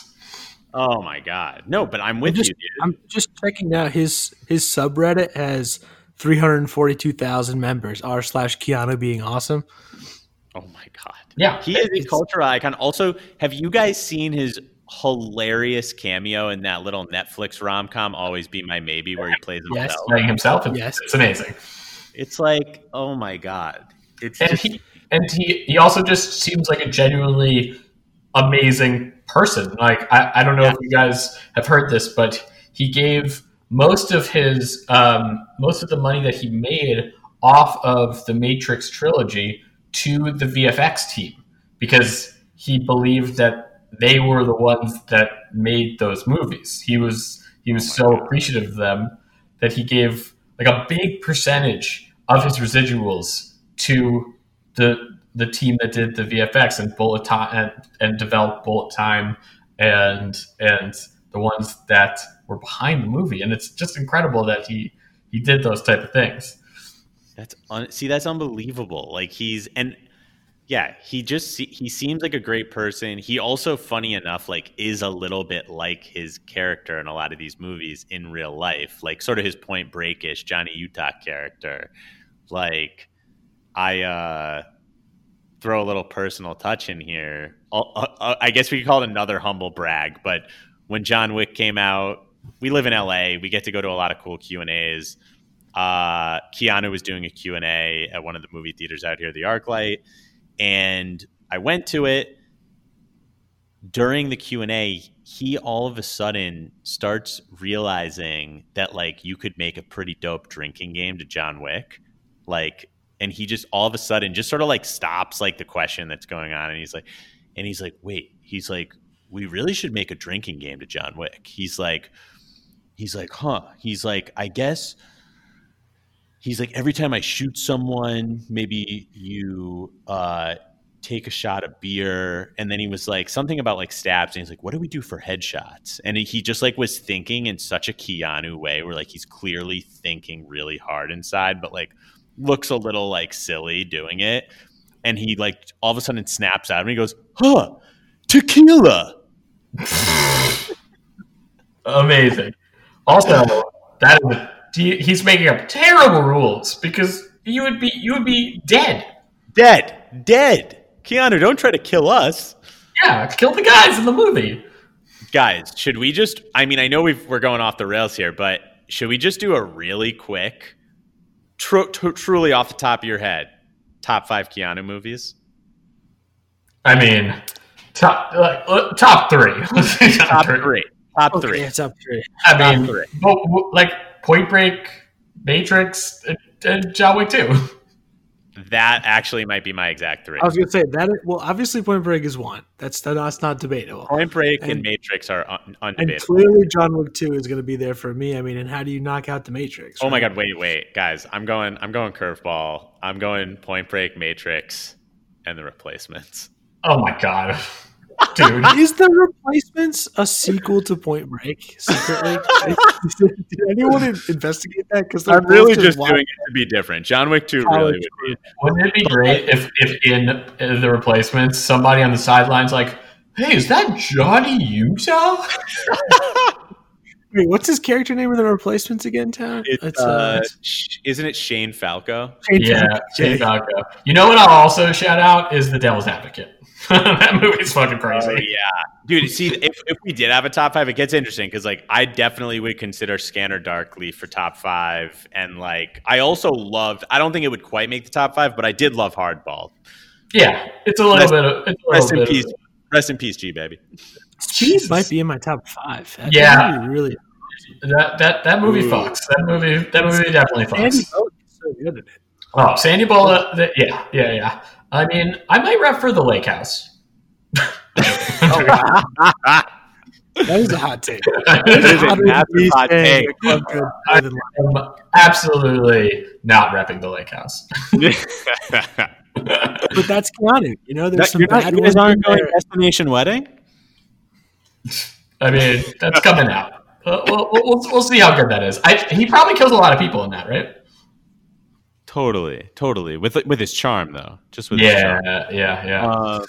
[SPEAKER 3] oh my god, no. But I'm with
[SPEAKER 5] just-
[SPEAKER 3] you, dude.
[SPEAKER 5] I'm just checking out his his subreddit has 342,000 members. R slash Keanu being awesome.
[SPEAKER 3] Oh my god.
[SPEAKER 4] yeah.
[SPEAKER 3] He is a
[SPEAKER 5] It's-
[SPEAKER 3] cultural icon. Also, have you guys seen his hilarious cameo in that little Netflix rom com, Always Be My Maybe, where he plays
[SPEAKER 5] Yes.
[SPEAKER 3] himself?
[SPEAKER 4] Playing himself. It's,
[SPEAKER 5] Yes.
[SPEAKER 4] it's amazing.
[SPEAKER 3] It's like, oh my god. It's
[SPEAKER 4] And
[SPEAKER 3] just
[SPEAKER 4] he and he he also just seems like a genuinely amazing person. Like I, I don't know if you guys have heard this, but he gave most of his um, most of the money that he made off of the Matrix trilogy to the VFX team because he believed that they were the ones that made those movies. He was he was so appreciative of them that he gave like a big percentage of his residuals to the the team that did the VFX and bullet time and, and developed bullet time and and the ones that were behind the movie and it's just incredible that he he did those type of things
[SPEAKER 3] That's un- see, that's unbelievable. Like he's and yeah, he just he seems like a great person. He also, funny enough, like is a little bit like his character in a lot of these movies in real life, like sort of his Point Breakish Johnny Utah character. Like I uh throw a little personal touch in here. I'll- uh, I guess we could call it another humble brag, but when John Wick came out, we live in LA. We get to go to a lot of cool Q and A's uh, Keanu was doing a Q&A at one of the movie theaters out here, the ArcLight, and I went to it. During the Q&A, he all of a sudden starts realizing that like you could make a pretty dope drinking game to John Wick. Like and he just all of a sudden just sort of like stops like the question that's going on and he's like and he's like, "Wait." He's like, "We really should make a drinking game to John Wick." He's like he's like, "Huh." He's like, "I guess he's like every time I shoot someone, maybe you uh, take a shot of beer, and then he was like something about like stabs, and he's like, "What do we do for headshots?" And he just like was thinking in such a Keanu way, where like he's clearly thinking really hard inside, but like looks a little like silly doing it, and he like all of a sudden snaps out and he goes, "Huh, tequila."
[SPEAKER 4] amazing also that is he's making up terrible rules because you would be you would be dead
[SPEAKER 3] Dead, dead. Keanu, don't try to kill us.
[SPEAKER 4] yeah kill the guys in the movie
[SPEAKER 3] guys, should we just? I mean, I know we've, we're going off the rails here, but should we just do a really quick, tru- tru- truly off the top of your head, top five Keanu movies?
[SPEAKER 4] I mean, top like, uh, top three. Let's say
[SPEAKER 3] Top three. Top
[SPEAKER 5] Okay,
[SPEAKER 3] three.
[SPEAKER 5] it's up three.
[SPEAKER 4] I
[SPEAKER 3] Top
[SPEAKER 4] mean,
[SPEAKER 3] three.
[SPEAKER 4] bo- bo- like Point Break, Matrix, and, and John Wick Two.
[SPEAKER 3] That actually might be my exact three.
[SPEAKER 5] I was gonna say that. Well, obviously, Point Break is one. That's that's not debatable.
[SPEAKER 3] Point Break and,
[SPEAKER 5] And-
[SPEAKER 3] Matrix are un-
[SPEAKER 5] And
[SPEAKER 3] undebatable.
[SPEAKER 5] clearly, John Wick Two is gonna be there for me. I mean, and how do you knock out the Matrix?
[SPEAKER 3] Oh my god, wait, wait, guys, I'm going I'm going curveball. I'm going Point Break, Matrix, and the replacements.
[SPEAKER 4] Oh my god, dude!
[SPEAKER 5] Is the replacements a sequel to Point Break? Secretly, did anyone investigate that? Because
[SPEAKER 3] I'm really just doing it to be different. John Wick 2 really would.
[SPEAKER 4] Wouldn't it be great if, if in uh, the replacements somebody on the sidelines like, "Hey, is that Johnny Utah?"
[SPEAKER 5] Wait, what's his character name in the replacements again? Town?
[SPEAKER 3] It's, uh, sh- isn't it Shane Falco?
[SPEAKER 5] Shane
[SPEAKER 4] Yeah,
[SPEAKER 5] Falco.
[SPEAKER 4] Shane Falco. You know what I'll also shout out is The Devil's Advocate. that movie's fucking oh, crazy.
[SPEAKER 3] Oh, yeah, dude. See, if, if we did have a top five, it gets interesting because like I definitely would consider Scanner Darkly for top five, and like I also loved. I don't think it would quite make the top five, but I did love Hardball.
[SPEAKER 4] Yeah, it's a little
[SPEAKER 3] Rest-
[SPEAKER 4] bit of it's a
[SPEAKER 3] Rest
[SPEAKER 4] little
[SPEAKER 3] in
[SPEAKER 4] bit
[SPEAKER 3] peace.
[SPEAKER 4] Of,
[SPEAKER 3] Rest in peace, G baby.
[SPEAKER 5] Cheese might be in my top five. That
[SPEAKER 4] Yeah.
[SPEAKER 5] movie really.
[SPEAKER 4] that that that movie
[SPEAKER 3] Ooh.
[SPEAKER 4] fucks. That movie that movie definitely
[SPEAKER 5] Andy
[SPEAKER 4] fucks.
[SPEAKER 5] Bowie is so good at it.
[SPEAKER 4] Oh, Sandy Bullet. The, yeah, yeah, yeah. I mean, I might rep for the Lake House.
[SPEAKER 5] That is a hot take.
[SPEAKER 3] That is a
[SPEAKER 5] Hotter
[SPEAKER 3] massive
[SPEAKER 5] than these
[SPEAKER 3] hot take.
[SPEAKER 5] that come good more than life.
[SPEAKER 4] I'm absolutely not repping the Lake House.
[SPEAKER 5] But that's Keanu. You know, there's some
[SPEAKER 3] You're not-
[SPEAKER 5] bad
[SPEAKER 3] you guys
[SPEAKER 5] ones
[SPEAKER 3] aren't going
[SPEAKER 5] there.
[SPEAKER 3] Destination Wedding?
[SPEAKER 4] I mean, that's coming out. Uh, we'll, we'll, we'll, we'll see how good that is. I, he probably kills a lot of people in that, right?
[SPEAKER 3] Totally, totally. With with his charm though, just with his
[SPEAKER 4] Yeah,
[SPEAKER 3] charm.
[SPEAKER 4] yeah, yeah.
[SPEAKER 3] Um,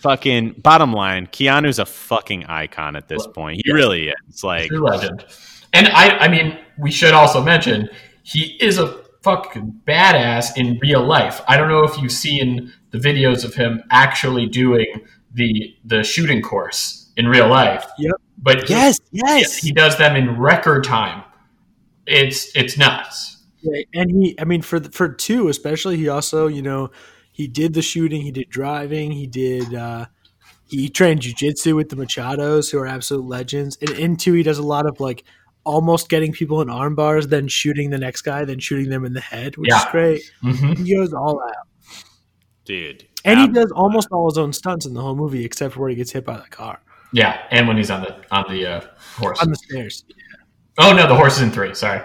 [SPEAKER 3] fucking bottom line, Keanu's a fucking icon at this point. He
[SPEAKER 4] Yes.
[SPEAKER 3] really is. Like
[SPEAKER 4] True legend. And I, I mean, we should also mention he is a fucking badass in real life. I don't know if you've seen the videos of him actually doing the the shooting course in real life.
[SPEAKER 5] Yep.
[SPEAKER 4] But
[SPEAKER 3] yes,
[SPEAKER 4] he,
[SPEAKER 3] yes.
[SPEAKER 4] he does them in record time. It's it's nuts.
[SPEAKER 5] Yeah, and he, I mean, for the, for two especially, he also, you know, he did the shooting, he did driving, he did, uh, he trained jujitsu with the Machados, who are absolute legends. And in two, he does a lot of like almost getting people in arm bars, then shooting the next guy, then shooting them in the head, which is
[SPEAKER 4] Yeah.
[SPEAKER 5] great.
[SPEAKER 4] hmm
[SPEAKER 5] He goes all out,
[SPEAKER 3] Dude.
[SPEAKER 5] and he does almost all his own stunts in the whole movie, except for where he gets hit by the car
[SPEAKER 4] Yeah, and when he's on the on the uh, horse.
[SPEAKER 5] on the stairs.
[SPEAKER 4] Oh no, the horse is in three. Sorry.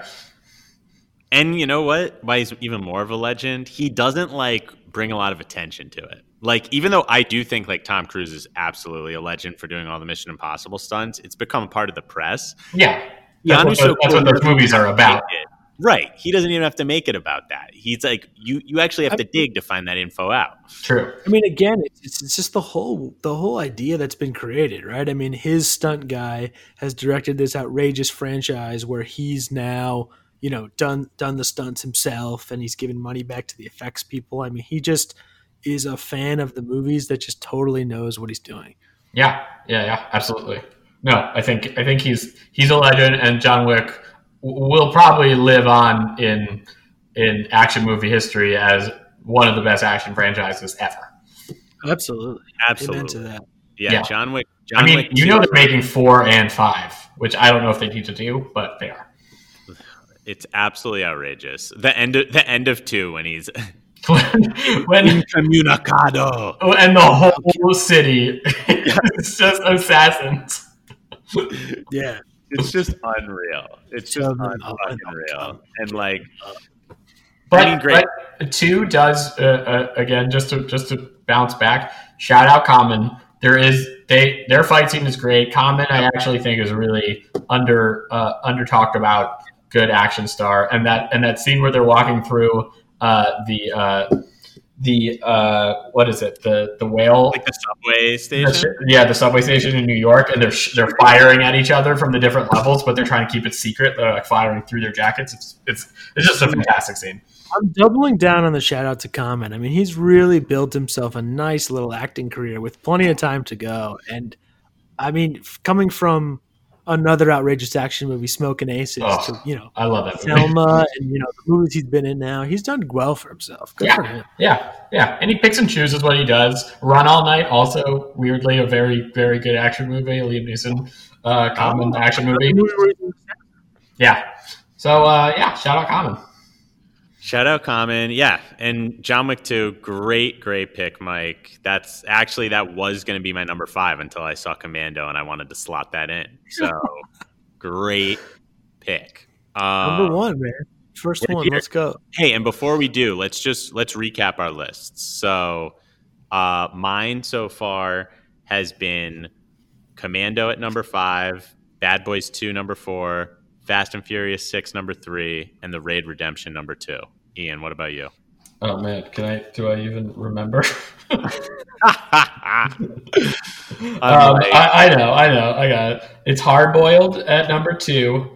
[SPEAKER 3] And you know what? Why he's even more of a legend? He doesn't like bring a lot of attention to it. Like, even though I do think like Tom Cruise is absolutely a legend for doing all the Mission Impossible stunts, it's become a part of the press.
[SPEAKER 4] Yeah, that's, what, that's what those movies are about.
[SPEAKER 3] it- Right. He doesn't even have to make it about that. He's like, you you actually have to dig to find that info out.
[SPEAKER 4] True.
[SPEAKER 5] I mean, again, it's, it's it's just the whole the whole idea that's been created, right? I mean, his stunt guy has directed this outrageous franchise where he's now, you know, done done the stunts himself, and he's given money back to the effects people. I mean, he just is a fan of the movies that just totally knows what he's doing.
[SPEAKER 4] Yeah, yeah, yeah, absolutely. No, I think I think he's he's a legend, and John Wick will probably live on in in action movie history as one of the best action franchises ever.
[SPEAKER 5] Absolutely, amen
[SPEAKER 3] Absolutely.
[SPEAKER 5] to that.
[SPEAKER 3] Yeah,
[SPEAKER 4] Yeah.
[SPEAKER 3] John Wick. John
[SPEAKER 4] I mean,
[SPEAKER 3] Wick
[SPEAKER 4] you know they're making four and five, which I don't know if they need to do, but they are.
[SPEAKER 3] It's absolutely outrageous. The end of the end of two when he's
[SPEAKER 4] when
[SPEAKER 3] incommunicado.
[SPEAKER 4] and the whole city is just assassins.
[SPEAKER 5] Yeah,
[SPEAKER 3] It's just unreal. It's just
[SPEAKER 5] Shove it up and.
[SPEAKER 3] And like,
[SPEAKER 4] But,
[SPEAKER 3] I mean, great.
[SPEAKER 4] but two does uh, uh, again just to just to bounce back. Shout out Common. There is they their fight scene is great. Common I actually think is really under uh, under talked about. Good action star, and that and that scene where they're walking through uh, the uh, the uh, what is it the the whale
[SPEAKER 3] like the subway station.
[SPEAKER 4] sh- yeah, the subway station in New York, and they're they're firing at each other from the different levels, but they're trying to keep it secret. They're like firing through their jackets. It's it's it's just a fantastic scene.
[SPEAKER 5] I'm doubling down on the shout out to Common. I mean, he's really built himself a nice little acting career with plenty of time to go. And I mean, f- coming from another outrageous action movie, Smokin' Aces,
[SPEAKER 4] Oh.
[SPEAKER 5] to you know
[SPEAKER 4] I love that.
[SPEAKER 5] Selma, and you know the movies he's been in now, he's done well for himself. Good
[SPEAKER 4] Yeah.
[SPEAKER 5] for him.
[SPEAKER 4] Yeah, yeah, and he picks and chooses what he does. Run All Night, also weirdly a very, very good action movie. Liam Neeson, uh, common
[SPEAKER 5] Oh.
[SPEAKER 4] action movie.
[SPEAKER 5] Movie where he's-
[SPEAKER 4] Yeah. So uh, yeah, shout out Common.
[SPEAKER 3] Shout out Common. Yeah. And John Wick 2, great, great pick, Mike. That's actually, that was going to be my number five until I saw Commando and I wanted to slot that in. So great pick. Um,
[SPEAKER 5] Number one, man. First one.
[SPEAKER 3] here.
[SPEAKER 5] Let's go.
[SPEAKER 3] Hey, and before we do, let's just let's recap our lists. So, uh, mine so far has been Commando at number five, Bad Boys Two number four, Fast and Furious Six number three, and The Raid Redemption number two. Ian, what about you?
[SPEAKER 4] Oh man, can I? Do I even remember? Um, I, I know, I know, I got it. It's Hard Boiled at number two,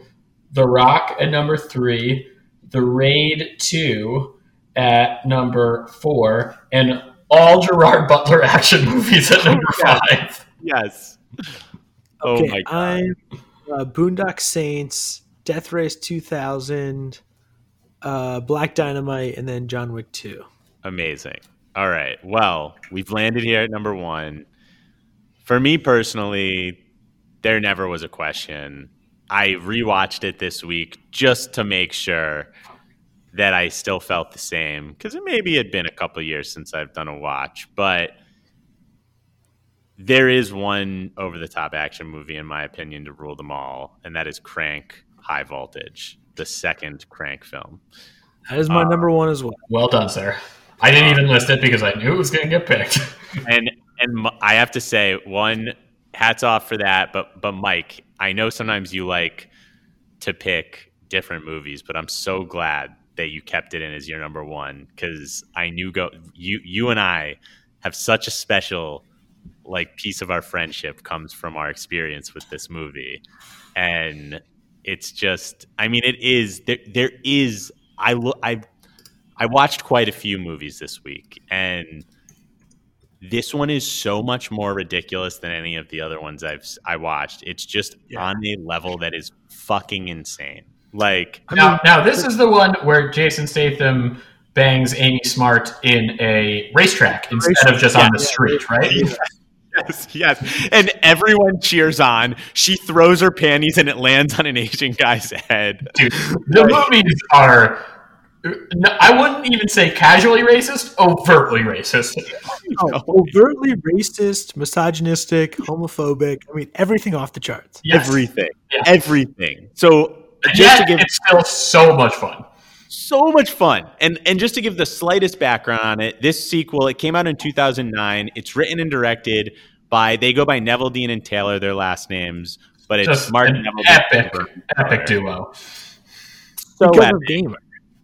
[SPEAKER 4] The Rock at number three, The Raid two at number four, and all Gerard Butler action movies at number five.
[SPEAKER 3] yes. Oh
[SPEAKER 5] Okay,
[SPEAKER 3] my god.
[SPEAKER 5] I'm uh, Boondock Saints, Death Race 2000, uh, Black Dynamite, and then John Wick 2.
[SPEAKER 3] Amazing. All right. Well, we've landed here at number one. For me personally, there never was a question. I rewatched it this week just to make sure that I still felt the same because it maybe had been a couple years since I've done a watch, but there is one over the top action movie, in my opinion, to rule them all, and that is Crank High Voltage, the second Crank film.
[SPEAKER 5] That is my
[SPEAKER 3] Uh,
[SPEAKER 5] number one as well.
[SPEAKER 4] Well done, sir. I didn't even list it because I knew it was going to get picked.
[SPEAKER 3] and and m- I have to say, one hats off for that. But but Mike, I know sometimes you like to pick different movies, but I'm so glad that you kept it in as your number one because I knew go you you and I have such a special like piece of our friendship comes from our experience with this movie, and it's just I mean it is there there is I lo- I I watched quite a few movies this week and this one is so much more ridiculous than any of the other ones I've I watched. It's just
[SPEAKER 5] Yeah.
[SPEAKER 3] on a level that is fucking insane. Like
[SPEAKER 5] I
[SPEAKER 4] now,
[SPEAKER 5] mean,
[SPEAKER 4] now this is the one where Jason Statham bangs Amy Smart in a racetrack instead of just on the
[SPEAKER 5] Yeah,
[SPEAKER 4] street, right?
[SPEAKER 3] Yes, yes, and everyone cheers on. She throws her panties and it lands on an Asian guy's head.
[SPEAKER 4] Dude, the movies are. no, I wouldn't even say casually racist, overtly racist.
[SPEAKER 5] oh, overtly racist, misogynistic, homophobic. I mean, everything off the charts.
[SPEAKER 4] Yes.
[SPEAKER 3] Everything,
[SPEAKER 4] Yeah.
[SPEAKER 3] everything. So
[SPEAKER 4] And
[SPEAKER 3] just to give
[SPEAKER 4] it's still so much fun.
[SPEAKER 3] so much fun. And and just to give the slightest background on it, this sequel it came out in 2009. It's written and directed by they go by Neveldine and Taylor, their last names, but it's
[SPEAKER 4] Just
[SPEAKER 3] Martin
[SPEAKER 4] an
[SPEAKER 3] Neville
[SPEAKER 4] epic,
[SPEAKER 3] Dean.
[SPEAKER 4] epic duo.
[SPEAKER 3] So
[SPEAKER 5] Because
[SPEAKER 3] epic.
[SPEAKER 5] of gamer.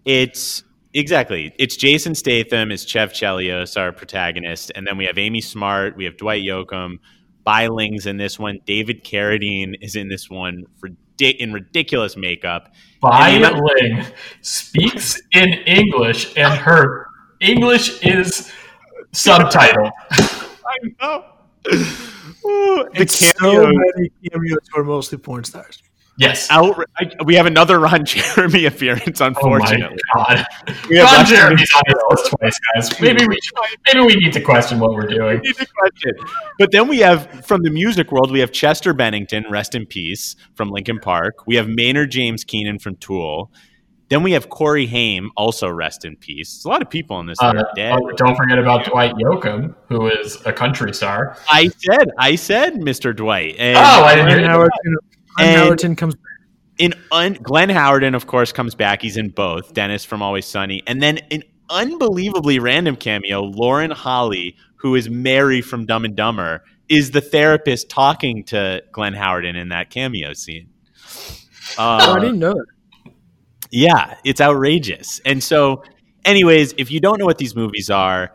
[SPEAKER 3] It's exactly. It's Jason Statham as Chev Chelios, our protagonist, and then we have Amy Smart, we have Dwight Yoakam, Bai Ling's in this one. David Carradine is in this one for in ridiculous makeup.
[SPEAKER 4] Bai
[SPEAKER 3] And you
[SPEAKER 4] Ling speaks in English, and her English is subtitled.
[SPEAKER 3] I know. Ooh, the
[SPEAKER 5] It's so
[SPEAKER 3] cameo
[SPEAKER 5] many cameos who are mostly porn stars.
[SPEAKER 4] Yes.
[SPEAKER 3] out. I, we have another Ron Jeremy appearance,
[SPEAKER 4] Oh my
[SPEAKER 3] unfortunately.
[SPEAKER 4] god.
[SPEAKER 3] We have
[SPEAKER 4] Ron
[SPEAKER 3] Left
[SPEAKER 4] Jeremy's on the list twice, guys. Maybe we maybe we need to question what we're doing.
[SPEAKER 3] Need to question. But then we have from the music world, we have Chester Bennington, rest in peace, from Linkin Park. We have Maynard James Keenan from Tool. Then we have Corey Haim, also rest in peace. There's a lot of people on this that
[SPEAKER 4] Uh,
[SPEAKER 3] are dead.
[SPEAKER 4] oh, don't forget about Dwight Yoakam, who is a country star.
[SPEAKER 3] I said, I said, Mr. Dwight. And
[SPEAKER 4] Oh, I didn't
[SPEAKER 5] Glenn
[SPEAKER 4] hear
[SPEAKER 5] Howerton, Glenn
[SPEAKER 3] And-
[SPEAKER 5] Howerton comes back.
[SPEAKER 3] in un- Glenn Howerton, of course, comes back. He's in both. Dennis from Always Sunny, and then an unbelievably random cameo. Lauren Holly, who is Mary from Dumb and Dumber, is the therapist talking to Glenn Howerton in that cameo scene.
[SPEAKER 5] Oh,
[SPEAKER 3] Uh,
[SPEAKER 5] I didn't know that.
[SPEAKER 3] Yeah, it's outrageous. And so, anyways, if you don't know what these movies are,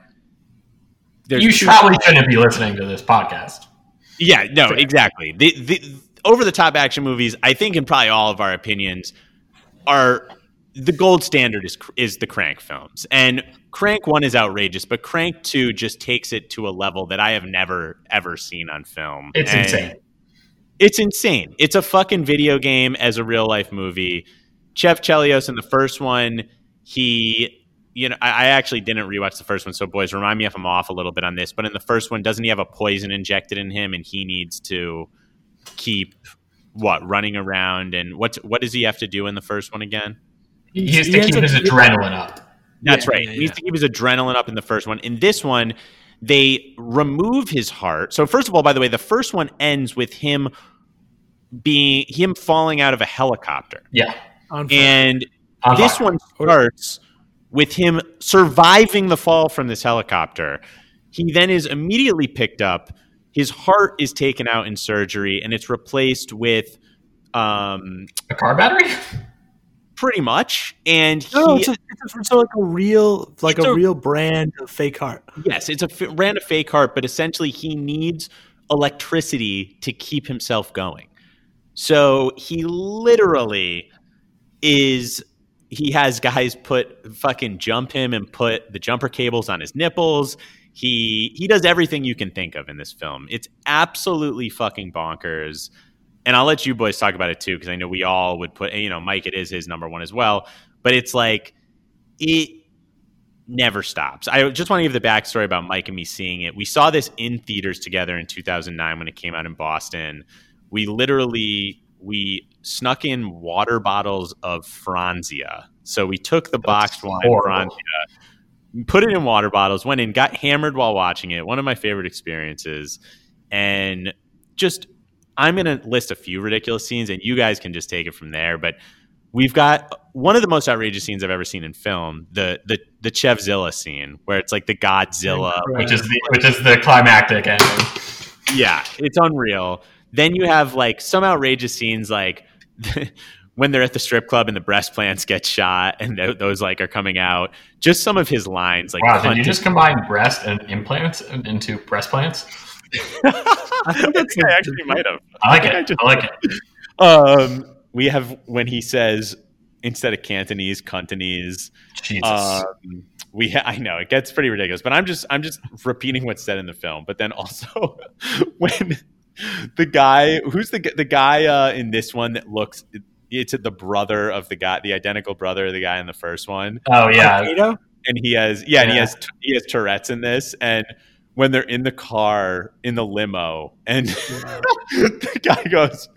[SPEAKER 4] You
[SPEAKER 3] two-
[SPEAKER 4] probably shouldn't be listening to this podcast.
[SPEAKER 3] Yeah, no, exactly. The the over the top action movies, I think, in probably all of our opinions, are the gold standard is is the Crank films, and Crank One is outrageous, but Crank Two just takes it to a level that I have never ever seen on film.
[SPEAKER 4] It's
[SPEAKER 3] And
[SPEAKER 4] insane.
[SPEAKER 3] It's insane. It's a fucking video game as a real life movie. Chev Chelios in the first one, he you know, I, I actually didn't rewatch the first one, so boys, remind me if I'm off a little bit on this. But in the first one, doesn't he have a poison injected in him, and he needs to keep what running around? And what what does he have to do in the first one again?
[SPEAKER 4] He has to
[SPEAKER 5] ends
[SPEAKER 4] keep
[SPEAKER 5] up-
[SPEAKER 4] his adrenaline up.
[SPEAKER 3] That's
[SPEAKER 5] Yeah,
[SPEAKER 3] right.
[SPEAKER 5] yeah,
[SPEAKER 3] He needs to keep his adrenaline up in the first one. In this one, they remove his heart. So first of all, by the way, the first one ends with him being him falling out of a helicopter.
[SPEAKER 4] Yeah.
[SPEAKER 5] On.
[SPEAKER 3] And
[SPEAKER 4] On
[SPEAKER 3] this
[SPEAKER 4] fire.
[SPEAKER 3] one starts with him surviving the fall from this helicopter. He then is immediately picked up. His heart is taken out in surgery, and it's replaced with um,
[SPEAKER 4] a car battery.
[SPEAKER 3] pretty much. And he,
[SPEAKER 5] no, it's, a, it's, a, it's like a real, like a,
[SPEAKER 3] a-
[SPEAKER 5] real brand of fake heart.
[SPEAKER 3] yes, it's a f- ran a fake heart, but essentially he needs electricity to keep himself going. So he literally is he has guys put fucking jump him and put the jumper cables on his nipples. He he does everything you can think of in this film. It's absolutely fucking bonkers. And I'll let you boys talk about it too because I know we all would put you know Mike it is his number 1 as well, but it's like it never stops. I just want to give the backstory about Mike and me seeing it. We saw this in theaters together in 2009 when it came out in Boston. We literally we snuck in water bottles of Franzia. So we took the boxed wine
[SPEAKER 4] horrible.
[SPEAKER 3] Franzia, put it in water bottles, went in, got hammered while watching it. One of my favorite experiences. And just I'm going to list a few ridiculous scenes and you guys can just take it from there, but we've got one of the most outrageous scenes I've ever seen in film, the the the Chevzilla scene where it's like the Godzilla
[SPEAKER 4] which is the which is the climactic ending.
[SPEAKER 3] yeah, it's unreal. Then you have like some outrageous scenes like when they're at the strip club and the breast plants get shot and th- those like are coming out. Just some of his lines like
[SPEAKER 4] Wow, did you just combine breast and implants into breast plants?
[SPEAKER 3] I think
[SPEAKER 5] that's
[SPEAKER 3] I
[SPEAKER 5] a-
[SPEAKER 3] actually might have.
[SPEAKER 4] I like
[SPEAKER 3] I
[SPEAKER 4] it.
[SPEAKER 3] just-
[SPEAKER 4] I like it.
[SPEAKER 3] Um, we have when he says instead of Cantonese, Cantonese.
[SPEAKER 4] Jesus.
[SPEAKER 3] Um, we ha- I know it gets pretty ridiculous, but I'm just I'm just repeating what's said in the film. But then also when the guy who's the the guy uh, in this one that looks it's the brother of the guy, the identical brother of the guy in the first one,
[SPEAKER 4] oh yeah.
[SPEAKER 5] Kaylo?
[SPEAKER 3] and he has yeah, and he has he has Tourette's in this, and when they're in the car in the limo, and the guy goes,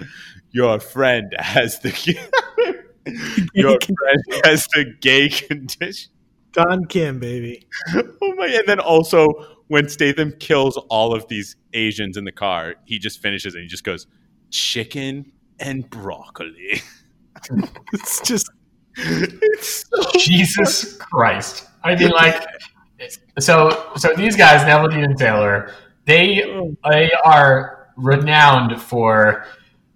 [SPEAKER 3] "Your friend has the your friend has the gay condition."
[SPEAKER 5] Don Kim, baby.
[SPEAKER 3] Oh my! And then also when Statham kills all of these Asians in the car, he just finishes and he just goes, "Chicken and broccoli."
[SPEAKER 5] It's just
[SPEAKER 3] it's so
[SPEAKER 4] Jesus Christ. I mean, like, so so these guys, Neveldine and Taylor, they they are renowned for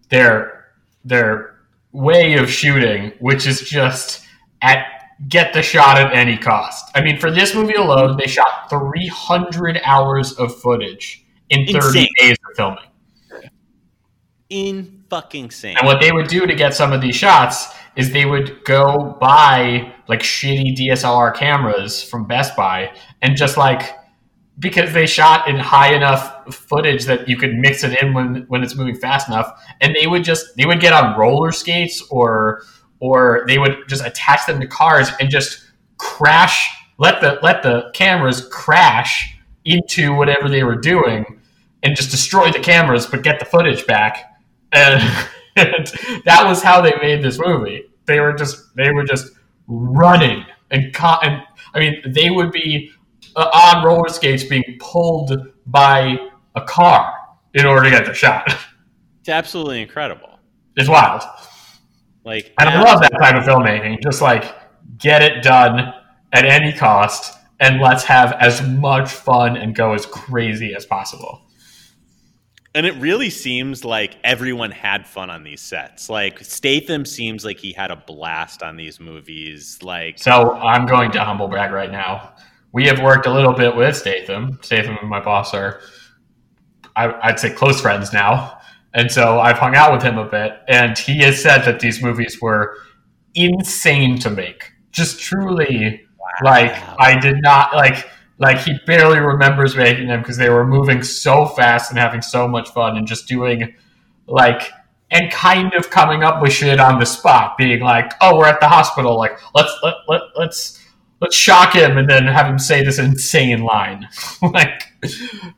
[SPEAKER 4] their their way of shooting, which is just at get the shot at any cost. I mean, for this movie alone, they shot 300 hours of footage in 30
[SPEAKER 3] Insane.
[SPEAKER 4] days of filming.
[SPEAKER 3] in fucking sane.
[SPEAKER 4] And what they would do to get some of these shots is they would go buy like shitty DSLR cameras from Best Buy and just like because they shot in high enough footage that you could mix it in when when it's moving fast enough and they would just they would get on roller skates or or they would just attach them to cars and just crash let the let the cameras crash into whatever they were doing and just destroy the cameras but get the footage back. And, and that was how they made this movie. They were just they were just running and, co- and i mean they would be uh, on roller skates being pulled by a car in order to get the shot.
[SPEAKER 3] It's absolutely incredible.
[SPEAKER 4] it's wild
[SPEAKER 3] Like,
[SPEAKER 4] and i love that type of filmmaking just like get it done at any cost and let's have as much fun and go as crazy as possible
[SPEAKER 3] And it really seems like everyone had fun on these sets. Like Statham seems like he had a blast on these movies. Like,
[SPEAKER 4] So I'm going to humble brag right now. We have worked a little bit with Statham. Statham and my boss are, I, I'd say, close friends now. And so I've hung out with him a bit, and he has said that these movies were insane to make. Just truly, like I did not like. Like he barely remembers making them because they were moving so fast and having so much fun and just doing like and kind of coming up with shit on the spot, being like, "Oh, we're at the hospital. Like, let's let, let let's let's shock him and then have him say this insane line." like,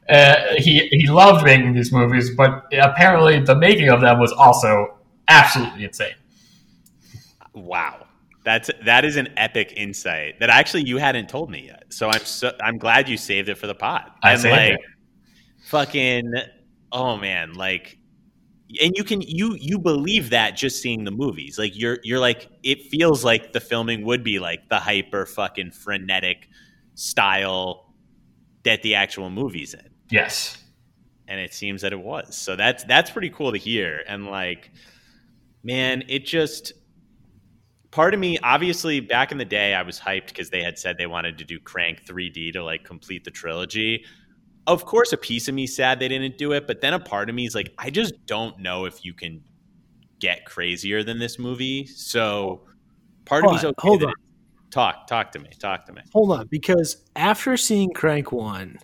[SPEAKER 4] uh, he he loved making these movies, but apparently the making of them was also absolutely insane.
[SPEAKER 3] Wow. That's that is an epic insight that actually you hadn't told me yet. So I'm so I'm glad you saved it for the pod.
[SPEAKER 4] I
[SPEAKER 3] and
[SPEAKER 4] saved
[SPEAKER 3] like
[SPEAKER 4] it.
[SPEAKER 3] fucking oh man, like and you can you you believe that just seeing the movies. Like you're you're like it feels like the filming would be like the hyper fucking frenetic style that the actual movie's in
[SPEAKER 4] Yes.
[SPEAKER 3] and it seems that it was. So that's that's pretty cool to hear. And like, man, it just part of me, obviously, back in the day, I was hyped because they had said they wanted to do Crank 3D to like complete the trilogy. Of course, a piece of me sad they didn't do it, but then a part of me is like, I just don't know if you can get crazier than this movie. So part of
[SPEAKER 5] Hold
[SPEAKER 3] me's
[SPEAKER 5] on,
[SPEAKER 3] okay.
[SPEAKER 5] hold on.
[SPEAKER 3] Talk, talk to me, talk to me.
[SPEAKER 5] Hold on, because after seeing Crank 1,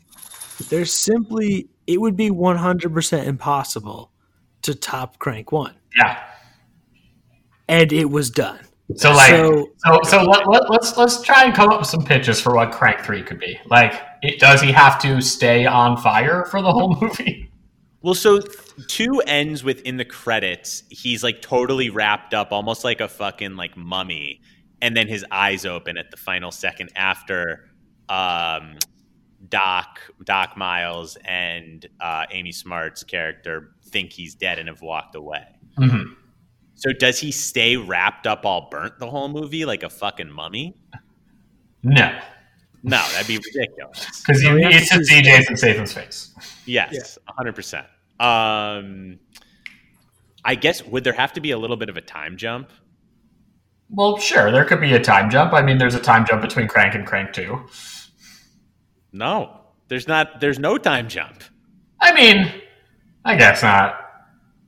[SPEAKER 5] there's simply, it would be 100% impossible to top Crank 1.
[SPEAKER 4] Yeah.
[SPEAKER 5] And it was done.
[SPEAKER 4] So like
[SPEAKER 5] So-
[SPEAKER 4] so so, let, let, let's let's try and come up with some pitches for what Crank Three could be. Like, it, does he have to stay on fire for the whole movie?
[SPEAKER 3] Well, so two ends within the credits. He's like totally wrapped up, almost like a fucking like mummy, and then his eyes open at the final second after um, Doc Doc Miles and uh, Amy Smart's character think he's dead and have walked away.
[SPEAKER 4] Mm-hmm.
[SPEAKER 3] So does he stay wrapped up, all burnt the whole movie like a fucking mummy?
[SPEAKER 4] No,
[SPEAKER 3] No, that'd be ridiculous.
[SPEAKER 4] because you
[SPEAKER 5] he
[SPEAKER 4] need
[SPEAKER 5] has
[SPEAKER 4] to
[SPEAKER 5] to
[SPEAKER 4] see
[SPEAKER 5] see-
[SPEAKER 4] Jason Statham's face.
[SPEAKER 3] Yes, hundred percent. Um, I guess would there have to be a little bit of a time jump?
[SPEAKER 4] Well, sure, there could be a time jump. I mean, there's a time jump between Crank and Crank Two.
[SPEAKER 3] No, there's not. There's no time jump.
[SPEAKER 4] I mean, I guess not.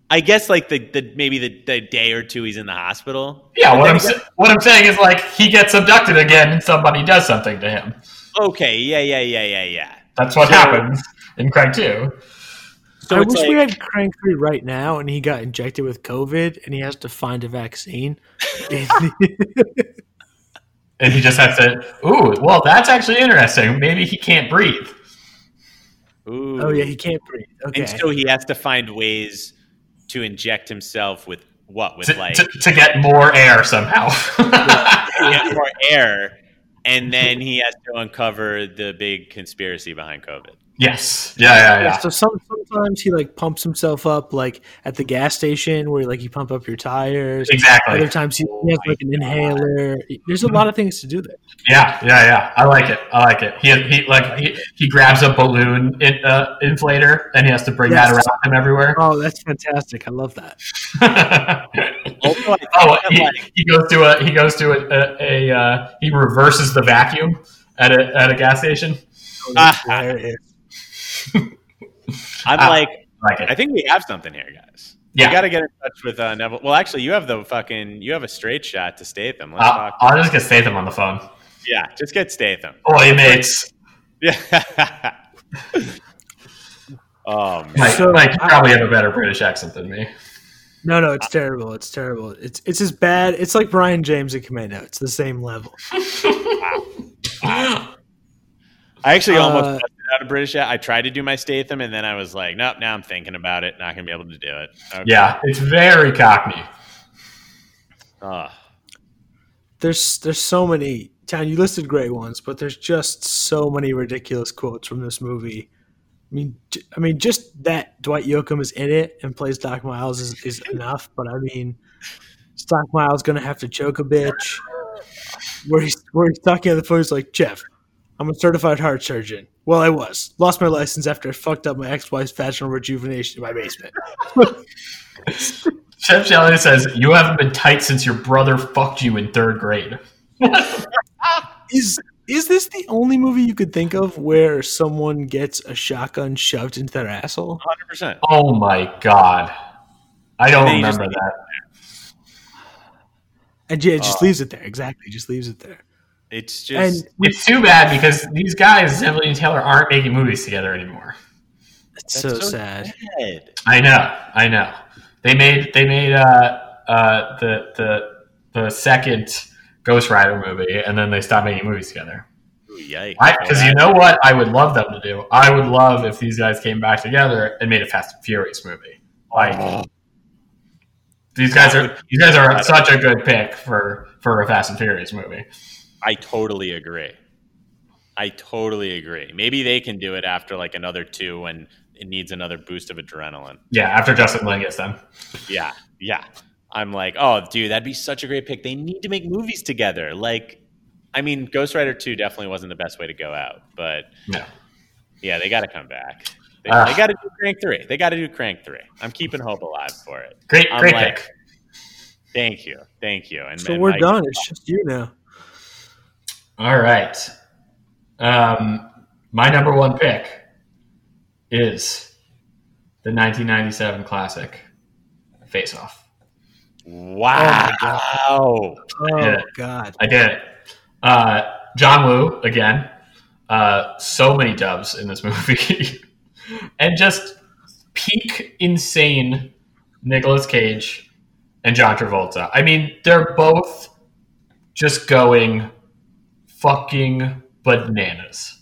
[SPEAKER 3] I guess like the, the maybe the, the day or two he's in the hospital.
[SPEAKER 4] Yeah, what I'm
[SPEAKER 3] again-
[SPEAKER 4] what I'm saying is like he gets abducted again and somebody does something to him.
[SPEAKER 3] okay, yeah, yeah, yeah, yeah, yeah.
[SPEAKER 4] That's what
[SPEAKER 3] So-
[SPEAKER 4] happens in Crank Two.
[SPEAKER 3] So
[SPEAKER 5] I wish
[SPEAKER 3] like,
[SPEAKER 5] we had Crank 3 right now and he got injected with COVID and he has to find a vaccine.
[SPEAKER 4] And he just has to. Ooh, well, that's actually interesting. Maybe he can't breathe.
[SPEAKER 3] ooh.
[SPEAKER 5] oh, yeah, he can't breathe. Okay.
[SPEAKER 3] And so he has to find ways to inject himself with what? With
[SPEAKER 4] to,
[SPEAKER 3] like
[SPEAKER 4] to, to get more air somehow.
[SPEAKER 3] get more air, and then he has to uncover the big conspiracy behind COVID.
[SPEAKER 4] Yes. Yeah, yeah,
[SPEAKER 5] Yeah,
[SPEAKER 4] yeah.
[SPEAKER 5] so some, sometimes he like pumps himself up like at the gas station where like you pump up your tires.
[SPEAKER 4] Exactly.
[SPEAKER 5] Other times he, he has like an inhaler. There's a lot of things to do there.
[SPEAKER 4] Yeah, yeah, yeah. I like it. I like it. He, he like he, he grabs a balloon in, uh, inflator and he has to bring that around him everywhere.
[SPEAKER 5] Oh, that's fantastic! I love that.
[SPEAKER 3] Also, I
[SPEAKER 4] oh, he,
[SPEAKER 3] like,
[SPEAKER 4] he goes to a he goes to a, a, a uh, he reverses the vacuum at a at a gas station.
[SPEAKER 5] Oh,
[SPEAKER 3] Ah.
[SPEAKER 5] hilarious.
[SPEAKER 3] I'm
[SPEAKER 4] Ah.
[SPEAKER 3] like,
[SPEAKER 4] I like
[SPEAKER 3] I think we have something here, guys.
[SPEAKER 4] Yeah.
[SPEAKER 3] You got to get in touch with uh, Neville. Well, actually, you have the fucking you have a straight shot to Statham. Let's
[SPEAKER 4] Uh,
[SPEAKER 3] talk.
[SPEAKER 4] I'll just get Statham on the phone.
[SPEAKER 3] Yeah, just get Statham.
[SPEAKER 4] Oi, mates.
[SPEAKER 3] Yeah. oh man.
[SPEAKER 4] Mike,
[SPEAKER 5] So-
[SPEAKER 4] Mike, you probably have a better British accent than me.
[SPEAKER 5] No, no, it's terrible. It's terrible. It's it's as bad. It's like Brion James in Commando. It's the same level.
[SPEAKER 3] I actually almost
[SPEAKER 5] Uh,
[SPEAKER 3] busted out a British. I tried to do my Statham, and then I was like, nope. Now I'm thinking about it. Not gonna be able to do it. Okay.
[SPEAKER 4] Yeah, it's very cockney.
[SPEAKER 3] Ugh.
[SPEAKER 5] There's there's so many. Town, you listed great ones, but there's just so many ridiculous quotes from this movie. I mean, j- I mean, just that Dwight Yoakam is in it and plays Doc Miles is, is enough. But I mean, is Doc Miles gonna have to choke a bitch? Where he's where he's talking on the phone, he's like, Jeff, I'm a certified heart surgeon. Well, I was. Lost my license after I fucked up my ex-wife's vaginal rejuvenation in my basement.
[SPEAKER 4] Chef Shelley says, You haven't been tight since your brother fucked you in third grade.
[SPEAKER 5] Is is this the only movie you could think of where someone gets a shotgun shoved into their asshole?
[SPEAKER 3] 100%.
[SPEAKER 4] Oh my god. I don't
[SPEAKER 3] And just-
[SPEAKER 4] remember that.
[SPEAKER 5] And yeah, it just
[SPEAKER 3] Uh,
[SPEAKER 5] leaves it there. Exactly, just leaves it there.
[SPEAKER 3] It's
[SPEAKER 5] And
[SPEAKER 3] just
[SPEAKER 4] It's too bad because these guys, Emily and Taylor, aren't making movies together anymore.
[SPEAKER 5] it's so,
[SPEAKER 3] that's
[SPEAKER 5] sad.
[SPEAKER 3] sad.
[SPEAKER 4] I know, I know. They made they made uh, uh, the the the second Ghost Rider movie, and then they stopped making movies together.
[SPEAKER 3] Yikes!
[SPEAKER 4] Because you know what I would love them to do? I would love if these guys came back together and made a Fast and Furious movie. Like these guys are these guys are such a good pick for for a Fast and Furious movie.
[SPEAKER 3] I totally agree. I totally agree. Maybe they can do it after like another two when it needs another boost of adrenaline.
[SPEAKER 4] Yeah, after Justin Lin gets them.
[SPEAKER 3] Yeah, yeah. I'm like, oh, dude, that'd be such a great pick. They need to make movies together. Like, I mean, Ghost Rider 2 definitely wasn't the best way to go out, but
[SPEAKER 4] No.
[SPEAKER 3] yeah, they got to come back. They,
[SPEAKER 4] Ah.
[SPEAKER 3] they got to do Crank 3. They got to do Crank 3. I'm keeping hope alive for it.
[SPEAKER 4] Great,
[SPEAKER 3] I'm
[SPEAKER 4] great
[SPEAKER 3] like-
[SPEAKER 4] pick.
[SPEAKER 3] Thank you. Thank you. And
[SPEAKER 5] So
[SPEAKER 3] and
[SPEAKER 5] we're
[SPEAKER 3] Mike-
[SPEAKER 5] done. It's just you now.
[SPEAKER 4] All right. Um, my number one pick is the 1997 classic Face Off.
[SPEAKER 3] Wow.
[SPEAKER 5] Oh
[SPEAKER 4] Yeah.
[SPEAKER 5] God.
[SPEAKER 4] I did it. Uh, John Woo again. Uh, so many dubs in this movie, and just peak insane Nicolas Cage and John Travolta. I mean, they're both just going fucking bananas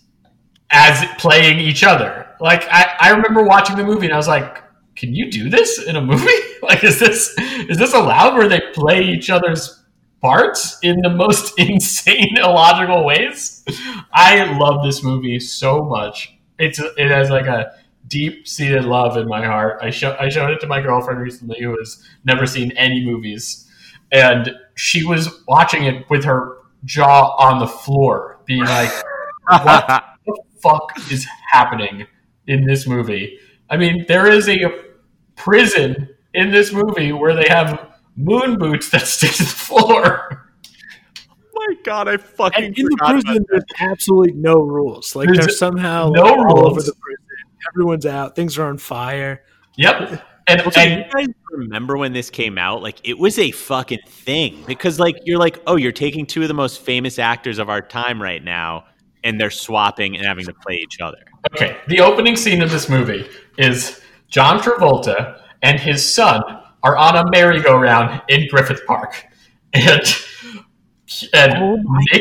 [SPEAKER 4] as playing each other. Like I, I remember watching the movie and I was like, can you do this in a movie? like is this is this allowed where they play each other's parts in the most insane illogical ways? I love this movie so much. It's it has like a deep seated love in my heart. I show, I showed it to my girlfriend recently who has never seen any movies and she was watching it with her jaw on the floor being like what the fuck is happening in this movie? I mean, there is a prison in this movie where they have moon boots that stick to the floor.
[SPEAKER 3] my God, I fucking
[SPEAKER 5] And in the
[SPEAKER 3] forgot about
[SPEAKER 5] prison, there's absolutely no rules. Like
[SPEAKER 4] There's
[SPEAKER 5] they're somehow
[SPEAKER 4] no
[SPEAKER 5] like, all over
[SPEAKER 4] rules.
[SPEAKER 5] the prison. Everyone's out. Things are on fire.
[SPEAKER 4] Yep. And,
[SPEAKER 3] Also,
[SPEAKER 4] and
[SPEAKER 3] you guys remember when this came out? Like, it was a fucking thing because, like, you're like, oh, you're taking two of the most famous actors of our time right now, and they're swapping and having to play each other.
[SPEAKER 4] okay, the opening scene of this movie is John Travolta and his son are on a merry-go-round in Griffith Park. And, and
[SPEAKER 5] Oh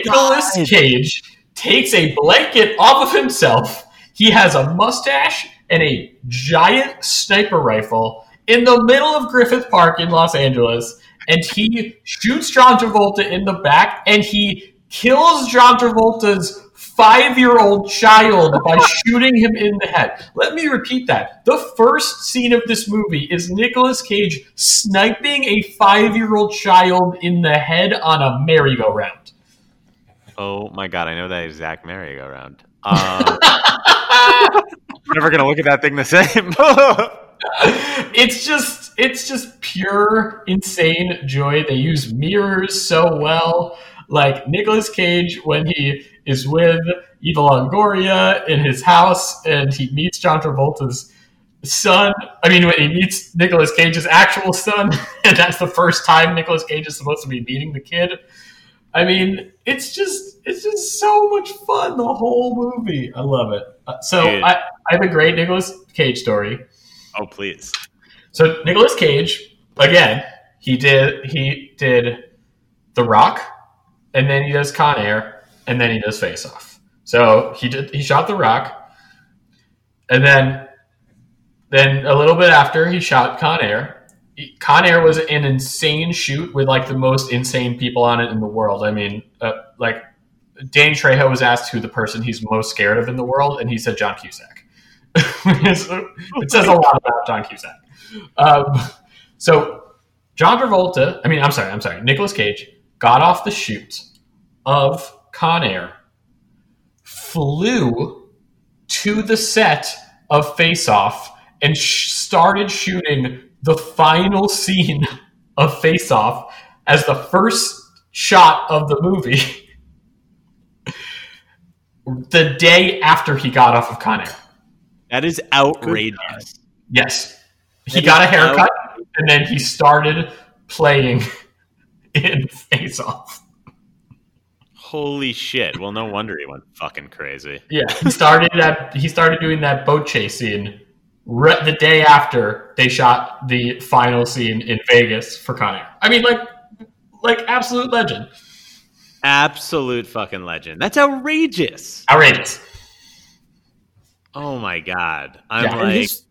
[SPEAKER 5] God.
[SPEAKER 4] Cage takes a blanket off of himself. He has a mustache and a giant sniper rifle in the middle of Griffith Park in Los Angeles. And he shoots John Travolta in the back and he kills John Travolta's five year old child by shooting him in the head. Let me repeat that. The first scene of this movie is Nicolas Cage sniping a five year old child in the head on a merry-go-round.
[SPEAKER 3] Oh my god, I know that exact merry-go-round. Um, never gonna look at that thing the same.
[SPEAKER 4] it's just it's just pure insane joy. They use mirrors so well. Like Nicolas Cage when he is with Eva Longoria in his house and he meets John Travolta's son. I mean, when he meets Nicolas Cage's actual son, and that's the first time Nicolas Cage is supposed to be meeting the kid. I mean, it's just it's just so much fun. The whole movie, I love it. Uh, so
[SPEAKER 3] Dude.
[SPEAKER 4] I, I have a great Nicolas Cage story.
[SPEAKER 3] oh please.
[SPEAKER 4] So Nicolas Cage, again, he did he did The Rock, and then he does Con Air, and then he does Face Off. So he did he shot The Rock, and then then a little bit after he shot Con Air. Con Air was an insane shoot with like the most insane people on it in the world. I mean, uh, like Danny Trejo was asked who the person he's most scared of in the world, and he said John Cusack. it says a lot about John Cusack. Um, so John Travolta, I mean, I'm sorry, I'm sorry, Nicolas Cage got off the shoot of Con Air, flew to the set of Face Off, and sh- started shooting the final scene of Face Off as the first shot of the movie. the day after he got off of Con Air.
[SPEAKER 3] That is outrageous.
[SPEAKER 4] Yes. He
[SPEAKER 3] That
[SPEAKER 4] got a haircut and then he started playing in Face Off.
[SPEAKER 3] Holy shit. Well, no wonder he went fucking crazy.
[SPEAKER 4] Yeah, he started that he started doing that boat chase scene re- the day after they shot the final scene in Vegas for Con Air. I mean, like, like absolute legend,
[SPEAKER 3] Absolute fucking legend. That's outrageous.
[SPEAKER 4] outrageous.
[SPEAKER 3] Oh my god. I'm
[SPEAKER 4] Yeah,
[SPEAKER 3] like
[SPEAKER 5] his,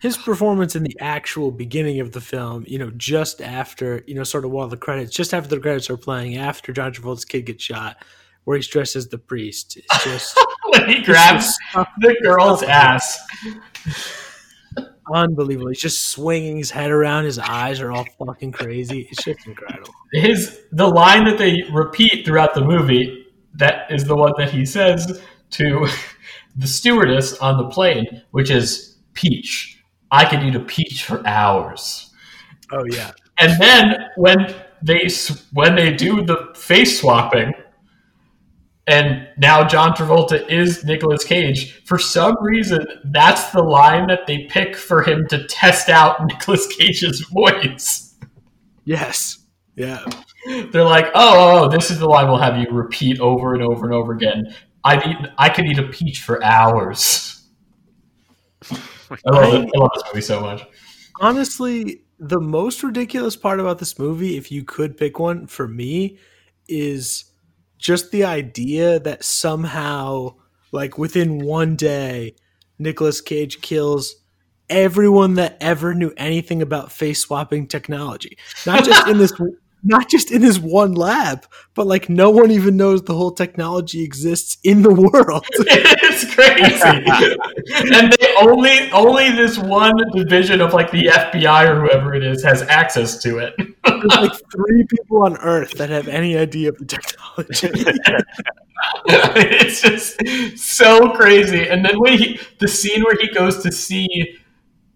[SPEAKER 5] his performance in the actual beginning of the film, you know, just after, you know, sort of while the credits, just after the credits are playing, after John Travolta's kid gets shot, where he's dressed as the priest, it's just
[SPEAKER 4] when he grabs the girl's ass.
[SPEAKER 5] Unbelievable. He's just swinging his head around. His eyes are all fucking crazy. It's just incredible.
[SPEAKER 4] His the line that they repeat throughout the movie that is the one that he says to the stewardess on the plane, which is peach. I could eat a peach for hours.
[SPEAKER 5] Oh yeah.
[SPEAKER 4] And then when they when they do the face swapping, and now John Travolta is Nicolas Cage. For some reason, that's the line that they pick for him to test out Nicolas Cage's voice.
[SPEAKER 5] Yes. Yeah.
[SPEAKER 4] They're like, oh, oh, oh, this is the line we'll have you repeat over and over and over again. I eat, I could eat a peach for hours. I love, it. I love this movie so much.
[SPEAKER 5] honestly, the most ridiculous part about this movie, if you could pick one for me, is just the idea that somehow, like within one day, Nicolas Cage kills everyone that ever knew anything about face swapping technology. Not just in this not just in his one lab, but like no one even knows the whole technology exists in the world.
[SPEAKER 4] it's crazy. and they only only this one division of like the FBI or whoever it is has access to it.
[SPEAKER 5] There's like three people on Earth that have any idea of the technology.
[SPEAKER 4] it's just so crazy. And then when he the scene where he goes to see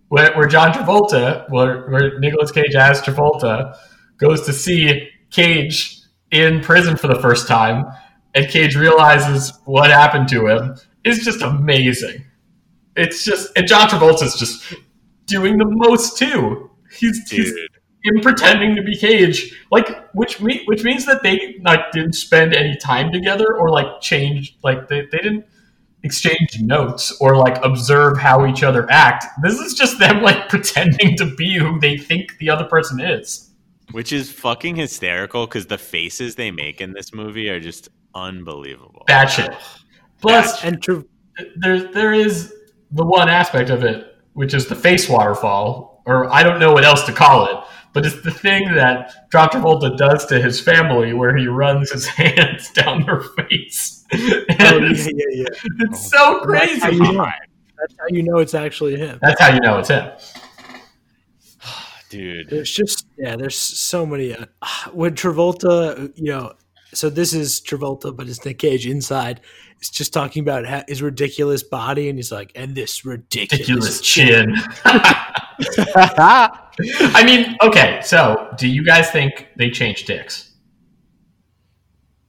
[SPEAKER 4] where, where John Travolta, where, where Nicolas Cage as Travolta goes to see Cage in prison for the first time, and Cage realizes what happened to him is just amazing. It's just and John Travolta's just doing the most too. He's, he's him pretending to be Cage, like which me, which means that they like didn't spend any time together or like change like they, they didn't exchange notes or like observe how each other act. This is just them like pretending to be who they think the other person is.
[SPEAKER 3] Which is fucking hysterical because the faces they make in this movie are just unbelievable.
[SPEAKER 4] Bad shit. Plus,
[SPEAKER 5] and Tra-
[SPEAKER 4] there there is the one aspect of it which is the face waterfall, or I don't know what else to call it. But it's the thing that John Travolta does to his family, where he runs his hands down their face.
[SPEAKER 5] oh, yeah, yeah, yeah.
[SPEAKER 4] it's so
[SPEAKER 5] That's how,
[SPEAKER 4] crazy.
[SPEAKER 5] you know. That's how you know it's actually him.
[SPEAKER 4] That's how you know it's him.
[SPEAKER 3] Dude.
[SPEAKER 5] There's just yeah, there's so many. Uh, when Travolta, you know, so this is Travolta, but it's Nick Cage inside. It's just talking about his ridiculous body, and he's like, and this ridiculous,
[SPEAKER 4] Ridiculous chin. I mean, okay, so do you guys think they changed dicks?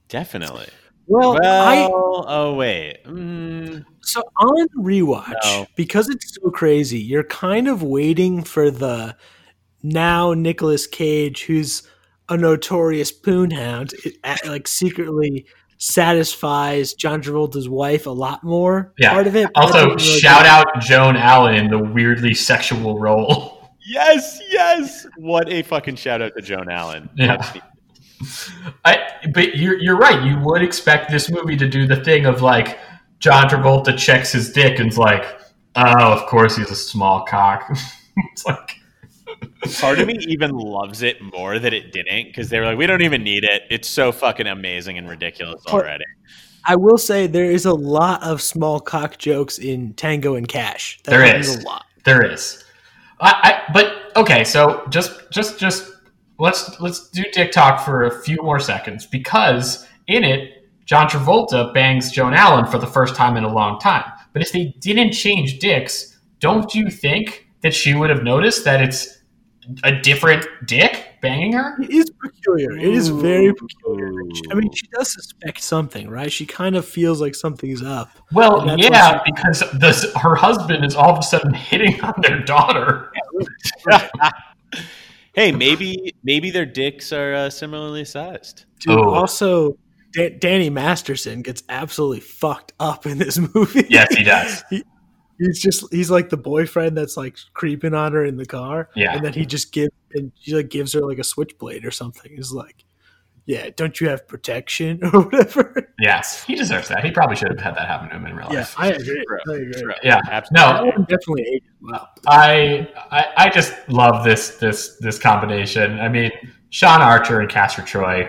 [SPEAKER 3] Definitely.
[SPEAKER 5] Well, I
[SPEAKER 3] oh wait. Mm,
[SPEAKER 5] so on rewatch
[SPEAKER 3] No.
[SPEAKER 5] because it's so crazy. You're kind of waiting for the now Nicolas Cage, who's a notorious poonhound, it, like secretly satisfies John Travolta's wife a lot more.
[SPEAKER 4] Yeah.
[SPEAKER 5] Part of it.
[SPEAKER 4] Also,
[SPEAKER 5] really
[SPEAKER 4] shout out Joan Allen in the weirdly sexual role.
[SPEAKER 3] yes, yes. What a fucking shout out to Joan Allen.
[SPEAKER 4] Yeah. I, but you're you're right. You would expect this movie to do the thing of like John Travolta checks his dick and's like, oh, of course he's a small cock. it's like,
[SPEAKER 3] Part of me even loves it more that it didn't because they were like, we don't even need it. It's so fucking amazing and ridiculous already.
[SPEAKER 5] I will say there is a lot of small cock jokes in Tango and Cash. That
[SPEAKER 4] There
[SPEAKER 5] happens
[SPEAKER 4] is.
[SPEAKER 5] a lot.
[SPEAKER 4] There is. I, I but okay, so just just just let's let's do Dick Talk for a few more seconds because in it, John Travolta bangs Joan Allen for the first time in a long time. But if they didn't change dicks, don't you think that she would have noticed that it's a different dick banging her?
[SPEAKER 5] It is peculiar. It is very peculiar. I mean, she does suspect something, right? She kind of feels like something's up.
[SPEAKER 4] Well, yeah,
[SPEAKER 5] what
[SPEAKER 4] because this, her husband is all of a sudden hitting on their daughter.
[SPEAKER 3] hey, maybe maybe their dicks are uh, similarly sized.
[SPEAKER 5] Dude,
[SPEAKER 4] Oh.
[SPEAKER 5] also, Da- Danny Masterson gets absolutely fucked up in this movie.
[SPEAKER 4] Yes, he does.
[SPEAKER 5] he, he's just he's like the boyfriend that's like creeping on her in the car.
[SPEAKER 4] Yeah.
[SPEAKER 5] And then he just gives and she like gives her like a switchblade or something. He's like, Yeah, don't you have protection or whatever?
[SPEAKER 4] Yes, he deserves that. He probably should have had that happen to him in real life.
[SPEAKER 5] Yeah,
[SPEAKER 4] life.
[SPEAKER 5] I agree. I agree.
[SPEAKER 4] Yeah,
[SPEAKER 3] Absolutely.
[SPEAKER 5] That
[SPEAKER 4] no,
[SPEAKER 5] one definitely aged well.
[SPEAKER 4] I, I I just love this this this combination. I mean, Sean Archer and Castor Troy,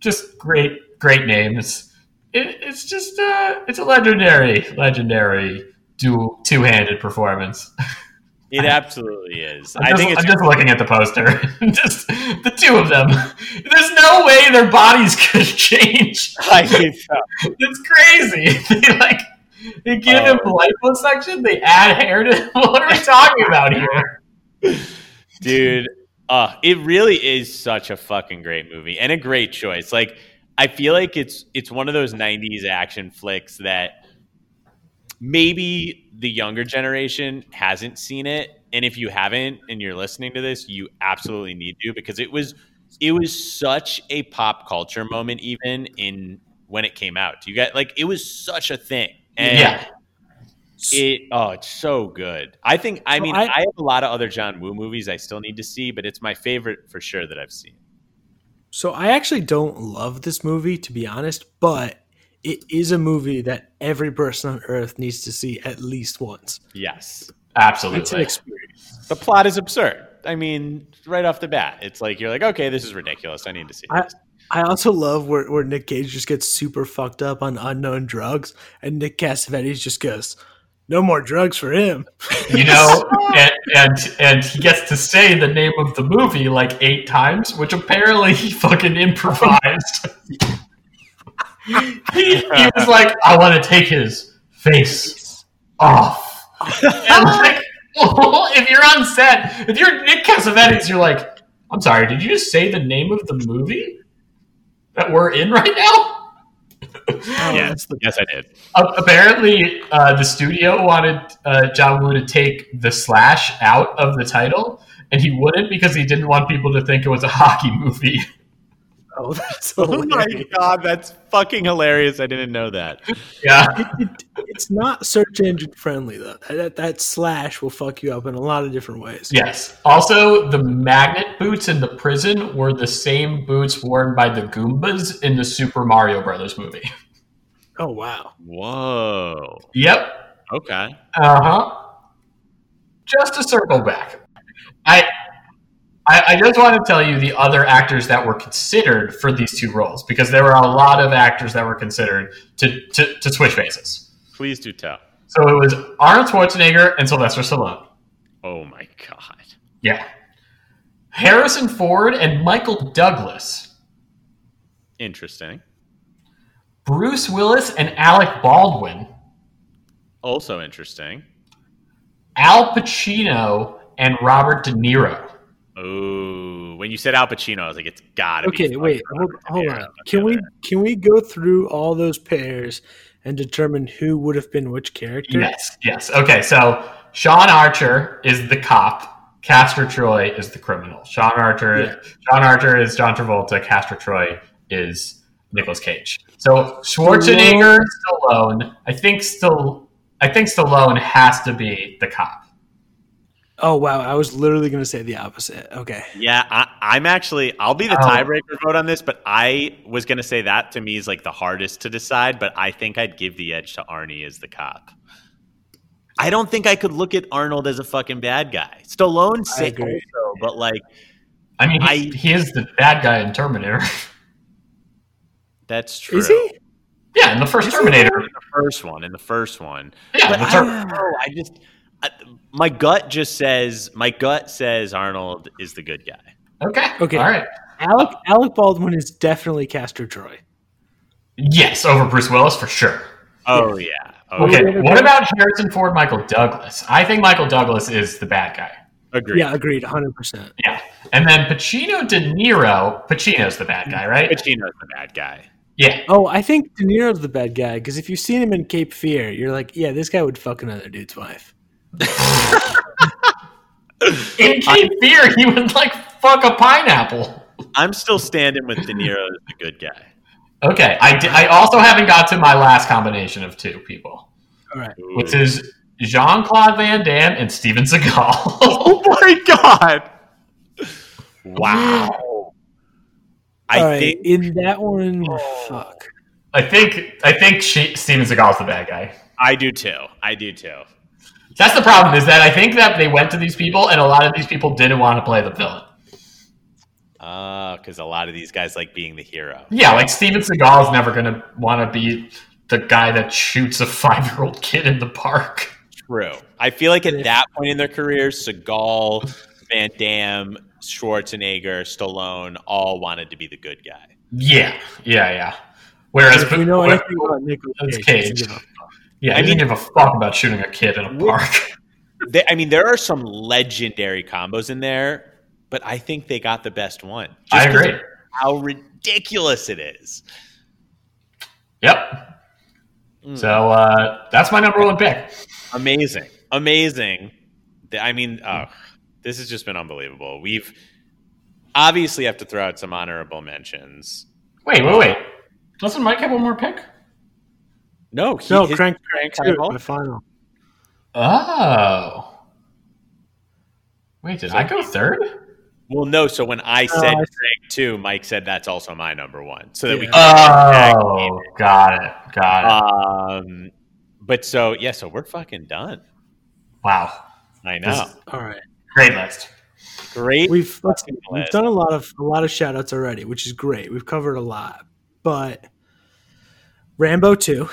[SPEAKER 4] just great great names. It, it's just uh, it's a legendary legendary two two handed performance.
[SPEAKER 3] It absolutely is.
[SPEAKER 4] I'm
[SPEAKER 3] I
[SPEAKER 4] just,
[SPEAKER 3] think it's
[SPEAKER 4] I'm just looking at the poster. just the two of them. There's no way their bodies could change.
[SPEAKER 3] I think so.
[SPEAKER 4] It's crazy. They like they give him
[SPEAKER 3] Oh.
[SPEAKER 4] liposuction. They add hair to. What are we talking about here?
[SPEAKER 3] dude uh it really is such a fucking great movie and a great choice like i feel like it's it's one of those 90s action flicks that maybe the younger generation hasn't seen it and if you haven't and you're listening to this you absolutely need to because it was it was such a pop culture moment even in when it came out you got like it was such a thing and
[SPEAKER 4] Yeah.
[SPEAKER 3] it oh, it's so good. I think. I mean,
[SPEAKER 5] I-
[SPEAKER 3] I, have a lot of other John Woo movies I still need to see, but it's my favorite for sure that I've seen.
[SPEAKER 5] So I actually don't love this movie, to be honest, but it is a movie that every person on earth needs to see at least once.
[SPEAKER 3] Yes, absolutely.
[SPEAKER 5] It's an
[SPEAKER 4] Absolutely.
[SPEAKER 5] experience.
[SPEAKER 3] the plot is absurd. I mean, right off the bat, it's like you're like, okay, this is ridiculous. I need to see
[SPEAKER 5] I-
[SPEAKER 3] this.
[SPEAKER 5] I also love where, where Nick Cage just gets super fucked up on unknown drugs, and Nick Cassavetes just goes, "No more drugs for him."
[SPEAKER 4] You know, and, and and he gets to say the name of the movie like eight times, which apparently he fucking improvised. he, he was like, "I want to take his face off." And like, if you're on set, if you're Nick Cassavetes, you're like, "I'm sorry, did you just say the name of the movie that we're in right now?"
[SPEAKER 5] Oh,
[SPEAKER 3] Yeah.
[SPEAKER 5] that's the
[SPEAKER 3] Yes, I did.
[SPEAKER 4] Uh, apparently, uh, the studio wanted uh, John Woo to take the slash out of the title, and he wouldn't because he didn't want people to think it was a hockey movie.
[SPEAKER 5] Oh, that's
[SPEAKER 3] Oh my god, that's fucking hilarious! I didn't know that.
[SPEAKER 4] Yeah,
[SPEAKER 5] It- it's not search engine friendly though. That, that slash will fuck you up in a lot of different ways.
[SPEAKER 4] yes. Also, the magnet boots in the prison were the same boots worn by the Goombas in the Super Mario Brothers movie.
[SPEAKER 5] Oh wow.
[SPEAKER 3] Whoa.
[SPEAKER 4] Yep.
[SPEAKER 3] Okay.
[SPEAKER 4] Uh huh. Just to circle back, I, I I just want to tell you the other actors that were considered for these two roles because there were a lot of actors that were considered to to, to switch faces.
[SPEAKER 3] Please do tell.
[SPEAKER 4] So it was Arnold Schwarzenegger and Sylvester Stallone.
[SPEAKER 3] Oh my god.
[SPEAKER 4] Yeah. Harrison Ford and Michael Douglas.
[SPEAKER 3] Interesting.
[SPEAKER 4] Bruce Willis and Alec Baldwin.
[SPEAKER 3] Also interesting.
[SPEAKER 4] Al Pacino and Robert De Niro.
[SPEAKER 3] Oh, when you said Al Pacino, I was like, it's gotta be.
[SPEAKER 5] Okay, wait, hold, hold
[SPEAKER 3] Niro.
[SPEAKER 5] on. Can we can we go through all those pairs and determine who would have been which character?
[SPEAKER 4] Yes, yes. Okay, so Sean Archer is the cop. Castor Troy is the criminal. Sean Archer,
[SPEAKER 5] Yeah.
[SPEAKER 4] Sean Archer is John Travolta. Castor Troy is Nicolas Cage. So Schwarzenegger, Stallone. I think still, I think Stallone has to be the cop.
[SPEAKER 5] Oh wow, I was literally going to say the opposite. Okay.
[SPEAKER 3] Yeah, I, I'm actually. I'll be the
[SPEAKER 4] Oh.
[SPEAKER 3] tiebreaker vote on this, but I was going to say that to me is like the hardest to decide. But I think I'd give the edge to Arnie as the cop. I don't think I could look at Arnold as a fucking bad guy. Stallone
[SPEAKER 5] I
[SPEAKER 3] say
[SPEAKER 5] agree.
[SPEAKER 3] also, but like
[SPEAKER 4] I mean, he,
[SPEAKER 3] I-
[SPEAKER 4] he is the bad guy in Terminator.
[SPEAKER 3] that's true.
[SPEAKER 5] Is he?
[SPEAKER 4] yeah, in the first
[SPEAKER 5] Is?
[SPEAKER 4] Terminator.
[SPEAKER 3] In the first one, in the first one,
[SPEAKER 4] Yeah,
[SPEAKER 3] but
[SPEAKER 4] the
[SPEAKER 3] I don't know. I just I, my gut just says my gut says Arnold is the good guy.
[SPEAKER 4] okay.
[SPEAKER 5] Okay.
[SPEAKER 4] All right.
[SPEAKER 5] Alec Alec Baldwin is definitely Castor Troy.
[SPEAKER 4] Yes, over Bruce Willis for sure.
[SPEAKER 3] Oh yeah. Oh,
[SPEAKER 4] Okay.
[SPEAKER 5] yeah.
[SPEAKER 4] What about Harrison Ford, Michael Douglas? I think Michael Douglas is the bad guy.
[SPEAKER 3] Agreed.
[SPEAKER 5] Yeah, agreed, hundred percent.
[SPEAKER 4] Yeah. And then Pacino De Niro. Pacino's the bad guy, right?
[SPEAKER 3] Pacino's the bad guy.
[SPEAKER 4] Yeah.
[SPEAKER 5] Oh, I think De Niro's the bad guy because if you've seen him in Cape Fear, you're like, yeah, this guy would fuck another dude's wife.
[SPEAKER 4] In Cape Fear, he would like fuck a pineapple.
[SPEAKER 3] I'm still standing with De Niro as the good guy.
[SPEAKER 4] Okay. I, di- I also haven't got to my last combination of two people,
[SPEAKER 5] All right.
[SPEAKER 3] Ooh.
[SPEAKER 4] which is Jean Claude Van Damme and Steven Seagal.
[SPEAKER 3] Oh my god! Wow. I
[SPEAKER 5] All right,
[SPEAKER 3] think
[SPEAKER 5] in that one, oh. fuck.
[SPEAKER 4] I think I think she, Steven Seagal's the bad guy.
[SPEAKER 3] I do too. I do too.
[SPEAKER 4] That's the problem is that I think that they went to these people and a lot of these people didn't want to play the villain.
[SPEAKER 3] Ah, because a lot of these guys like being the hero.
[SPEAKER 4] Yeah, like Steven Seagal is never going to want to be the guy that shoots a five year old kid in the park.
[SPEAKER 3] True. I feel like at that point in their careers, Seagal, Van Damme, Schwarzenegger, Stallone all wanted to be the good guy.
[SPEAKER 4] Yeah, yeah, yeah. Whereas
[SPEAKER 5] If we know
[SPEAKER 4] where-
[SPEAKER 5] anything about Nicolas Cage,
[SPEAKER 4] Cage.
[SPEAKER 5] Give a fuck.
[SPEAKER 4] yeah,
[SPEAKER 3] I
[SPEAKER 4] I
[SPEAKER 3] mean-
[SPEAKER 4] didn't give a fuck about shooting a kid in a park.
[SPEAKER 3] They, I mean, there are some legendary combos in there, but I think they got the best one.
[SPEAKER 4] I
[SPEAKER 3] 'cause
[SPEAKER 4] agree.
[SPEAKER 3] How ridiculous it is.
[SPEAKER 4] Yep.
[SPEAKER 3] Mm.
[SPEAKER 4] So uh, that's my number one pick.
[SPEAKER 3] Amazing. Amazing. I mean, oh, this has just been unbelievable. We've obviously have to throw out some honorable mentions.
[SPEAKER 4] Wait, wait, wait. Doesn't Mike have one more pick?
[SPEAKER 3] No, he,
[SPEAKER 5] No,
[SPEAKER 3] his-
[SPEAKER 5] crank,
[SPEAKER 3] Crank
[SPEAKER 5] crank two,
[SPEAKER 3] Title?
[SPEAKER 5] my final.
[SPEAKER 4] Oh. Wait, did I go third?
[SPEAKER 3] Well, no. So when I said
[SPEAKER 5] I-
[SPEAKER 3] Crank two, Mike said that's also my number one, so that we. Can
[SPEAKER 4] Oh, got it. Got it.
[SPEAKER 3] um, but so yeah, so we're fucking done.
[SPEAKER 4] wow.
[SPEAKER 3] I know.
[SPEAKER 5] All right.
[SPEAKER 4] Great list.
[SPEAKER 3] Great.
[SPEAKER 5] We've let's,
[SPEAKER 3] fucking
[SPEAKER 5] we've
[SPEAKER 3] list.
[SPEAKER 5] done a lot of a lot of shout outs already, which is great. We've covered a lot. But Rambo 2,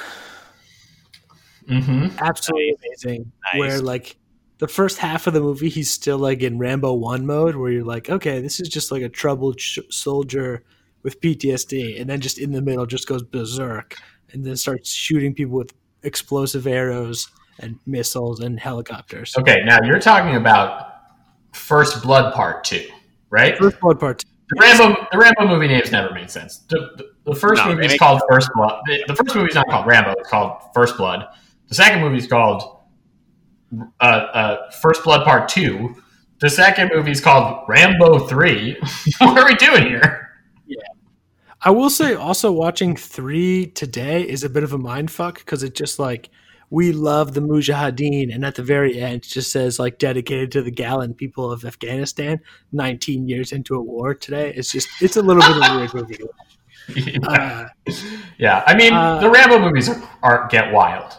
[SPEAKER 4] Mm-hmm.
[SPEAKER 5] absolutely amazing.
[SPEAKER 3] Nice.
[SPEAKER 5] Where like the first half of the movie, he's still like in Rambo 1 mode, where you're like, okay, this is just like a troubled sh- soldier with PTSD. And then just in the middle, just goes berserk and then starts shooting people with explosive arrows and missiles and helicopters.
[SPEAKER 4] Okay, now you're talking about First Blood Part Two, right?
[SPEAKER 5] First Blood Part 2.
[SPEAKER 4] The Rambo, the Rambo movie names never made sense. The, the, the first
[SPEAKER 3] No,
[SPEAKER 4] movie is called First Blood. The, the first movie is not called Rambo; it's called First Blood. The second movie is called uh, uh, First Blood Part Two. The second movie is called Rambo Three. what are we doing here?
[SPEAKER 5] I will say also watching three today is a bit of a mind fuck because it just like we love the Mujahideen and at the very end it just says like dedicated to the gallant people of Afghanistan 19 years into a war today. It's just it's a little bit of a weird movie.
[SPEAKER 4] yeah.
[SPEAKER 5] Uh,
[SPEAKER 4] yeah, I mean
[SPEAKER 5] uh,
[SPEAKER 4] the Rambo movies are, are get wild.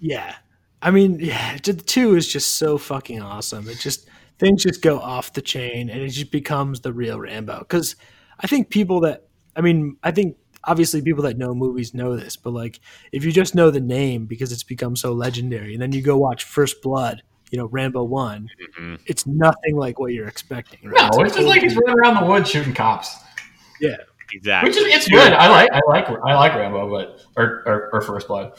[SPEAKER 5] Yeah. I mean, yeah, the two is just so fucking awesome. It just things just go off the chain and it just becomes the real Rambo. Because I think people that I mean, I think obviously people that know movies know this, but like if you just know the name because it's become so legendary, and then you go watch First Blood, you know, Rambo One,
[SPEAKER 3] Mhm.
[SPEAKER 5] it's nothing like what you're expecting. Right?
[SPEAKER 4] No, it's just like he's running around the woods shooting cops.
[SPEAKER 3] Yeah, exactly.
[SPEAKER 4] Which is it's good. I like I like I like Rambo, but or or, or First Blood.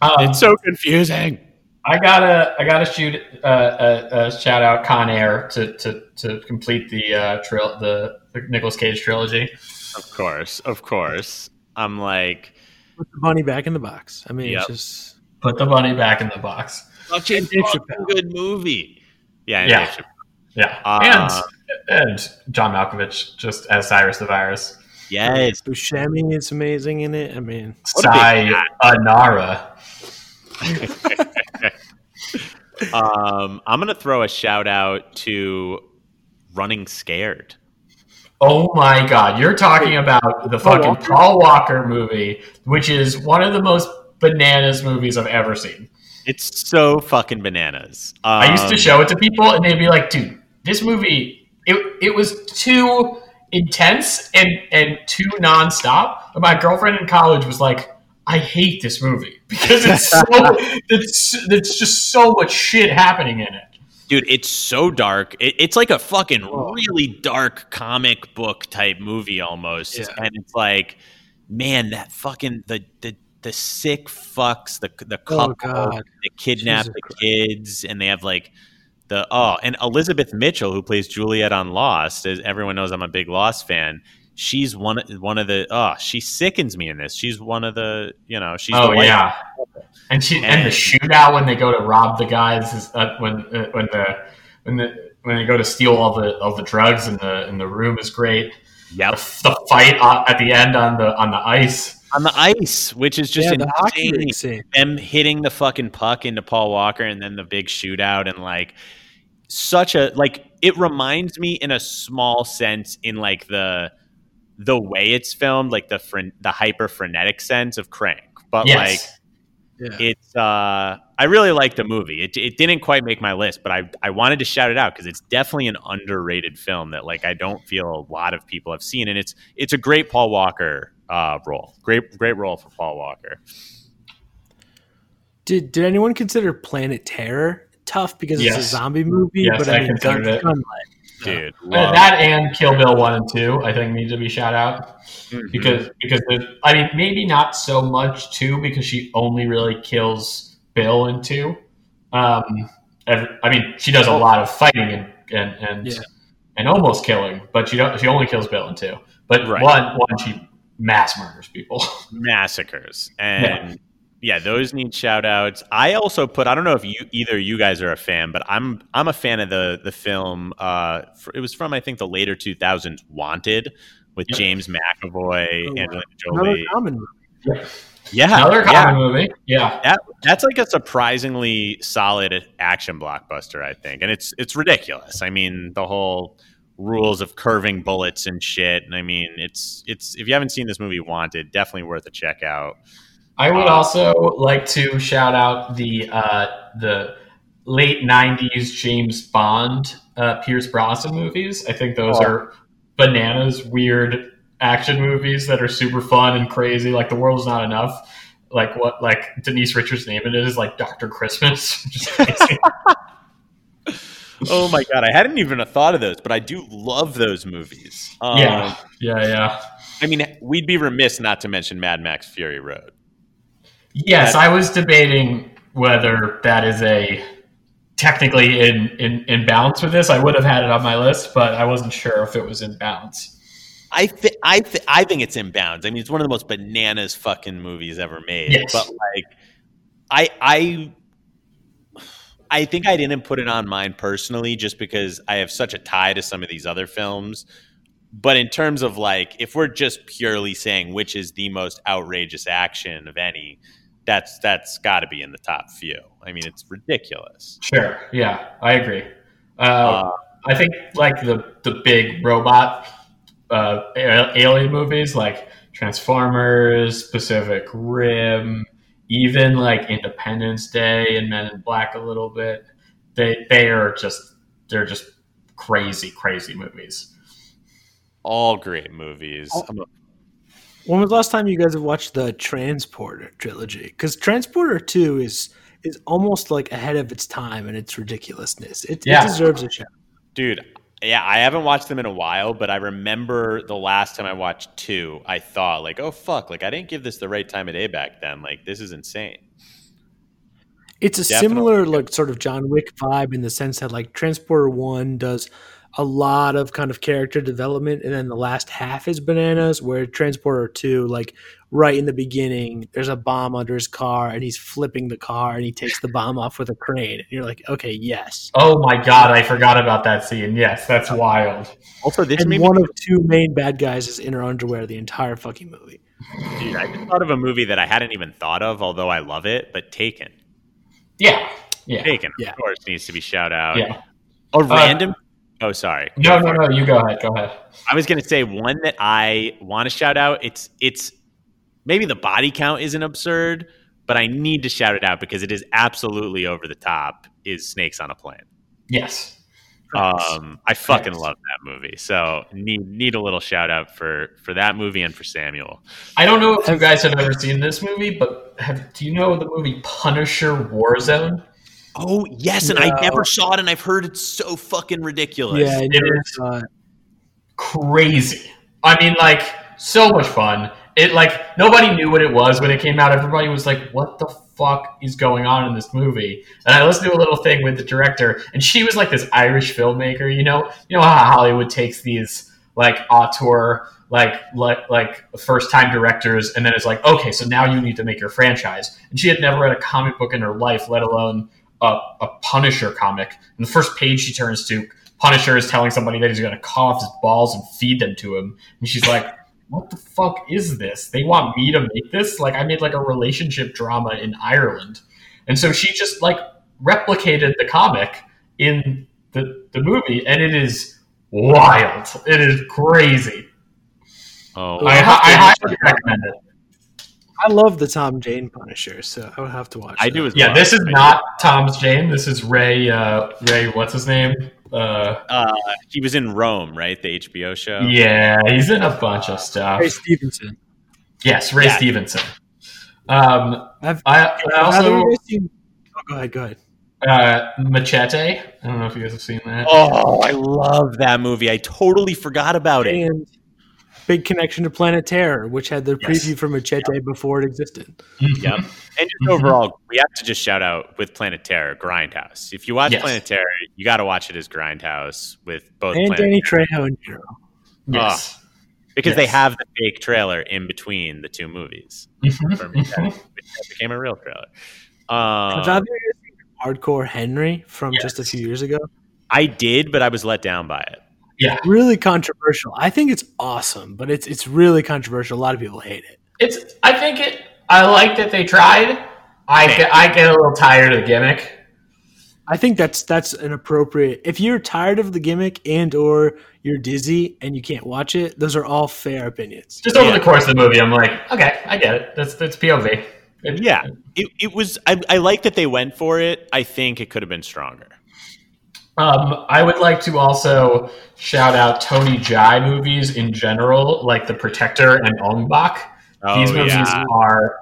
[SPEAKER 4] Um,
[SPEAKER 3] It's so confusing.
[SPEAKER 4] I gotta I gotta shoot uh, a, a shout out Con Air to to, to complete the uh, tril- the, the Nicolas Cage trilogy.
[SPEAKER 3] Of course, of course. I'm like,
[SPEAKER 5] Put the bunny back in the box. I mean,
[SPEAKER 3] Yep.
[SPEAKER 5] just
[SPEAKER 4] Put the bunny back in the box.
[SPEAKER 3] fucking
[SPEAKER 5] Dave
[SPEAKER 3] fucking
[SPEAKER 5] Chappelle.
[SPEAKER 3] good movie. Yeah,
[SPEAKER 4] Yeah. Yeah,
[SPEAKER 3] Uh,
[SPEAKER 4] and and John Malkovich just as Cyrus the Virus.
[SPEAKER 3] Yes.
[SPEAKER 5] Buscemi is amazing in it. I mean,
[SPEAKER 3] What a big
[SPEAKER 4] Sayonara.
[SPEAKER 3] Um, I'm gonna throw a shout out to Running Scared.
[SPEAKER 4] Oh my god, you're talking about the fucking? Paul Walker movie, which is one of the most bananas movies I've ever seen.
[SPEAKER 3] It's so fucking bananas. Um,
[SPEAKER 4] I used to show it to people, and they'd be like, "Dude, this movie it it was too intense and and too nonstop." And my girlfriend in college was like, "I hate this movie because it's so it's it's just so much shit happening in it."
[SPEAKER 3] dude it's so dark it, it's like a fucking
[SPEAKER 5] Oh.
[SPEAKER 3] really dark comic book type movie almost
[SPEAKER 5] Yeah.
[SPEAKER 3] and it's like man that fucking the the the sick fucks the the oh, couple
[SPEAKER 5] Oh,
[SPEAKER 3] that kidnap
[SPEAKER 5] Jesus
[SPEAKER 3] the
[SPEAKER 5] Christ.
[SPEAKER 3] kids and they have like the oh and Elizabeth Mitchell who plays Juliet on Lost as everyone knows I'm a big Lost fan she's one one of the oh she sickens me in this she's one of the you know she's
[SPEAKER 4] oh yeah, and she and the shootout when they go to rob the guys is, uh, when uh, when the when the when they go to steal all the all the drugs in the in the room is great.
[SPEAKER 3] Yeah,
[SPEAKER 4] The, the fight uh, at the end on the on the ice.
[SPEAKER 3] on the ice, which is just
[SPEAKER 5] yeah,
[SPEAKER 3] insane.
[SPEAKER 5] rink.
[SPEAKER 3] Them hitting the fucking puck into Paul Walker, and then the big shootout, and like such a like it reminds me in a small sense in like the the way it's filmed, like the fren- the hyper frenetic sense of Crank, but like
[SPEAKER 5] Yeah.
[SPEAKER 3] it's uh I really like the movie. It, it didn't quite make my list, but I I wanted to shout it out because it's definitely an underrated film that like I don't feel a lot of people have seen, and it's it's a great Paul Walker uh, role. Great great role for Paul Walker.
[SPEAKER 5] Did Did anyone consider Planet Terror tough because it's a zombie movie?
[SPEAKER 4] Yes,
[SPEAKER 5] but
[SPEAKER 4] I
[SPEAKER 5] I, mean,
[SPEAKER 4] considered
[SPEAKER 5] gun,
[SPEAKER 4] it.
[SPEAKER 5] gun
[SPEAKER 3] Dude,
[SPEAKER 4] Uh, that and Kill Bill one and two, I think, need to be shout out
[SPEAKER 3] Mhm.
[SPEAKER 4] because because I mean maybe not so much two because she only really kills Bill in two. Um, and, I mean she does a lot of fighting and and and,
[SPEAKER 5] Yeah.
[SPEAKER 4] and almost killing, but she don't she only kills Bill in two. But
[SPEAKER 3] Right.
[SPEAKER 4] one one she mass murders people.
[SPEAKER 3] massacres and yeah. those need shout outs i also put i don't know if you either you guys are a fan but i'm i'm a fan of the the film uh fr- it was from i think the later 2000s wanted with
[SPEAKER 4] Yep.
[SPEAKER 3] james mcavoy
[SPEAKER 5] Oh,
[SPEAKER 3] and
[SPEAKER 5] wow.
[SPEAKER 3] Angelina
[SPEAKER 5] Another
[SPEAKER 3] Jolie.
[SPEAKER 5] common movie.
[SPEAKER 3] yeah
[SPEAKER 4] Another
[SPEAKER 3] yeah.
[SPEAKER 4] common movie. Yeah.
[SPEAKER 3] That, that's like a surprisingly solid action blockbuster, I think, and it's it's ridiculous. I mean, the whole rules of curving bullets and shit. And I mean, it's it's if you haven't seen this movie, Wanted, definitely worth a check out.
[SPEAKER 4] I would
[SPEAKER 3] Uh,
[SPEAKER 4] also like to shout out the uh, the late '90s James Bond, uh, Pierce Brosnan movies. I think those
[SPEAKER 3] Oh.
[SPEAKER 4] are bananas, weird action movies that are super fun and crazy. Like the world's not enough. Like what? Like Denise Richards' name in it is like Doctor Christmas. which is crazy.
[SPEAKER 3] Oh my god, I hadn't even thought of those, but I do love those movies. Um,
[SPEAKER 4] yeah, yeah, yeah.
[SPEAKER 3] I mean, we'd be remiss not to mention Mad Max Fury Road.
[SPEAKER 4] Yes, I was debating whether that is a technically in, in in balance with this. I would have had it on my list, but I wasn't sure if it was in balance.
[SPEAKER 3] I think I th- I think it's in bounds. I mean, it's one of the most bananas fucking movies ever made.
[SPEAKER 4] Yes.
[SPEAKER 3] But like, I I I think I didn't put it on mine personally, just because I have such a tie to some of these other films. But in terms of like, if we're just purely saying which is the most outrageous action of any, that's that's got to be in the top few. I mean, it's ridiculous.
[SPEAKER 4] Sure. Yeah, I agree. Uh,
[SPEAKER 3] Uh,
[SPEAKER 4] I think like the the big robot uh, alien movies like Transformers, Pacific Rim, even like Independence Day and Men in Black a little bit. They they are just they're just crazy crazy movies.
[SPEAKER 3] all great movies. I'm a-
[SPEAKER 5] When was the last time you guys have watched the Transporter trilogy? Because Transporter Two is is almost like ahead of its time and its ridiculousness. It,
[SPEAKER 4] Yeah.
[SPEAKER 5] it deserves a shot.
[SPEAKER 3] Dude, yeah, I haven't watched them in a while, but I remember the last time I watched two, I thought like, oh fuck, like I didn't give this the right time of day back then. Like this is insane.
[SPEAKER 5] It's a
[SPEAKER 3] Definitely.
[SPEAKER 5] similar like sort of John Wick vibe in the sense that like Transporter One does a lot of kind of character development, and then the last half is bananas. Where Transporter Two, like right in the beginning, there's a bomb under his car, and he's flipping the car, and he takes the bomb off with a crane, and you're like, okay, yes.
[SPEAKER 4] Oh my god, I forgot about that scene. Yes, that's wild.
[SPEAKER 3] Also, this
[SPEAKER 5] And one
[SPEAKER 3] me,
[SPEAKER 5] of two main bad guys is in her underwear the entire fucking movie.
[SPEAKER 3] dude, I just thought of a movie that I hadn't even thought of, although I love it, but Taken.
[SPEAKER 4] Yeah. Yeah.
[SPEAKER 3] Taken,
[SPEAKER 5] Yeah.
[SPEAKER 3] of course, needs to be shout out.
[SPEAKER 4] Yeah.
[SPEAKER 3] A uh, random Oh, sorry.
[SPEAKER 4] No, no, no. You go ahead. Go ahead.
[SPEAKER 3] I was going to say one that I want to shout out. It's it's maybe the body count isn't absurd, but I need to shout it out because it is absolutely over the top. Is Snakes on a Plane?
[SPEAKER 4] Yes.
[SPEAKER 3] Um, I fucking
[SPEAKER 4] Correct.
[SPEAKER 3] love that movie. So need need a little shout out for for that movie and for Samuel.
[SPEAKER 4] I don't know if you guys have ever seen this movie, but have, do you know the movie Punisher Warzone?
[SPEAKER 3] Oh yes, and I never saw it, and I've heard it's so fucking ridiculous.
[SPEAKER 5] Yeah, I
[SPEAKER 4] It
[SPEAKER 5] never
[SPEAKER 4] is.
[SPEAKER 5] saw it.
[SPEAKER 4] Crazy. I mean, like, so much fun. It like nobody knew what it was when it came out. Everybody was like, "What the fuck is going on in this movie?" And I listened to a little thing with the director, and she was like this Irish filmmaker. You know, you know how Hollywood takes these like auteur, like like like first time directors, and then it's like, okay, so now you need to make your franchise. And she had never read a comic book in her life, let alone a, a Punisher comic. And the first page she turns to, Punisher is telling somebody that he's going to cut off his balls and feed them to him. And she's like, what the fuck is this? They want me to make this? Like I made like a relationship drama in Ireland. And so she just like replicated the comic in the, the movie and it is wild. It is crazy.
[SPEAKER 3] Oh,
[SPEAKER 4] I,
[SPEAKER 5] have
[SPEAKER 4] I highly recommend it.
[SPEAKER 5] I love the Tom Jane Punisher, so I would have to watch.
[SPEAKER 3] I
[SPEAKER 5] that.
[SPEAKER 3] do as
[SPEAKER 4] Yeah,
[SPEAKER 3] well.
[SPEAKER 4] this is not Tom's Jane. This is Ray. Uh, Ray, what's his name? Uh,
[SPEAKER 3] Uh, he was in Rome, right? The HBO show.
[SPEAKER 4] yeah, he's in a bunch of stuff.
[SPEAKER 5] Ray Stevenson.
[SPEAKER 4] Yes, Ray
[SPEAKER 3] Yeah.
[SPEAKER 4] Stevenson. Um,
[SPEAKER 5] I've,
[SPEAKER 4] I, I
[SPEAKER 5] have
[SPEAKER 4] also
[SPEAKER 5] you seen? Oh, go ahead. Go ahead.
[SPEAKER 4] uh, Machete. I don't know if you guys have seen that.
[SPEAKER 3] Oh, I love that movie. I totally forgot about it.
[SPEAKER 5] And big connection to Planet Terror, which had the
[SPEAKER 4] Yes.
[SPEAKER 5] preview for Machete before it existed. Mm-hmm.
[SPEAKER 3] Yep. And just mm-hmm. overall, we have to just shout out with Planet Terror, Grindhouse. If you watch
[SPEAKER 4] Yes.
[SPEAKER 3] Planet Terror, you got to watch it as Grindhouse with both
[SPEAKER 5] And
[SPEAKER 3] Planet
[SPEAKER 5] Danny
[SPEAKER 3] Terror,
[SPEAKER 5] Trejo in general.
[SPEAKER 4] Yes.
[SPEAKER 3] because they have the fake trailer in between the two movies. Mm-hmm. For me, that, that became a real trailer. Um,
[SPEAKER 5] Have either of you guys Hardcore Henry from just a few years ago?
[SPEAKER 3] I did, but I was let down by it.
[SPEAKER 4] Yeah,
[SPEAKER 5] Really controversial. I think it's awesome, but it's it's really controversial. A lot of people hate it.
[SPEAKER 4] it's. I think it. I like that they tried. I get, I get a little tired of the gimmick.
[SPEAKER 5] I think that's that's an appropriate. If you're tired of the gimmick and or you're dizzy and you can't watch it, those are all fair opinions.
[SPEAKER 4] Just over
[SPEAKER 3] Yeah.
[SPEAKER 4] the course of the movie, I'm like, okay, I get it. That's that's POV. It-
[SPEAKER 3] Yeah, it, it was. I, I like that they went for it. I think it could have been stronger.
[SPEAKER 4] Um, I would like to also shout out Tony Jaa movies in general, like The Protector and Ong Bak.
[SPEAKER 3] Oh,
[SPEAKER 4] These movies
[SPEAKER 3] yeah.
[SPEAKER 4] are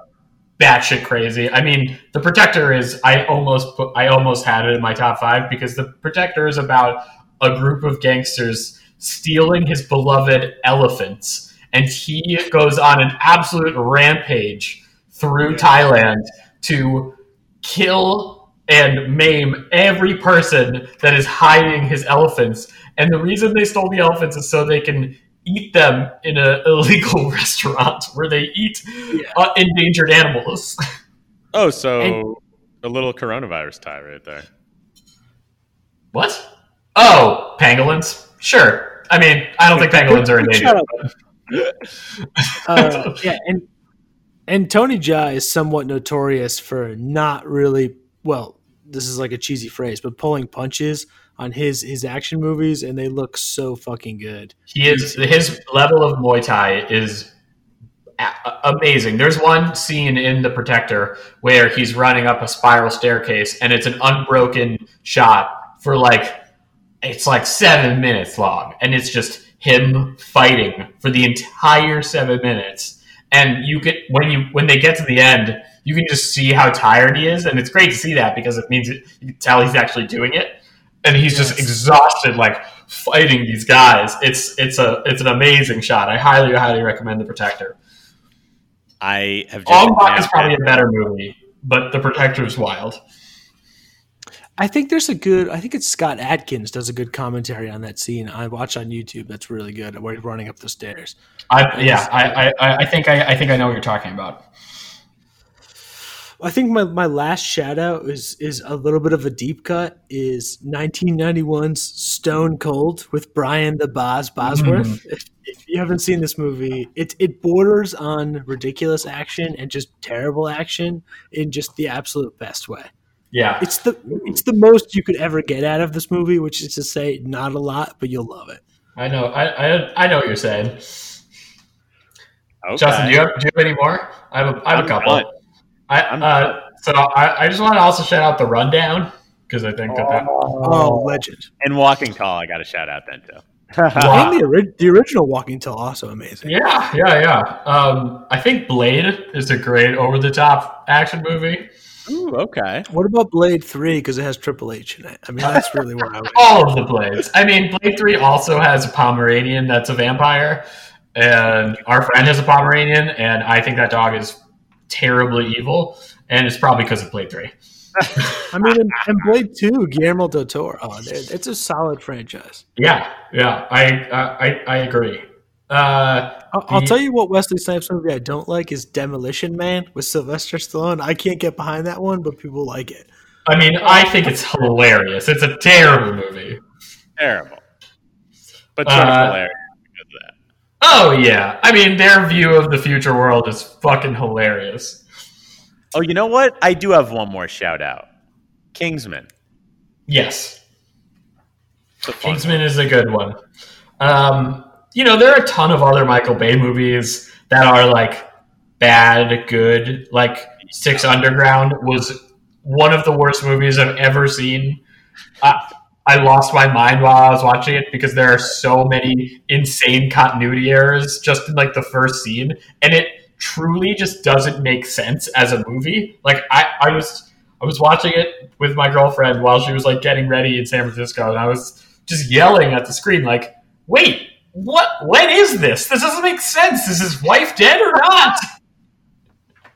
[SPEAKER 4] batshit crazy. I mean, The Protector is I almost put I almost had it in my top five because The Protector is about a group of gangsters stealing his beloved elephants, and he goes on an absolute rampage through Thailand to kill and maim every person that is hiding his elephants. And the reason they stole the elephants is so they can eat them in an illegal restaurant where they eat uh, endangered animals.
[SPEAKER 3] Oh, so
[SPEAKER 5] And-
[SPEAKER 3] a little coronavirus tie right there.
[SPEAKER 4] what? Oh, pangolins? Sure. I mean, I don't think pangolins are
[SPEAKER 5] Shut
[SPEAKER 4] endangered.
[SPEAKER 5] up. Uh, yeah, and and Tony Jaa is somewhat notorious for not really well. This is like a cheesy phrase, but pulling punches on his his action movies, and they look so fucking good.
[SPEAKER 4] He is his level of Muay Thai is amazing. There's one scene in The Protector where he's running up a spiral staircase, and it's an unbroken shot for like it's like seven minutes long, and it's just him fighting for the entire seven minutes. And you get when you when they get to the end, you can just see how tired he is, and it's great to see that because it means it, you can tell he's actually doing it, and he's just exhausted, like fighting these guys. It's it's a it's an amazing shot. I highly highly recommend The Protector.
[SPEAKER 3] I have just
[SPEAKER 4] Ong is probably a better movie, but The Protector is wild.
[SPEAKER 5] I think there's a good. I think it's Scott Adkins does a good commentary on that scene. I watch on YouTube. That's really good. Where he's running up the stairs.
[SPEAKER 4] I yeah, I, I, I think I, I think I know what you're talking about.
[SPEAKER 5] I think my, my last shout out is is a little bit of a deep cut is 1991's Stone Cold with Brian the Boz Bosworth. Mm-hmm. If, if you haven't seen this movie, it it borders on ridiculous action and just terrible action in just the absolute best way.
[SPEAKER 4] Yeah,
[SPEAKER 5] It's the it's the most you could ever get out of this movie, which is to say not a lot, but you'll love it.
[SPEAKER 4] I know I, I, I know what you're saying.
[SPEAKER 3] Okay.
[SPEAKER 4] Justin, do you have do you have any more? I have a, I have a
[SPEAKER 3] I'm
[SPEAKER 4] couple.
[SPEAKER 3] done.
[SPEAKER 4] I uh, so I, I just want to also shout out the rundown because I think that, that
[SPEAKER 5] Oh, legend!
[SPEAKER 3] And Walking Tall, I got to shout out then too.
[SPEAKER 4] Wow.
[SPEAKER 5] And the, ori- the original Walking Tall also amazing.
[SPEAKER 4] yeah yeah yeah. Um, I think Blade is a great over the top action movie.
[SPEAKER 3] Ooh, okay.
[SPEAKER 5] What about Blade Three? Because it has Triple H in it. I mean, that's really where I would.
[SPEAKER 4] all of the blades. I mean, Blade Three also has a Pomeranian that's a vampire, and our friend has a Pomeranian, and I think that dog is terribly evil, and it's probably because of Blade Three.
[SPEAKER 5] I mean, and, and Blade Two, Guillermo del Toro. Oh, it's a solid franchise.
[SPEAKER 4] Yeah, yeah, I I I agree. Uh,
[SPEAKER 5] I'll, I'll
[SPEAKER 4] The-
[SPEAKER 5] tell you what Wesley Snipes movie I don't like is Demolition Man with Sylvester Stallone. I can't get behind that one, but people like it.
[SPEAKER 4] I mean, I think it's hilarious. It's a terrible movie.
[SPEAKER 3] Terrible. But sort of
[SPEAKER 4] Uh,
[SPEAKER 3] hilarious because of that.
[SPEAKER 4] Oh yeah, I mean their view of the future world is fucking hilarious.
[SPEAKER 3] Oh, you know what? I do have one more shout out. Kingsman.
[SPEAKER 4] Yes,
[SPEAKER 3] It's a fun
[SPEAKER 4] Kingsman is a good one. Um, you know, there are a ton of other Michael Bay movies that are like bad, good. Like Six Underground was one of the worst movies I've ever seen. I, I lost my mind while I was watching it because there are so many insane continuity errors just in like the first scene, and it truly just doesn't make sense as a movie. Like I, I was I was watching it with my girlfriend while she was like getting ready in San Francisco, and I was just yelling at the screen like, "Wait, what? When is this? This doesn't make sense. Is his wife dead or not?"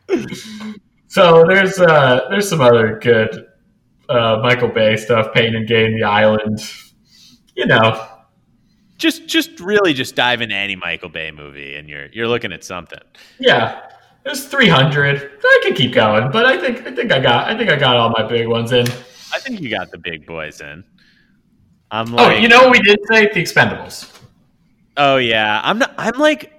[SPEAKER 4] so there's uh there's some other good uh, Michael Bay stuff, Pain and Gain, The Island. You know,
[SPEAKER 3] Just just really just dive into any Michael Bay movie and you're you're looking at something.
[SPEAKER 4] yeah. There's 300. I could keep going, but I think I think I got I think I got all my big ones in.
[SPEAKER 3] I think you got the big boys in. I'm like, Oh,
[SPEAKER 4] you know what we did say? The Expendables.
[SPEAKER 3] Oh yeah. I'm not I'm like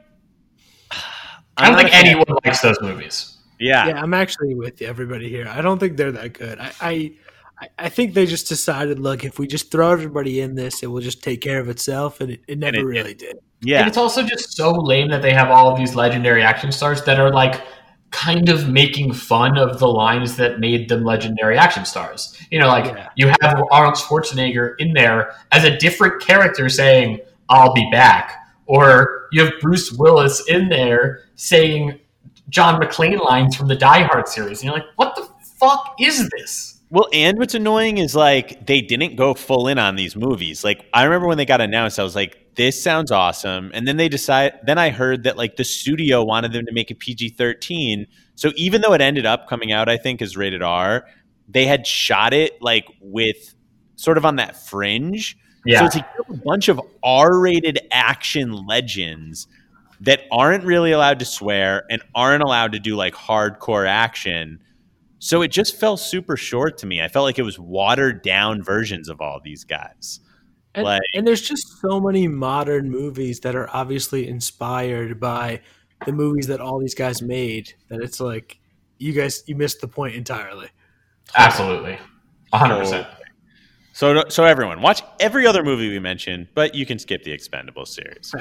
[SPEAKER 4] I don't
[SPEAKER 3] I'm not
[SPEAKER 4] think anyone likes those movies.
[SPEAKER 3] Yeah.
[SPEAKER 5] Yeah, I'm actually with everybody here. I don't think they're that good. I, I, I- I think they just decided, look, if we just throw everybody in this, it will just take care of itself, and it, it never
[SPEAKER 3] it-
[SPEAKER 5] really did.
[SPEAKER 3] Yeah.
[SPEAKER 4] And it's also just so lame that they have all of these legendary action stars that are like kind of making fun of the lines that made them legendary action stars. You know, like
[SPEAKER 5] Yeah.
[SPEAKER 4] you have Arnold Schwarzenegger in there as a different character saying, I'll be back. Or you have Bruce Willis in there saying John McClane lines from the Die Hard series. And you're like, what the fuck is this?
[SPEAKER 3] Well, and what's annoying is like they didn't go full in on these movies. Like I remember when they got announced, I was like, "This sounds awesome," and then they decide. Then I heard that like the studio wanted them to make it PG thirteen. So even though it ended up coming out, I think as rated R, they had shot it like with sort of on that fringe. Yeah. So it's like a bunch of R rated action legends that aren't really allowed to swear and aren't allowed to do like hardcore action. So it just fell super short to me. I felt like it was watered down versions of all these guys.
[SPEAKER 5] And,
[SPEAKER 3] Like-
[SPEAKER 5] and there's just so many modern movies that are obviously inspired by the movies that all these guys made that it's like you guys you missed the point entirely.
[SPEAKER 4] Absolutely. 100%.
[SPEAKER 3] So so everyone, watch every other movie we mentioned, but you can skip the Expendables series.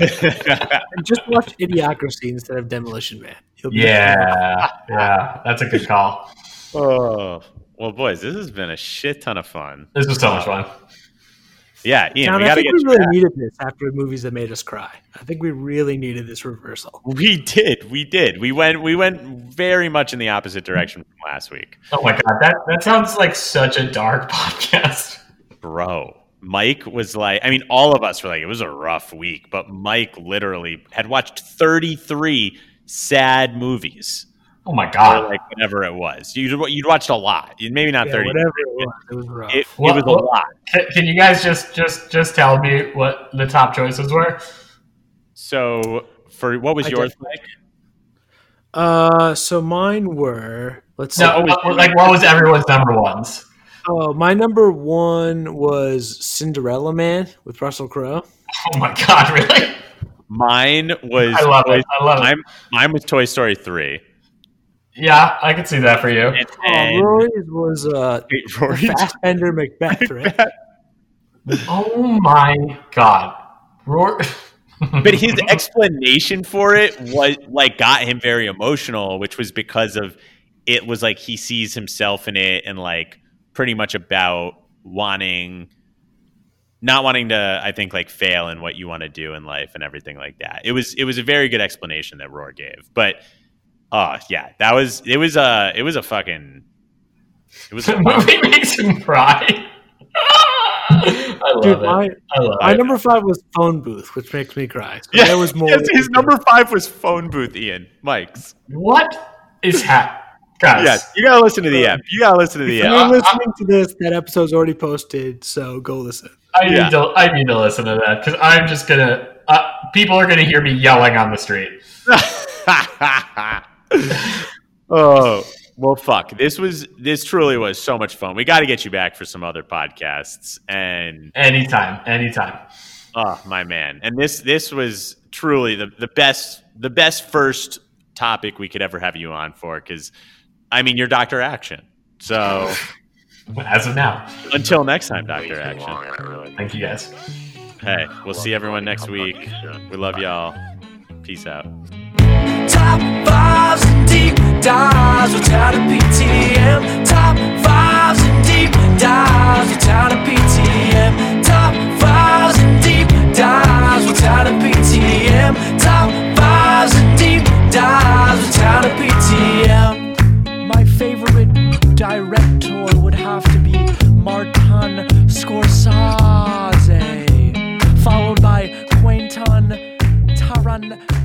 [SPEAKER 5] Just watch Idiocracy instead of Demolition Man. You'll
[SPEAKER 4] Yeah. Yeah. That's a good call.
[SPEAKER 3] oh, well boys, this has been a shit ton of fun.
[SPEAKER 4] This was so much fun.
[SPEAKER 3] Yeah, Ian,
[SPEAKER 5] John,
[SPEAKER 3] we
[SPEAKER 5] I
[SPEAKER 3] got to
[SPEAKER 5] think
[SPEAKER 3] get
[SPEAKER 5] we really
[SPEAKER 3] back.
[SPEAKER 5] needed this after movies that made us cry. I think we really needed this reversal.
[SPEAKER 3] We did. We did. We went we went very much in the opposite direction from last week.
[SPEAKER 4] Oh my god, that that sounds like such a dark podcast.
[SPEAKER 3] Bro, Mike was like, I mean, all of us were like, it was a rough week, but Mike literally had watched 33 sad movies.
[SPEAKER 4] Oh my god.
[SPEAKER 3] like whatever it was. You'd, you'd watched a lot. Maybe not
[SPEAKER 5] Yeah,
[SPEAKER 3] 30.
[SPEAKER 5] whatever it was, it was rough.
[SPEAKER 3] It, it
[SPEAKER 4] What-
[SPEAKER 3] was a
[SPEAKER 4] what-
[SPEAKER 3] lot.
[SPEAKER 4] Can, can you guys just just just tell me what the top choices were?
[SPEAKER 3] So, for what was
[SPEAKER 5] I
[SPEAKER 3] yours, like?
[SPEAKER 5] Uh, so mine were let's see.
[SPEAKER 4] No, what- like what was everyone's number ones?
[SPEAKER 5] Oh, my number one was Cinderella Man with Russell Crowe.
[SPEAKER 4] Oh my god, really?
[SPEAKER 3] Mine was
[SPEAKER 4] I love
[SPEAKER 3] Toy-
[SPEAKER 4] it. I love it.
[SPEAKER 3] Mine, mine was Toy Story 3.
[SPEAKER 4] Yeah, I can see that for you.
[SPEAKER 3] And,
[SPEAKER 5] Oh, Rory's was uh,
[SPEAKER 3] Rory-
[SPEAKER 5] Fassbender Macbeth, right?
[SPEAKER 4] Oh my god. Roar.
[SPEAKER 3] but his explanation for it was like got him very emotional, which was because of it was like he sees himself in it and like pretty much about wanting not wanting to I think like fail in what you want to do in life and everything like that. It was it was a very good explanation that Roar gave. But uh yeah, that was it was a it was a fucking it was
[SPEAKER 4] the
[SPEAKER 3] a
[SPEAKER 4] movie makes him cry. I love
[SPEAKER 5] Dude,
[SPEAKER 4] it.
[SPEAKER 5] my,
[SPEAKER 4] I love
[SPEAKER 5] my
[SPEAKER 4] it.
[SPEAKER 5] number five was Phone Booth, which makes me cry. So
[SPEAKER 3] yeah,
[SPEAKER 5] there was more.
[SPEAKER 3] yes, his number five was phone booth, Ian. Mike's.
[SPEAKER 4] What is happening? Guys,
[SPEAKER 3] Yes, you gotta listen to the app. You gotta listen to the
[SPEAKER 5] If
[SPEAKER 3] app.
[SPEAKER 5] you're listening to this, that episode's already posted, so go listen.
[SPEAKER 4] I need
[SPEAKER 3] Yeah.
[SPEAKER 4] to I need to listen to that because I'm just gonna uh, people are gonna hear me yelling on the street.
[SPEAKER 3] oh well, fuck. This was this truly was so much fun. We got to get you back for some other podcasts, and
[SPEAKER 4] Anytime, anytime.
[SPEAKER 3] Oh, my man. And this this was truly the, the best the best first topic we could ever have you on for because I mean, you're Doctor Action. So,
[SPEAKER 4] as of now,
[SPEAKER 3] until next time,
[SPEAKER 1] Doctor
[SPEAKER 3] Action.
[SPEAKER 4] Thank you guys.
[SPEAKER 3] Hey, we'll see everyone next week. We love y'all. Peace out.
[SPEAKER 2] Top fives and deep dives without a PTM. Top fives and deep dives without a PTM. Top fives and deep dives without a PTM. Top fives and deep dives without a PTM director would have to be Martin Scorsese, followed by Quentin Tarantino.